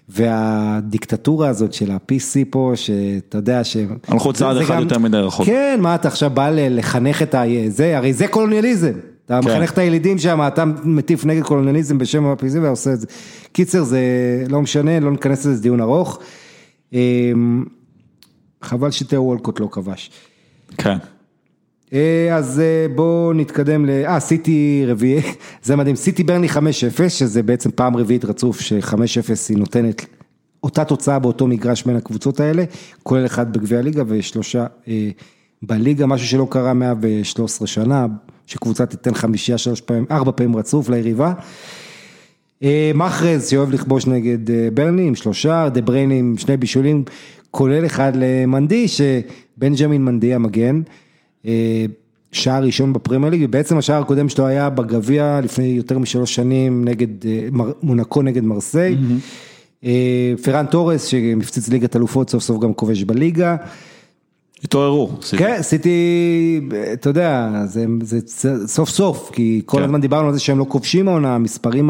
A: והדיקטטורה הזאת של ה-PC פה, שאתה יודע ש...
B: הלכו צעד אחד
A: גם-
B: יותר מדי רחוק.
A: כן, מה אתה עכשיו בא לחנך את ה... זה, הרי זה קולוניאליזם. אתה
B: כן.
A: מחנך את הילידים שם, אתה מטיף נגד קולוניאליזם בשם ה-PC ועושה את זה. קיצר, זה לא משנה, לא ניכנס לזה, זה דיון ארוך. אמ, חבל שתאו וולקוט לא כבש.
B: כן.
A: אה, אז אה, בואו נתקדם ל... אה, סיטי רביעי, זה מדהים, סיטי ברני 5-0, שזה בעצם פעם רביעית רצוף ש-5-0 היא נותנת אותה תוצאה באותו מגרש בין הקבוצות האלה, כולל אחד בגביע הליגה ושלושה אה, בליגה, משהו שלא קרה 113 שנה, שקבוצה תיתן חמישייה שלוש פעמים, ארבע פעמים רצוף ליריבה. מחרז שאוהב לכבוש נגד ברני עם שלושה, דה ברייני עם שני בישולים, כולל אחד למנדי, שבנג'מין מנדי המגן, שער ראשון בפרמייר ליג, ובעצם השער הקודם שלו היה בגביע לפני יותר משלוש שנים נגד, אה, מונקו נגד מרסיי. אה, פרן תורס שמפציץ ליגת אלופות סוף סוף גם כובש בליגה.
B: התעוררו.
A: כן, עשיתי, אתה יודע, זה, זה סוף סוף, כי כל
B: כן.
A: הזמן דיברנו על זה שהם לא כובשים העונה, המספרים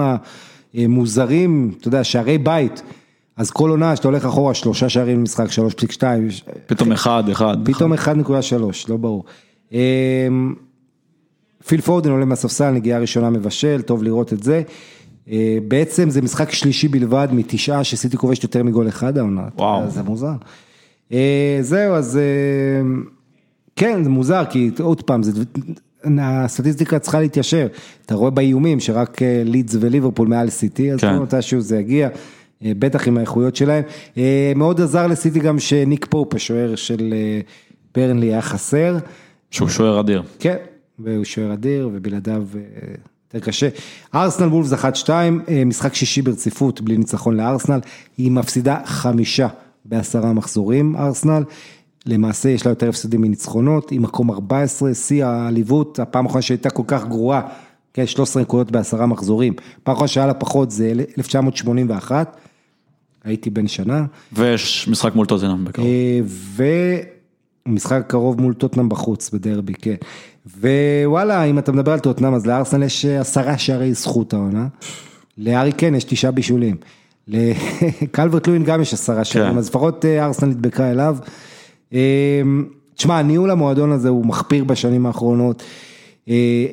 A: המוזרים, אתה יודע, שערי בית, אז כל עונה שאתה הולך אחורה, שלושה שערים למשחק, 3.2,
B: פתאום אחד, אחד.
A: פתאום 1.3, לא ברור. אמ, פיל פורדן עולה מהספסל, נגיעה ראשונה מבשל, טוב לראות את זה. אה, בעצם זה משחק שלישי בלבד מתשעה שסיטי כובשת יותר מגול אחד העונה.
B: וואו.
A: זה מוזר. אה, זהו, אז אה, כן, זה מוזר, כי עוד פעם, זה, הסטטיסטיקה צריכה להתיישר. אתה רואה באיומים שרק לידס וליברפול מעל סיטי, אז
B: כן.
A: כן. מתישהו זה יגיע, בטח עם האיכויות שלהם. אה, מאוד עזר לסיטי גם שניק פופ, השוער של אה, ברנלי, היה חסר.
B: שהוא שוער אדיר.
A: כן, והוא שוער אדיר ובלעדיו אה, יותר קשה. ארסנל וולפס 1-2, אה, משחק שישי ברציפות בלי ניצחון לארסנל, היא מפסידה חמישה בעשרה מחזורים, ארסנל. למעשה יש לה יותר הפסדים מניצחונות, היא מקום 14, שיא העליבות, הפעם האחרונה שהייתה כל כך גרועה, כן, 13 נקודות בעשרה מחזורים. פעם האחרונה שהיה לה פחות זה 1981, הייתי בן שנה.
B: ויש משחק מול טוטנאם בקרוב.
A: אה, ומשחק קרוב מול טוטנאם בחוץ בדרבי, כן. ווואלה, אם אתה מדבר על טוטנאם, אז לארסנל יש אה, עשרה שערי זכות העונה. לארי קן יש תשעה בישולים. לקלברט לוין גם יש עשרה שערים,
B: כן.
A: אז לפחות אה, ארסנל נדבקה אליו. תשמע, ניהול המועדון הזה הוא מחפיר בשנים האחרונות. אה,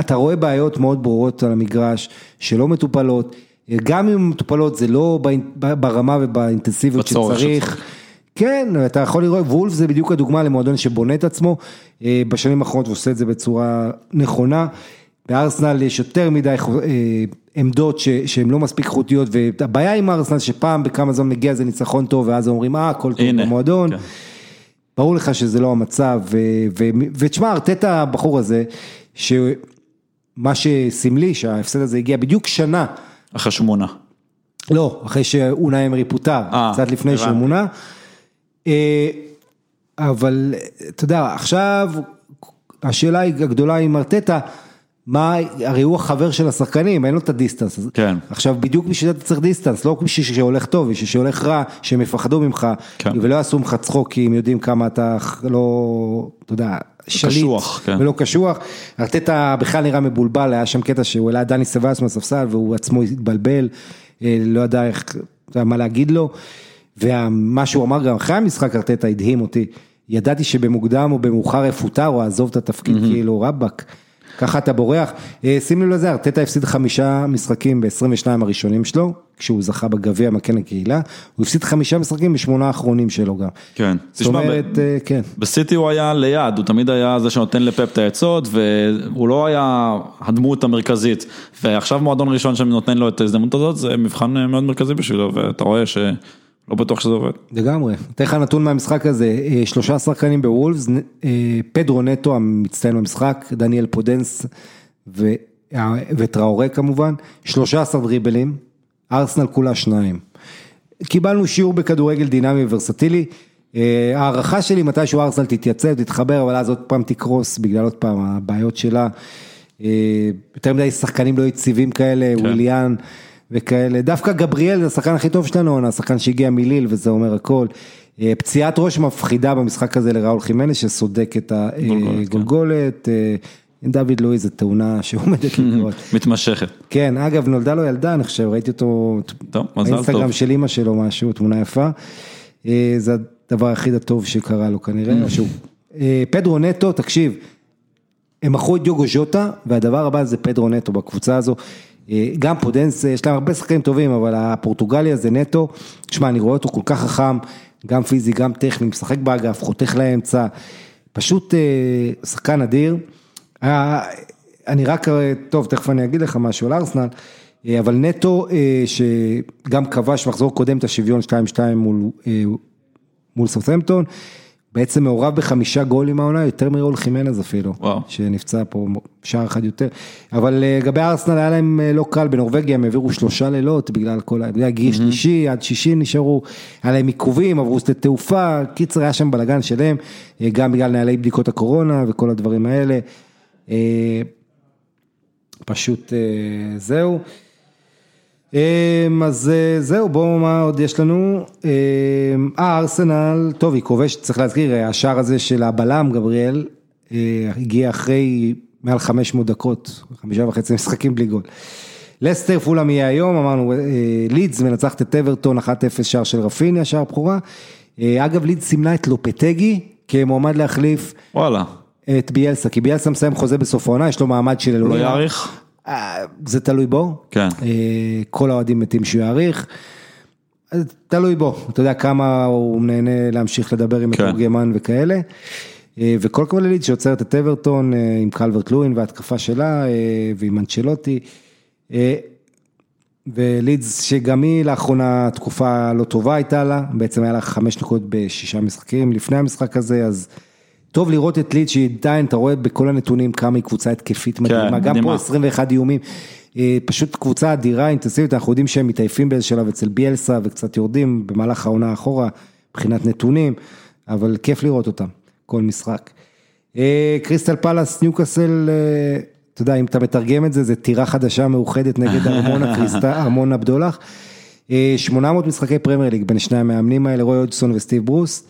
A: אתה רואה בעיות מאוד ברורות על המגרש, שלא מטופלות. אה, גם אם מטופלות, זה לא ברמה ובאינטנסיביות שצריך. כן, אתה יכול לראות, וולף זה בדיוק הדוגמה למועדון שבונה את עצמו אה, בשנים האחרונות ועושה את זה בצורה נכונה. בארסנל יש יותר מדי עמדות ש- שהן לא מספיק איכותיות, והבעיה עם ארסנל שפעם בכמה זמן מגיע איזה ניצחון טוב, ואז אומרים, אה, הכל טוב במועדון.
B: כן.
A: ברור לך שזה לא המצב, ותשמע, ארטטה הבחור הזה, שמה שסמלי, שההפסד הזה הגיע בדיוק שנה
B: אחרי שמונה.
A: לא, אחרי שאונאי אמרי פוטר,
B: אה,
A: קצת לפני. שהוא מונה. אה, אבל אתה יודע, עכשיו השאלה הגדולה עם ארטטה, מה, הרי הוא החבר של השחקנים, אין לו את ה distance.
B: כן.
A: עכשיו, בדיוק בשביל זה אתה צריך distance, לא בשביל שהולך טוב, בשביל שהולך רע, שהם יפחדו ממך,
B: כן.
A: ולא יעשו ממך צחוק, כי הם יודעים כמה אתה לא, אתה יודע, שליט,
B: קשוח, כן.
A: ולא קשוח. ארטטה בכלל נראה מבולבל, היה שם קטע שהוא העלה דני סבאיוס מהספסל, והוא עצמו התבלבל, אה, לא ידע איך, מה להגיד לו. ומה שהוא אמר גם אחרי המשחק ארטטה הדהים אותי, ידעתי שבמוקדם או במאוחר יפוטר או עזוב את התפקיד, כאילו רבאק. ככה אתה בורח. אה, שים לב לזה, ארטטה הפסיד חמישה משחקים ב-22 הראשונים שלו, כשהוא זכה בגביע מקן הקהילה, הוא הפסיד חמישה משחקים בשמונה האחרונים שלו גם.
B: כן.
A: זאת אומרת, אה, כן.
B: בסיטי הוא היה ליד, הוא תמיד היה זה שנותן לפפ את העצות, והוא לא היה הדמות המרכזית. ועכשיו מועדון ראשון שנותן לו את ההזדמנות הזאת, זה מבחן מאוד מרכזי בשבילו, ואתה רואה שלא בטוח שזה עובד.
A: לגמרי. אתן לך נתון מהמשחק הזה, אה, שלושה שחקנים בוולפס, אה, פדרו נטו המצטיין במשחק, דניאל פודנס ו- אה, וטראורה כמובן, 13 דריבלים, ארסנל כולה שניים. קיבלנו שיעור בכדורגל דינמי וורסטילי. אה, הערכה שלי מתישהו ארסנל תתייצב, תתחבר, אבל אז עוד פעם תקרוס בגלל עוד פעם הבעיות שלה. יותר מדי שחקנים לא יציבים כאלה,
B: כן.
A: וויליאן וכאלה. דווקא גבריאל זה השחקן הכי טוב שלנו, העונה, השחקן שהגיע מליל וזה אומר הכל. אה, פציעת ראש מפחידה במשחק הזה לראול חימנס שסודק את
B: גולגולת, כן.
A: הגולגולת. אה, דוד לואי זו תאונה שעומדת לקרות.
B: מתמשכת.
A: כן, אגב, נולדה לו ילדה, אני חושב, ראיתי אותו
B: טוב, מזל
A: באינסטגרם. של אימא שלו משהו, תמונה יפה. אה, זה הדבר היחיד הטוב שקרה לו כנראה, משהו. אה, פדרו נטו, תקשיב, הם מכרו את דיוגו ז'וטה, והדבר הבא זה פדרו נטו בקבוצה הזו. אה, גם פודנס, יש להם הרבה שחקנים טובים, אבל הפורטוגלי הזה נטו, תשמע, אני רואה אותו כל כך חכם, גם פיזי, גם טכני, משחק באגף, חותך לאמצע, פשוט אה, שחקן אדיר. אה, אני רק, אה, טוב, תכף אני אגיד לך משהו על ארסנל, אה, אבל נטו, אה, שגם כבש מחזור קודם את השוויון 2-2 מול, אה, מול סאות'המפטון, בעצם מעורב בחמישה גולים העונה, יותר מראול חימנז אפילו,
B: וואו.
A: שנפצע פה שער אחד יותר, אבל אה, לגבי ארסנל היה להם אה, לא קל, בנורבגיה הם העבירו שלושה לילות בגלל כל, בגלל גיל שלישי עד שישי נשארו, היה להם עיכובים, עברו שדה תעופה, קיצר היה שם בלאגן שלם, אה, גם בגלל נהלי בדיקות הקורונה וכל הדברים האלה, פשוט זהו. אמ, אז אה, זהו, בואו, מה עוד יש לנו? אמ, אה, ארסנל, טוב, היא כובשת, צריך להזכיר, אה, השער הזה של הבלם, גבריאל, אה, הגיע אחרי מעל 500 דקות, חמישה וחצי משחקים בלי גול. לסטר פולאם יהיה היום, אמרנו, לידס מנצחת את אברטון 1-0 שער של רפיניה, שער בכורה. אגב, לידס סימנה את לופטגי כמועמד להחליף
B: וואלה,
A: את ביאלסה, כי ביאלסה מסיים חוזה בסוף העונה, יש לו מעמד של
B: הוא לא
A: אלוהים.
B: יאריך?
A: אה, זה תלוי בו.
B: כן.
A: אה, כל האוהדים מתים שהוא יאריך. אז תלוי בו, אתה יודע כמה הוא נהנה להמשיך לדבר עם
B: כן.
A: מתורגמן וכאלה. אה, וכל הכבוד לליד שיוצרת את אברטון אה, עם קלברט לואין וההתקפה שלה אה, ועם אנצ'לוטי. אה, ולידס שגם היא לאחרונה תקופה לא טובה הייתה לה, בעצם היה לה חמש נקודות בשישה משחקים לפני המשחק הזה, אז טוב לראות את לידס שהיא עדיין, אתה רואה בכל הנתונים כמה היא קבוצה התקפית מדהימה, גם. פה 21 איומים, אה, פשוט קבוצה אדירה, אינטנסיבית, אנחנו יודעים שהם מתעייפים באיזה שלב אצל ביאלסה וקצת יורדים במהלך העונה אחורה, מבחינת נתונים, אבל כיף לראות אותם, כל משחק. אה, קריסטל פלאס, ניוקאסל, אה, אתה יודע, אם אתה מתרגם את זה, זה טירה חדשה מאוחדת נגד ארמון הקריסטל, ארמון הבדולח. אה, 800 משחקי פרמייר ליג בין שני המאמנים האלה, רוי הודסון וסטיב ברוס.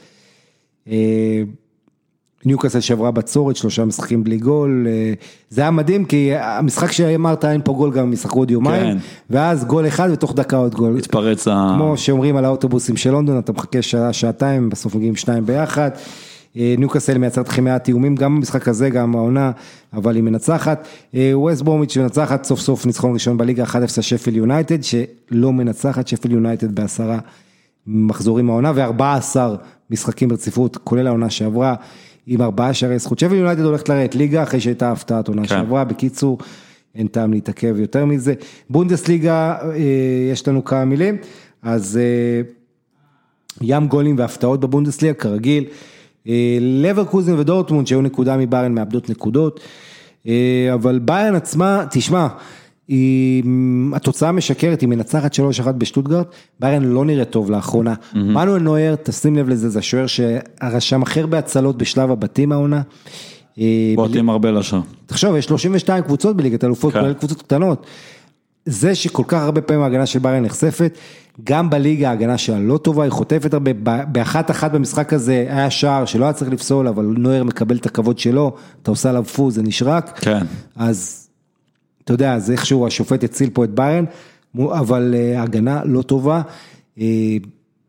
A: אה, ניוקאסל שברה בצורת, שלושה משחקים בלי גול, אה, זה היה מדהים כי המשחק שאמרת אין פה גול גם ישחקו עוד יומיים,
B: כן.
A: ואז גול אחד ותוך דקה עוד גול.
B: התפרץ ה...
A: כמו שאומרים על האוטובוסים של לונדון, אתה מחכה שעה, שעתיים, בסוף מגיעים שניים ביחד. אה, ניוקאסל מייצרת לכם מעט איומים, גם במשחק הזה, גם העונה, אבל היא מנצחת. אה, ווסט ברומיץ' מנצחת סוף סוף ניצחון ראשון בליגה 1-0 שפיל יונייטד, שלא מנצחת, שפיל יונייטד בעשרה מחזורים העונה ו-14 משחקים ברציפות, כולל העונה שעברה, עם ארבעה שערי זכות. שפיל יונייטד הולכת לרדת ליגה אחרי שהייתה הפתעת עונה
B: כן.
A: שעברה, בקיצור, אין טעם להתעכב יותר מזה. בונדסליגה, אה, יש לנו כמה מילים, אז אה, ים גולים והפתעות בבונדסליגה, כרגיל. אה, לברקוזן ודורטמונד שהיו נקודה מביירן מאבדות נקודות, אה, אבל ביירן עצמה, תשמע, היא, התוצאה משקרת, היא מנצחת 3-1 בשטוטגרט, ביירן לא נראית טוב לאחרונה. מנואל נויר, תשים לב לזה, זה השוער שרשם הכי הרבה הצלות בשלב הבתים העונה. אה,
B: בועטים הרבה לשער.
A: תחשוב, יש 32 קבוצות בליגת אלופות,
B: כן.
A: כולל קבוצות קטנות. זה שכל כך הרבה פעמים ההגנה של ביירן נחשפת, גם בליגה ההגנה שלה לא טובה, היא חוטפת הרבה, באחת אחת במשחק הזה היה שער שלא היה צריך לפסול, אבל נויר מקבל את הכבוד שלו, אתה עושה עליו פוז, זה נשרק.
B: כן.
A: אז אתה יודע, אז איכשהו השופט הציל פה את ביירן, אבל אה, הגנה לא טובה. אה,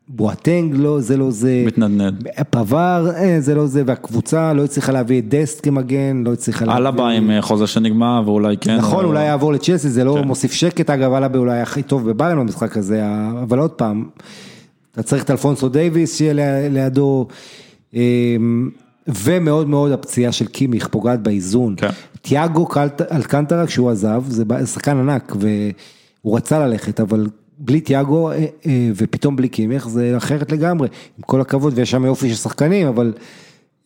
A: בואטנג לא, זה לא זה.
B: מתנדנד.
A: פבר, אה, זה לא זה, והקבוצה לא הצליחה להביא את דסט כמגן, לא הצליחה להביא...
B: אלבה עם חוזה שנגמר ואולי כן.
A: נכון, אולי יעבור לצ'לסי, זה לא
B: כן.
A: מוסיף שקט, אגב, אלבה אולי הכי טוב בביירן במשחק הזה, אבל עוד פעם, אתה צריך את אלפונסו דייוויס שיהיה לידו, אמ, ומאוד מאוד הפציעה של קימיך פוגעת באיזון.
B: כן.
A: תיאגו אלקנטרה כשהוא עזב, זה שחקן ענק, והוא רצה ללכת, אבל בלי תיאגו אה, אה, ופתאום בלי קימיך זה אחרת לגמרי, עם כל הכבוד, ויש שם יופי של שחקנים, אבל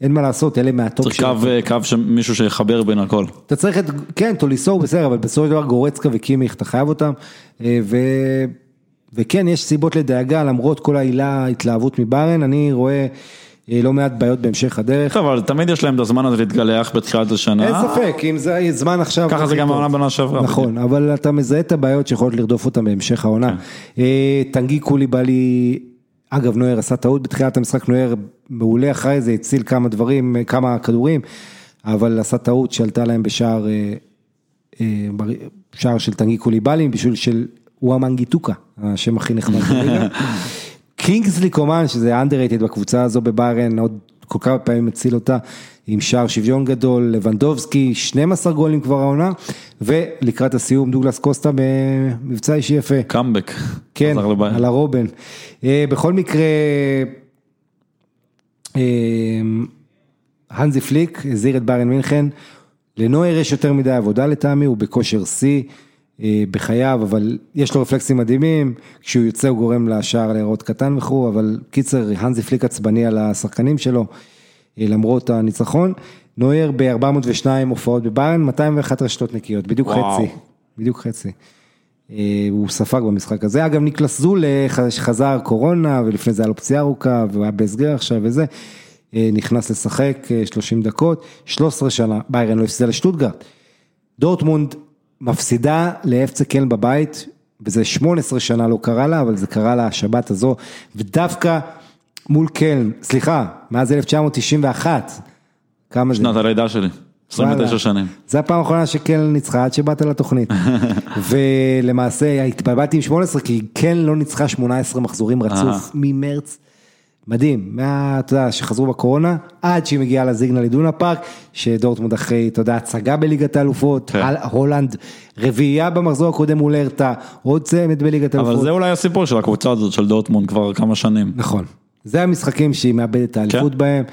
A: אין מה לעשות, אלה מהטופ
B: צריך קו, אה, קו שמישהו שיחבר בין הכל.
A: אתה צריך את, כן, טוליסו הוא בסדר, אבל בסופו של דבר גורצקה וקימיך, אתה חייב אותם, ו, וכן, יש סיבות לדאגה, למרות כל העילה, ההתלהבות מבארן, אני רואה אה, לא מעט בעיות בהמשך הדרך.
B: טוב, אבל תמיד יש להם את הזמן הזה להתגלח בתחילת השנה.
A: אין ספק, אם זה זמן עכשיו...
B: ככה זה גם העונה בעונה שעברה.
A: נכון, אבל אתה מזהה את הבעיות שיכולות לרדוף אותם בהמשך העונה.
B: כן.
A: אה, טנגי קוליבאלי, אגב נויר עשה טעות בתחילת המשחק, נויר מעולה אחרי זה, הציל כמה דברים, אה, כמה כדורים, אבל עשה טעות שעלתה להם בשער, אה, אה, בר- שער של טנגי קוליבאלי, בשביל של וואמנגיטוקה, השם הכי נחמד. קינגסלי קומן, שזה underrated בקבוצה הזו בביירן, עוד כל כמה פעמים הציל אותה, עם שער שוויון גדול, לבנדובסקי, 12 גולים כבר העונה, ולקראת הסיום דוגלס קוסטה במבצע אישי יפה.
B: קאמבק.
A: כן. על הרובן. אה, בכל מקרה, אה, הנזי פליק הזהיר את ביירן מינכן, לנויר יש יותר מדי עבודה לטעמי, הוא בכושר שיא אה, בחייו, אבל יש לו רפלקסים מדהימים, כשהוא יוצא הוא גורם לשער להיראות קטן וכו', אבל קיצר, הנזי פליק עצבני על השחקנים שלו, אה, למרות הניצחון. נויר ב-402 הופעות בביירן, 201 רשתות נקיות, בדיוק
B: וואו.
A: חצי, בדיוק חצי. אה, הוא ספג במשחק הזה, אגב ניקלס זול אה, ח- שחזר קורונה ולפני זה היה לו פציעה ארוכה והוא היה בהסגר עכשיו וזה, אה, נכנס לשחק אה, 30 דקות, 13 שנה, ביירן לא הפסידה לשטוטגרט. דורטמונד מפסידה לאפצה קלן בבית, וזה 18 שנה לא קרה לה, אבל זה קרה לה השבת הזו, ודווקא מול קלן, סליחה, מאז 1991, כמה זה?
B: שנת הלידה שלי. 29
A: וואלה.
B: שנים.
A: זה הפעם האחרונה שקל ניצחה עד שבאת לתוכנית. ולמעשה התבלבלתי עם 18 כי כן לא ניצחה 18 מחזורים רצוף ממרץ. מדהים, מה, אתה יודע, שחזרו בקורונה, עד שהיא מגיעה לזיגנל לדונה פארק, שדורטמונד אחרי, אתה יודע, הצגה בליגת האלופות,
B: כן.
A: הולנד, רביעייה במחזור הקודם מול הרטה, עוד צמד בליגת האלופות.
B: אבל זה אולי הסיפור של הקבוצה הזאת של דורטמונד כבר כמה שנים.
A: נכון, זה המשחקים שהיא מאבדת את האליפות
B: כן.
A: בהם,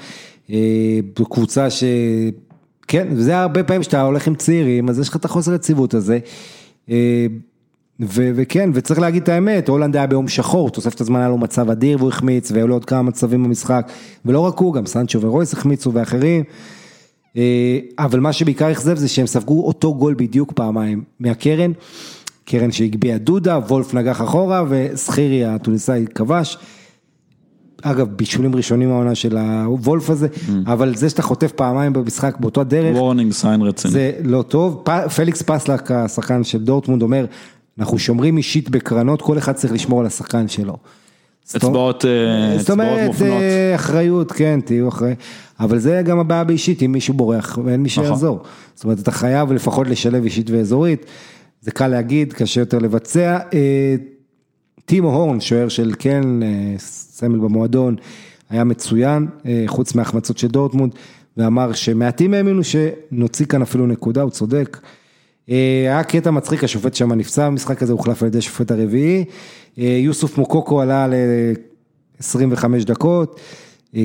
A: אה, קבוצה ש... כן, וזה הרבה פעמים שאתה הולך עם צעירים, אז יש לך את החוסר יציבות הזה. וכן, וצריך להגיד את האמת, הולנד היה ביום שחור, תוספת הזמן היה לו מצב אדיר והוא החמיץ, והיו לו עוד כמה מצבים במשחק, ולא רק הוא, גם סנצ'ו ורויס החמיצו ואחרים. אה, אבל מה שבעיקר אכזב זה שהם ספגו אותו גול בדיוק פעמיים מהקרן, קרן שהגביה דודה, וולף נגח אחורה וסחירי התוניסאי כבש. אגב, בישולים ראשונים העונה של הוולף הזה, אבל זה שאתה חוטף פעמיים במשחק באותו הדרך,
B: warning sign רציני.
A: זה לא טוב. פ- פליקס פסלאק, השחקן של דורטמונד, אומר, אנחנו שומרים אישית בקרנות, כל אחד צריך לשמור על השחקן שלו.
B: אצבעות אה,
A: זאת
B: אצבעות
A: אומרת,
B: מופנות.
A: אה, אחריות, כן, תהיו אחראי, אבל זה גם הבעיה באישית, אם מישהו בורח ואין מי
B: נכון.
A: שיעזור. זאת אומרת, אתה חייב לפחות לשלב אישית ואזורית, זה קל להגיד, קשה יותר לבצע. אה, טימו הורן, שוער של קלן, אה, סמל במועדון, היה מצוין, אה, חוץ מהחמצות של דורטמונד, ואמר שמעטים האמינו שנוציא כאן אפילו נקודה, הוא צודק. אה, היה קטע מצחיק, השופט שם נפצע במשחק הזה, הוחלף על ידי השופט הרביעי. אה, יוסוף מוקוקו עלה ל-25 דקות, אה,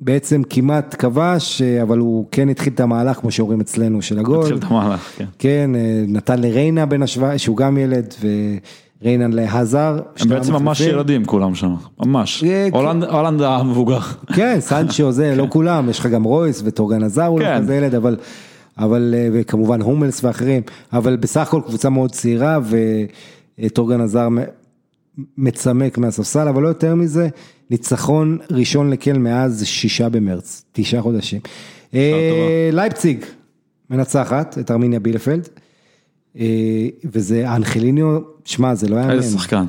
A: בעצם כמעט כבש, אבל הוא כן התחיל את המהלך, כמו שאומרים אצלנו, של הגול.
B: התחיל את המהלך, כן.
A: כן, נתן לריינה בן השבע, שהוא גם ילד, וריינה להזר.
B: הם בעצם ממש ילדים כולם שם, ממש.
A: אה,
B: הולנד- המבוגר.
A: כן, סנצ'ו זה, לא כולם, יש לך גם רויס וטורגן עזר הוא לא
B: כן.
A: כזה ילד, אבל, אבל, אה, וכמובן הומלס ואחרים, אבל בסך הכל קבוצה מאוד צעירה, וטורגן עזר מצמק מהספסל, אבל לא יותר מזה, ניצחון ראשון לקל מאז שישה במרץ, תשעה חודשים. אה, לייפציג מנצחת את ארמיניה בילפלד, אה, וזה האנחליניו, שמע, זה לא היה...
B: איזה שחקן.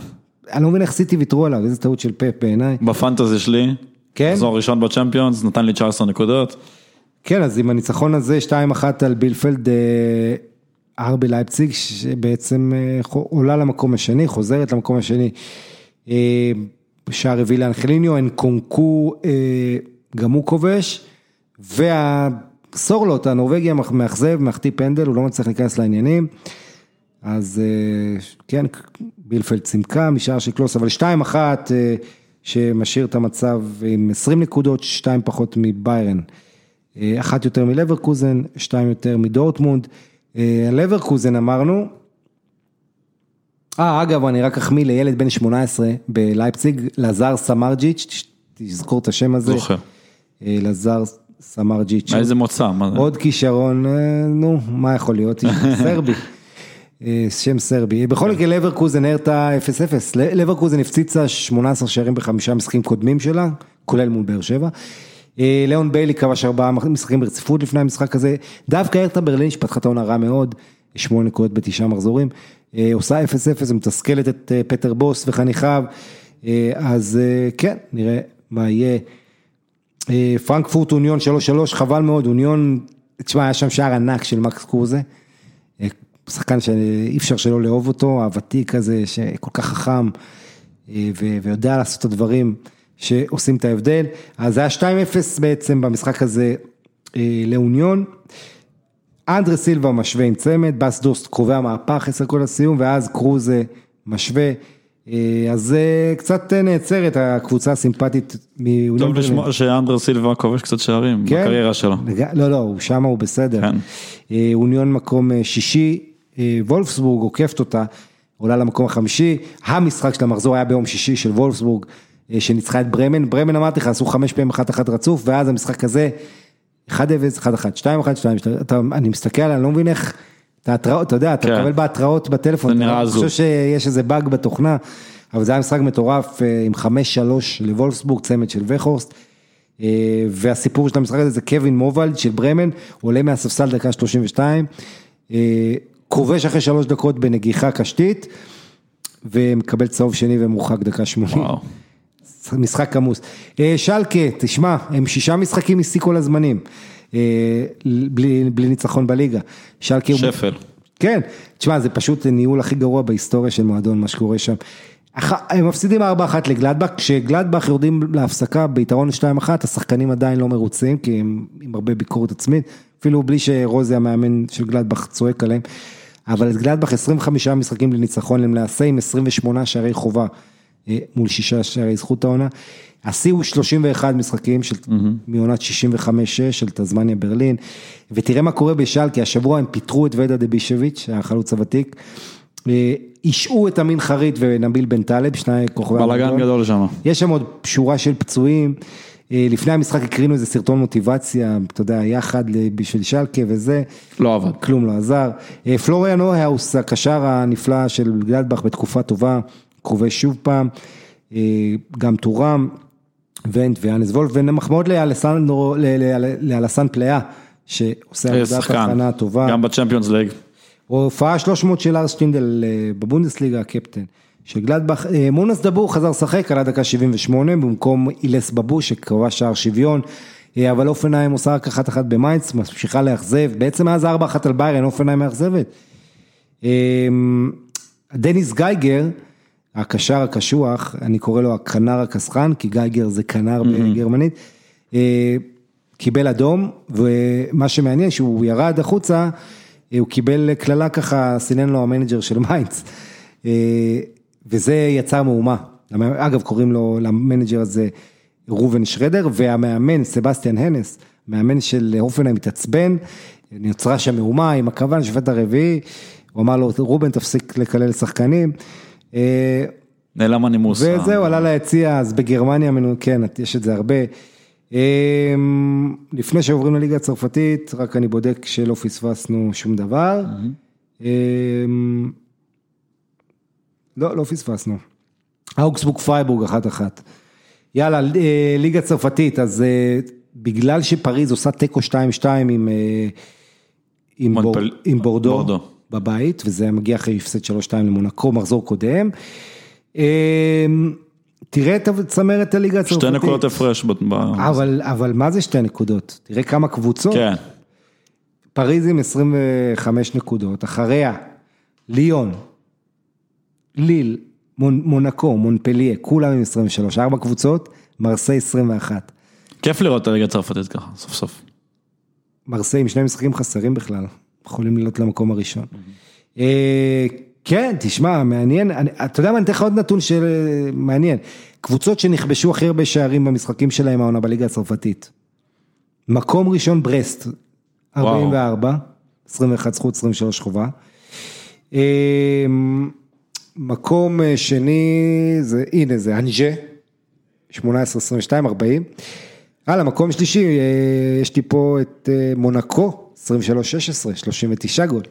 A: אני לא מבין איך סיטי ויתרו עליו, איזה טעות של פפ בעיניי.
B: ב fantasy שלי,
A: כן?
B: מחזור ראשון בצ'מפיונס, נתן לי 19 נקודות.
A: כן, אז עם הניצחון הזה, 2-1 על בילפלד, אה, ארבי לייפציג, שבעצם אה, עולה למקום השני, חוזרת למקום השני. אה, שער רביעי לאנחליניו, אנקונקו אה, גם הוא כובש, והסורלוט, הנורבגי המאכזב, מחטיא פנדל, הוא לא מצליח להיכנס לעניינים. אז כן, בילפלד צימקה משער של קלוס, אבל 2-1 אה, שמשאיר את המצב עם 20 נקודות, 2 פחות מביירן. אה, אחת יותר מלברקוזן, שתיים יותר מדורטמונד. אה, לברקוזן אמרנו, אה, אגב, אני רק אחמיא לילד בן 18 בלייפציג, לזר סמרג'יץ', תזכור את השם הזה.
B: זוכר.
A: אה, לזר סמרג'יץ'.
B: איזה מוצא, מה זה?
A: עוד כישרון, נו, מה יכול להיות? סרבי. שם סרבי. בכל מקרה לברקוזן הרתה 0-0. ל- לברקוזן הפציצה 18 שערים בחמישה משחקים קודמים שלה, כולל מול באר שבע. אה, ליאון ביילי כבש ארבעה משחקים ברציפות לפני המשחק הזה. דווקא הרתה ברלין שפתחה את העונה רע מאוד, שמונה נקודות בתשעה מחזורים. אה, עושה 0-0 ומתסכלת את אה, פטר בוס וחניכיו. אז כן, נראה מה יהיה. פרנקפורט אוניון 3-3, חבל מאוד, אוניון, תשמע, היה שם שער ענק של מקס. אה, שחקן שאי אפשר שלא לאהוב אותו, הוותיק הזה, שכל כך חכם ויודע לעשות את הדברים שעושים את ההבדל. אז זה היה 2-0 בעצם במשחק הזה אה, לאוניון. אנדרה סילבה משווה עם צמד, בס דוסט קובע מהפך עשר כל הסיום, ואז קרוזה משווה. אה, אז זה קצת נעצרת הקבוצה הסימפטית מאוניון.
B: טוב. לשמוע שאנדר סילבה כובש קצת שערים
A: כן.
B: בקריירה שלו.
A: לא, לא, הוא שמה הוא בסדר.
B: כן.
A: אה, אוניון מקום אה, שישי, אה, וולפסבורג עוקפת אותה, עולה למקום החמישי. המשחק של המחזור היה ביום שישי של וולפסבורג, אה, שניצחה את ברמן. ברמן אמרתי לך, עשו חמש פעמים אחת אחת רצוף, ואז המשחק הזה, 1-0, 1-1, 2-1, 2 אני מסתכל אני לא מבין איך, את ההתראות, אתה יודע, אתה
B: כן.
A: מקבל בהתראות בטלפון,
B: זה
A: אתה
B: נראה
A: לא. חושב שיש איזה באג בתוכנה, אבל זה היה משחק מטורף אה, עם 5-3 לוולפסבורג, צמד של וכורסט. אה, והסיפור של המשחק הזה זה קווין מובלד של ברמן, עולה מהספסל דקה 32, אה, כובש אחרי שלוש דקות בנגיחה קשתית, ומקבל צהוב שני ומורחק דקה 80.
B: וואו.
A: משחק עמוס. אה, שלקה, תשמע, הם שישה משחקים משיא כל הזמנים, אה, בלי, בלי ניצחון בליגה. שלקה הוא...
B: שפל.
A: כן, תשמע, זה פשוט הניהול הכי גרוע בהיסטוריה של מועדון, מה שקורה שם. הם מפסידים 4-1 לגלדבך, כשגלדבך יורדים להפסקה ביתרון 2-1, השחקנים עדיין לא מרוצים, כי הם עם הרבה ביקורת עצמית, אפילו בלי שרוזי המאמן של גלדבך צועק עליהם. אבל את גלדבך 25 משחקים לניצחון, הם למעשה עם 28 שערי חובה מול שישה שערי זכות העונה. השיא הוא 31 משחקים של, מעונת 65-6 של תזמניה ברלין, ותראה מה קורה בשלקי, השבוע הם פיטרו את ודה דבישביץ', החלוץ הוותיק, אה, השעו את אמין חריט ונביל בן טלב, שני כוכבי
B: בלאגן. גדול שם.
A: יש שם עוד שורה של פצועים, אה, לפני המשחק הקרינו איזה סרטון מוטיבציה, אתה יודע, יחד בשביל שלקה וזה.
B: לא עבד.
A: כלום לא עזר. אה, פלוריאן אוהאוס, הקשר הנפלא של גלדבך בתקופה טובה, כובש שוב פעם, אה, גם טורם, ונט והאנס וולף, ומחמאות לאלסן פלאה, שעושה
B: איזה
A: עבודת. הכנה טובה.
B: גם בצ'מפיונס ליג.
A: הופעה 300 של לארס שטינדל אה, בבונדסליגה, הקפטן של גלדבך. אה, מונס דבור חזר לשחק על הדקה 78 במקום איהלאס בבו שקבע שער שוויון. אה, אבל אופנהיים עושה רק אחת אחת במיינץ, ממשיכה לאכזב, בעצם אז 4-1 על ביירן, אופנהיים מאכזבת. אה, דניס גייגר, הקשר הקשוח, אני קורא לו הכנר הכסחן, כי גייגר זה כנר בגרמנית, אה, קיבל אדום, ומה שמעניין שהוא ירד החוצה, אה, הוא קיבל קללה ככה, סינן לו המנג'ר של מיינץ, אה, וזה יצר מהומה. אגב, קוראים לו, למנג'ר הזה ראובן שרודר, והמאמן, סבסטיאן הנס, מאמן של אופנהיים מתעצבן, נוצרה שם מהומה עם הכוון, שופט הרביעי, הוא אמר לו, רובן תפסיק לקלל שחקנים. אה,
B: נעלם הנימוס.
A: וזהו, עלה ליציע, אז בגרמניה, כן, יש את זה הרבה. אמ, לפני שעוברים לליגה הצרפתית, רק אני בודק שלא פספסנו שום דבר. לא, לא פספסנו. אוגסבורג פרייבורג אחת אחת. יאללה, אה, ליגה צרפתית, אז אה, בגלל שפריז עושה תיקו 2-2 עם, אה, עם, בורדו. בבית, וזה מגיע אחרי הפסד 3-2 למונקו, מחזור קודם. אה, תראה את צמרת הליגה הצרפתית.
B: שתי נקודות הפרש.
A: אבל, אבל מה זה שתי נקודות? תראה כמה קבוצות.
B: כן,
A: פריז עם 25 נקודות, אחריה ליון, ליל, מונ, מונקו, מונפליה, כולם עם 23, ארבע קבוצות, מרסיי 21.
B: כיף לראות את הליגה הצרפתית ככה, סוף סוף.
A: מרסיי עם שני משחקים חסרים בכלל, יכולים לעלות למקום הראשון. אה, כן, תשמע, מעניין, אני- אתה יודע מה, אני אתן לך עוד נתון של מעניין, קבוצות שנכבשו הכי הרבה שערים במשחקים שלהם העונה בליגה הצרפתית. מקום ראשון ברסט, 44, 21 זכות, 23 חובה. אה, מקום אה, שני, זה, הנה זה אנג'ה, 18, 22, 40. הלאה, מקום שלישי, אה, יש לי פה את אה, מונקו, 23, 16, 39 גול.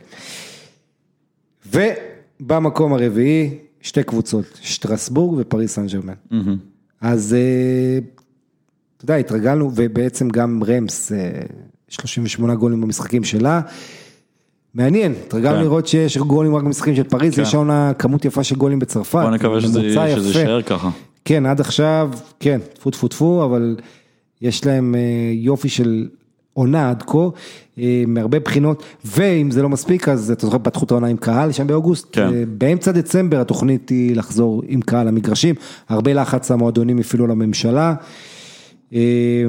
A: ובמקום הרביעי, שתי קבוצות, שטרסבורג ופריס סן ג'רמן.
B: מהמם.
A: אז אה, אתה יודע, התרגלנו, ובעצם גם רמס, אה, 38 גולים במשחקים שלה. מעניין, התרגלנו
B: כן.
A: לראות שיש גולים רק במשחקים של פריז,
B: כן.
A: יש עונה כמות יפה של גולים בצרפת.
B: בוא נקווה שזה שזה. יישאר ככה.
A: כן, עד עכשיו, כן, טפו טפו טפו, אבל יש להם אה, יופי של עונה עד כה, אה, מהרבה בחינות, ואם זה לא מספיק, אז אתה זוכר, פתחו את העונה עם קהל שם באוגוסט,
B: כן.
A: אה, באמצע דצמבר התוכנית היא לחזור עם קהל למגרשים, הרבה לחץ המועדונים הפעילו לממשלה. אה,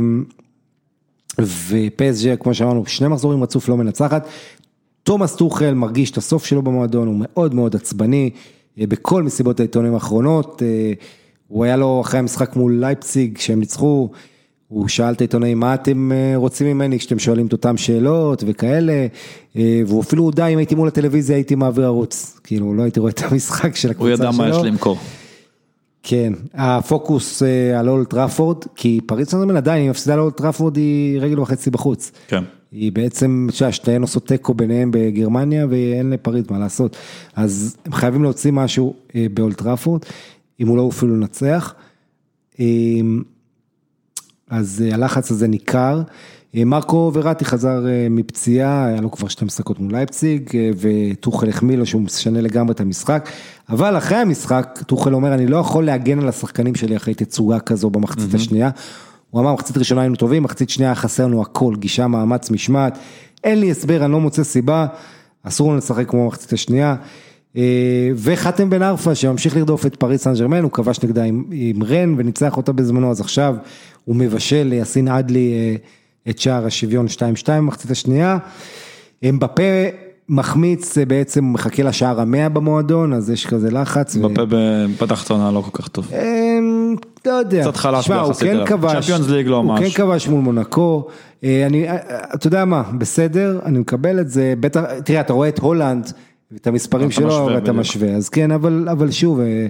A: ופסג'ה, כמו שאמרנו, שני מחזורים רצוף לא מנצחת. תומאס טוחל מרגיש את הסוף שלו במועדון, הוא מאוד מאוד עצבני, אה, בכל מסיבות העיתונים האחרונות. אה, הוא היה לו אחרי המשחק מול לייפציג, שהם ניצחו, הוא שאל את העיתונאים, מה אתם אה, רוצים ממני כשאתם שואלים את אותם שאלות וכאלה, אה, והוא אפילו הודה, אם הייתי מול הטלוויזיה הייתי מעביר ערוץ, כאילו לא הייתי רואה את המשחק של
B: הוא
A: הקבוצה שלו.
B: ידע מה יש למכור.
A: כן, הפוקוס אה, על אולד טראפורד, כי פריס סן עדיין, היא מפסידה לאולד טראפורד היא רגל וחצי בחוץ.
B: כן.
A: היא בעצם, שתיהן עושות תיקו ביניהם בגרמניה ואין לפריז מה לעשות. אז הם חייבים להוציא משהו באולד טראפורד, אם הוא לא אפילו לנצח. אז אה, הלחץ הזה ניכר. אה, מרקו וראטי חזר אה, מפציעה, היה לו כבר שתי משחקות מול לייפציג, וטוחל החמיא לו שהוא משנה לגמרי את המשחק. אבל אחרי המשחק, טוחל אומר, אני לא יכול להגן על השחקנים שלי אחרי תצוגה כזו במחצית השנייה. הוא אמר, מחצית ראשונה היינו טובים, מחצית שנייה חסר לנו הכל, גישה, מאמץ, משמעת. אין לי הסבר, אני לא מוצא סיבה, אסור לנו לשחק כמו במחצית השנייה. אה, וחתם בן ערפה שממשיך לרדוף את פריס סן ג'רמן, הוא כבש נגדה עם, עם רן וניצח אותה בזמנו, אז עכשיו הוא מבשל ליאסין עדלי אה, את שער השוויון 2-2 במחצית השנייה. אמבפה מחמיץ, אה, בעצם מחכה לשער המאה במועדון, אז יש כזה לחץ. ו-
B: בפה פתח את העונה לא כל כך טוב.
A: לא יודע.
B: קצת חלש
A: הוא
B: ביחסית
A: כן
B: אליו. Champions League לא
A: הוא
B: ממש.
A: כן כבש מול מונקו. אני, אתה יודע מה, בסדר, אני מקבל את זה, בטח, תראה, אתה רואה את הולנד, ואת המספרים שלו, ואתה. משווה, אז כן, אבל, אבל שוב, אה,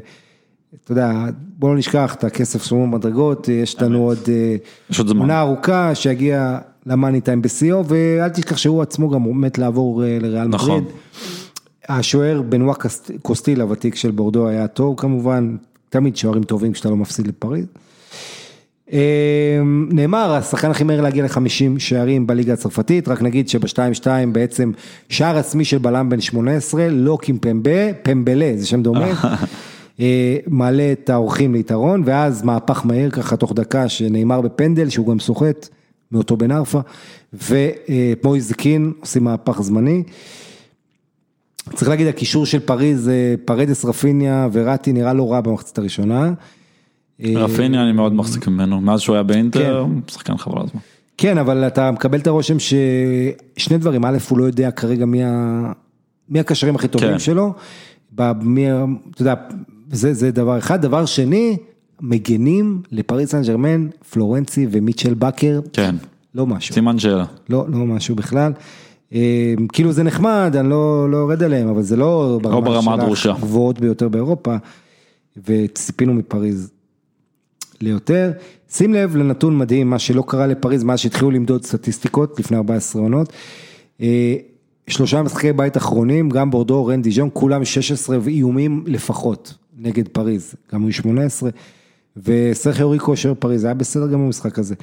A: אתה יודע, בוא לא נשכח את הכסף שלנו במדרגות, יש לנו עוד אה. עונה ארוכה שיגיע למאני טיים בשיאו, ואל תשכח שהוא עצמו גם מת לעבור אה, לריאל
B: נכון.
A: מדריד. השוער בנועה קסט- קוסטיל הוותיק של בורדו היה טוב כמובן, תמיד שוערים טובים כשאתה לא מפסיד לפריז. אה, נאמר, השחקן הכי מהר להגיע ל-50 שערים בליגה הצרפתית, רק נגיד שב-2-2 בעצם שער עצמי של בלם בן 18, לא קימפמבה, פמבלה, זה שם דומה, אה, מעלה את האורחים ליתרון, ואז מהפך מהיר ככה תוך דקה שנאמר בפנדל, שהוא גם סוחט מאותו בן ערפה, ומויז קין עושים מהפך זמני. צריך להגיד, הקישור של פריז, אה, פרדס, רפיניה וראטי נראה לא רע במחצית הראשונה. אה,
B: רפיניה אני מאוד מחזיק ממנו, מאז שהוא היה באינטר, שחקן חבל הזמן.
A: כן, אבל אתה מקבל את הרושם ששני דברים, א', הוא לא יודע כרגע מי, ה... מי הקשרים הכי טובים
B: כן.
A: שלו, ה- אתה יודע, זה, זה דבר אחד, דבר שני, מגנים לפריס סן ג'רמן, פלורנצי ומיטשל באקר,
B: כן,
A: לא משהו,
B: סימן שאלה.
A: לא, לא משהו בכלל. אה, כאילו זה נחמד, אני לא, לא יורד עליהם, אבל זה לא
B: ברמה
A: של
B: הדרושה.
A: הגבוהות ביותר באירופה, וציפינו מפריז ליותר. שים לב לנתון מדהים, מה שלא קרה לפריז מאז שהתחילו למדוד סטטיסטיקות לפני 14 עונות. אה, שלושה משחקי בית אחרונים, גם בורדו, רן דיז'ון, כולם 16 איומים לפחות נגד פריז, גם היו 18. וסרחיו ריקו שוער פריז, היה בסדר גם במשחק הזה.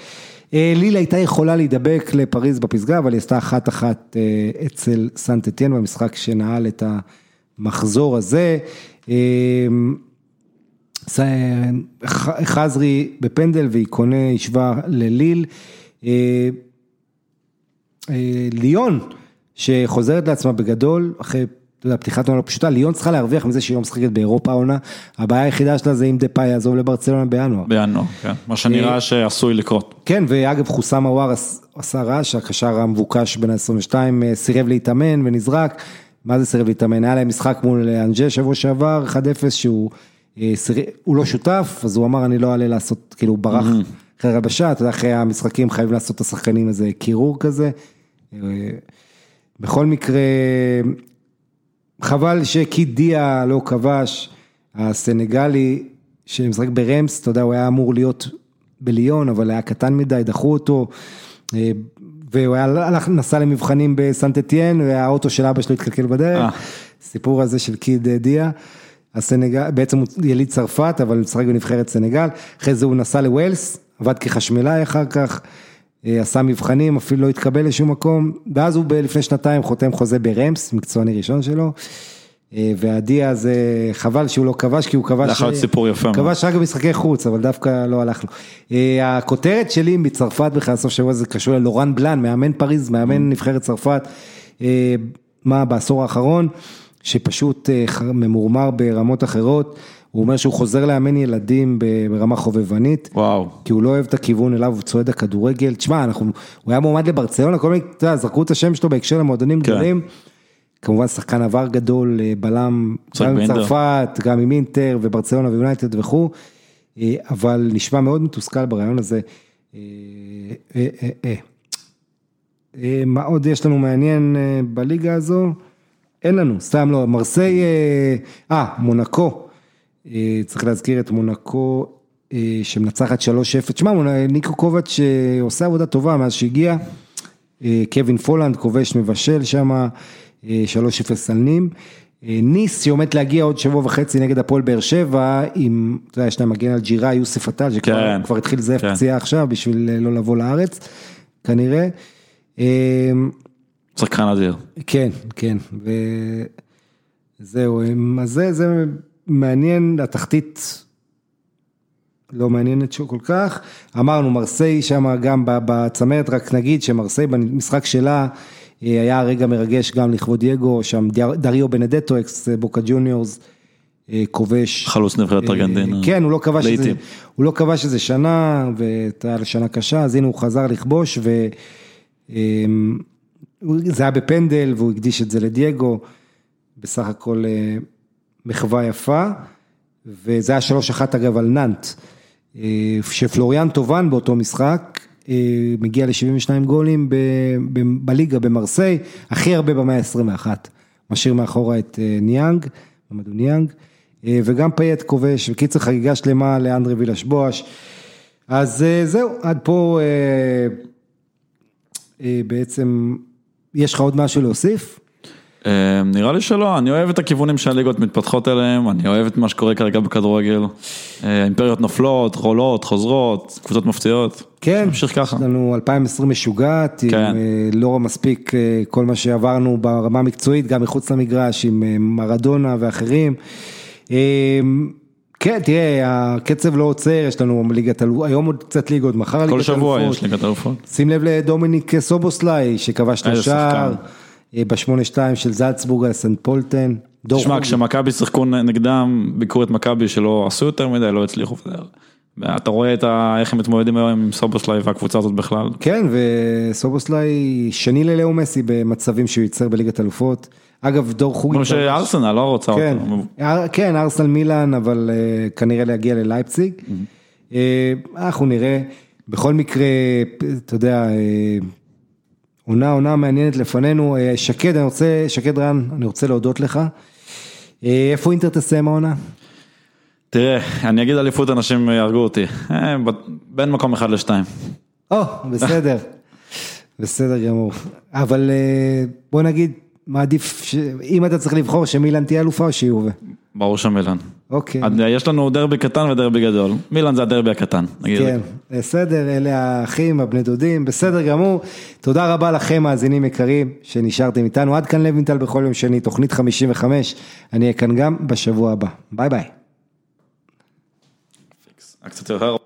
A: אה, לילה הייתה יכולה להידבק לפריז בפסגה, אבל היא עשתה אחת אחת אה, אצל סנט אתיין במשחק שנעל את המחזור הזה. אה, חזרי בפנדל ואיקונה השווה לליל. אה, אה, ליון, שחוזרת לעצמה בגדול, אחרי, אתה יודע, פתיחת עונה לא פשוטה, ליון צריכה להרוויח מזה שהיא לא משחקת באירופה העונה, הבעיה היחידה שלה זה אם דפאי יעזוב לברצלונה בינואר.
B: בינואר, כן. מה שנראה שעשוי לקרות.
A: כן, ואגב חוסם עוואר עש- עשה רעש, הקשר המבוקש בין ה-22 אה, סירב להתאמן ונזרק. מה זה סירב להתאמן? היה להם משחק מול אנג'ה שבוע שעבר, 1-0 שהוא אה, הוא לא שותף, אז הוא אמר אני לא אעלה לעשות, כאילו הוא ברח אחרי הרבשה, אתה יודע, אחרי המשחקים חייבים לעשות את השחקנים איזה קירור כזה. אה, בכל מקרה, חבל שקידיה לא כבש, הסנגלי שמשחק ברמס, אתה יודע, הוא היה אמור להיות בליון, אבל היה קטן מדי, דחו אותו, אה, והוא היה, הלך, נסע למבחנים בסנט אתיין, והאוטו של אבא שלו התקלקל בדרך,
B: אה.
A: סיפור הזה של קיד דיה. הסנגל, בעצם הוא יליד צרפת, אבל משחק בנבחרת סנגל, אחרי זה הוא נסע לווילס, עבד כחשמלאי אחר כך, אה, עשה מבחנים, אפילו לא התקבל לשום מקום, ואז הוא לפני שנתיים חותם חוזה ברמס, מקצועני ראשון שלו, אה, והדיה הזה, חבל שהוא לא כבש, כי הוא כבש...
B: יכול להיות סיפור יפה.
A: כבש רק במשחקי חוץ, אבל דווקא לא הלך לו. אה, הכותרת שלי מצרפת בכלל, סוף שבוע זה קשור ללורן בלאן, מאמן פריז,
B: Mm.
A: מאמן נבחרת צרפת, אה, מה, בעשור האחרון, שפשוט אה, ממורמר ברמות אחרות, הוא אומר שהוא חוזר לאמן ילדים ברמה חובבנית.
B: וואו.
A: כי הוא לא אוהב את הכיוון אליו הוא צועד הכדורגל, תשמע, אנחנו, הוא היה מועמד לברצלונה, כל מיני, אתה יודע, זרקו את השם שלו בהקשר למועדונים
B: כן.
A: גדולים. כמובן שחקן עבר גדול, אה, בלם, גם עם. צרפת, גם עם אינטר וברצלונה ויונייטד וכו', אה, אבל נשמע מאוד מתוסכל ברעיון הזה. מה עוד יש לנו מעניין בליגה הזו? אין לנו, סתם לא, מרסיי, אה, אה, מונקו, אה, צריך להזכיר את מונקו אה, שמנצחת 3-0, תשמע, ניקו קובץ' עושה עבודה טובה מאז שהגיע, קווין פולנד כובש מבשל שם, אה, 3-0 על נים. ניס שעומד להגיע עוד שבוע וחצי נגד הפועל באר שבע, עם, אתה יודע, יש להם מגן על ג'ירה, יוסף עטל, שכבר
B: כן.
A: כבר התחיל לזייף
B: כן.
A: פציעה עכשיו בשביל לא לבוא לארץ, כנראה.
B: שחקן אדיר.
A: כן, כן, וזהו, אז זה, זה מעניין, התחתית לא מעניינת שו כל כך. אמרנו, מרסיי שם גם בצמרת, רק נגיד שמרסיי במשחק שלה אה, היה רגע מרגש גם לכבוד דייגו, שם דר- דריו בנדטו, אקס בוקה ג'וניורס, אה, כובש.
B: חלוץ נבחרת
A: אה,
B: ארגנטינה.
A: כן, הוא לא כבש איזה,
B: לעיתים.
A: הוא לא כבש איזה שנה, והייתה שנה קשה, אז הנה הוא חזר לכבוש, ו... זה היה בפנדל והוא הקדיש את זה לדייגו, בסך הכל אה, מחווה יפה, וזה היה שלוש אחת אגב על נאנט, אה, שפלוריאן טובאן באותו משחק, אה, מגיע ל-72 גולים ב- ב- בליגה במרסיי, הכי הרבה במאה ה-21, משאיר מאחורה את ניאנג, ממדו ניאנג, וגם פאייט כובש, בקיצור חגיגה שלמה לאנדרי וילש בואש, אז זהו, עד פה בעצם, יש לך עוד משהו להוסיף?
B: אה, נראה לי שלא, אני אוהב את הכיוונים שהליגות מתפתחות אליהם, אני אוהב את מה שקורה כרגע בכדורגל. אה, האימפריות נופלות, עולות, חוזרות, קבוצות מפציעות.
A: כן,
B: נמשיך ככה.
A: יש לנו 2020 משוגעת, עם
B: כן.
A: אה, לא מספיק אה, כל מה שעברנו ברמה המקצועית, גם מחוץ למגרש, עם מרדונה ואחרים. כן, תראה, הקצב לא עוצר, יש לנו ליגת אלופות, היום עוד קצת ליגות, מחר ליגת
B: כל
A: אלופות.
B: שבוע יש ליגת אלופות.
A: שים לב לדומיניק סובוסליי, שכבש לו שער. אה, בשמונה שתיים של זלצבורג על סנט פולטן.
B: תשמע. כשמכבי שיחקו נגדם, ביקרו את מכבי שלא עשו יותר מדי, לא הצליחו. אתה רואה את ה... איך הם מתמודדים היום עם סובוסליי והקבוצה הזאת בכלל.
A: כן, וסובוסליי שני ללאו מסי במצבים שהוא ייצר בליגת אלופות. אגב, דור חוגי...
B: כמו שארסנל לא רוצה
A: כן,
B: אותו.
A: כן, ארסנל מילאן, אבל אה, כנראה להגיע ללייפציג. אה, אנחנו נראה. בכל מקרה, אתה יודע, אה, עונה עונה מעניינת לפנינו. אה, שקד, אני רוצה, שקד רן, אני רוצה להודות לך. אה, איפה אינטר תסיים העונה?
B: תראה, אני אגיד אליפות אנשים יהרגו אותי. בין מקום אחד לשתיים.
A: או, בסדר, בסדר גמור. אבל בוא נגיד, מעדיף, ש- אם אתה צריך לבחור שמילאן תהיה אלופה או שיובה.
B: ברור שמילן.
A: אוקיי.
B: יש לנו דרבי קטן ודרבי גדול. מילאן זה הדרבי הקטן.
A: כן, בסדר, אלה האחים, הבני דודים, בסדר גמור. תודה רבה לכם, מאזינים יקרים, שנשארתם איתנו. עד כאן לוינטל בכל יום שני, תוכנית 55. אני אהיה כאן גם בשבוע הבא. ביי ביי.
B: קצת יותר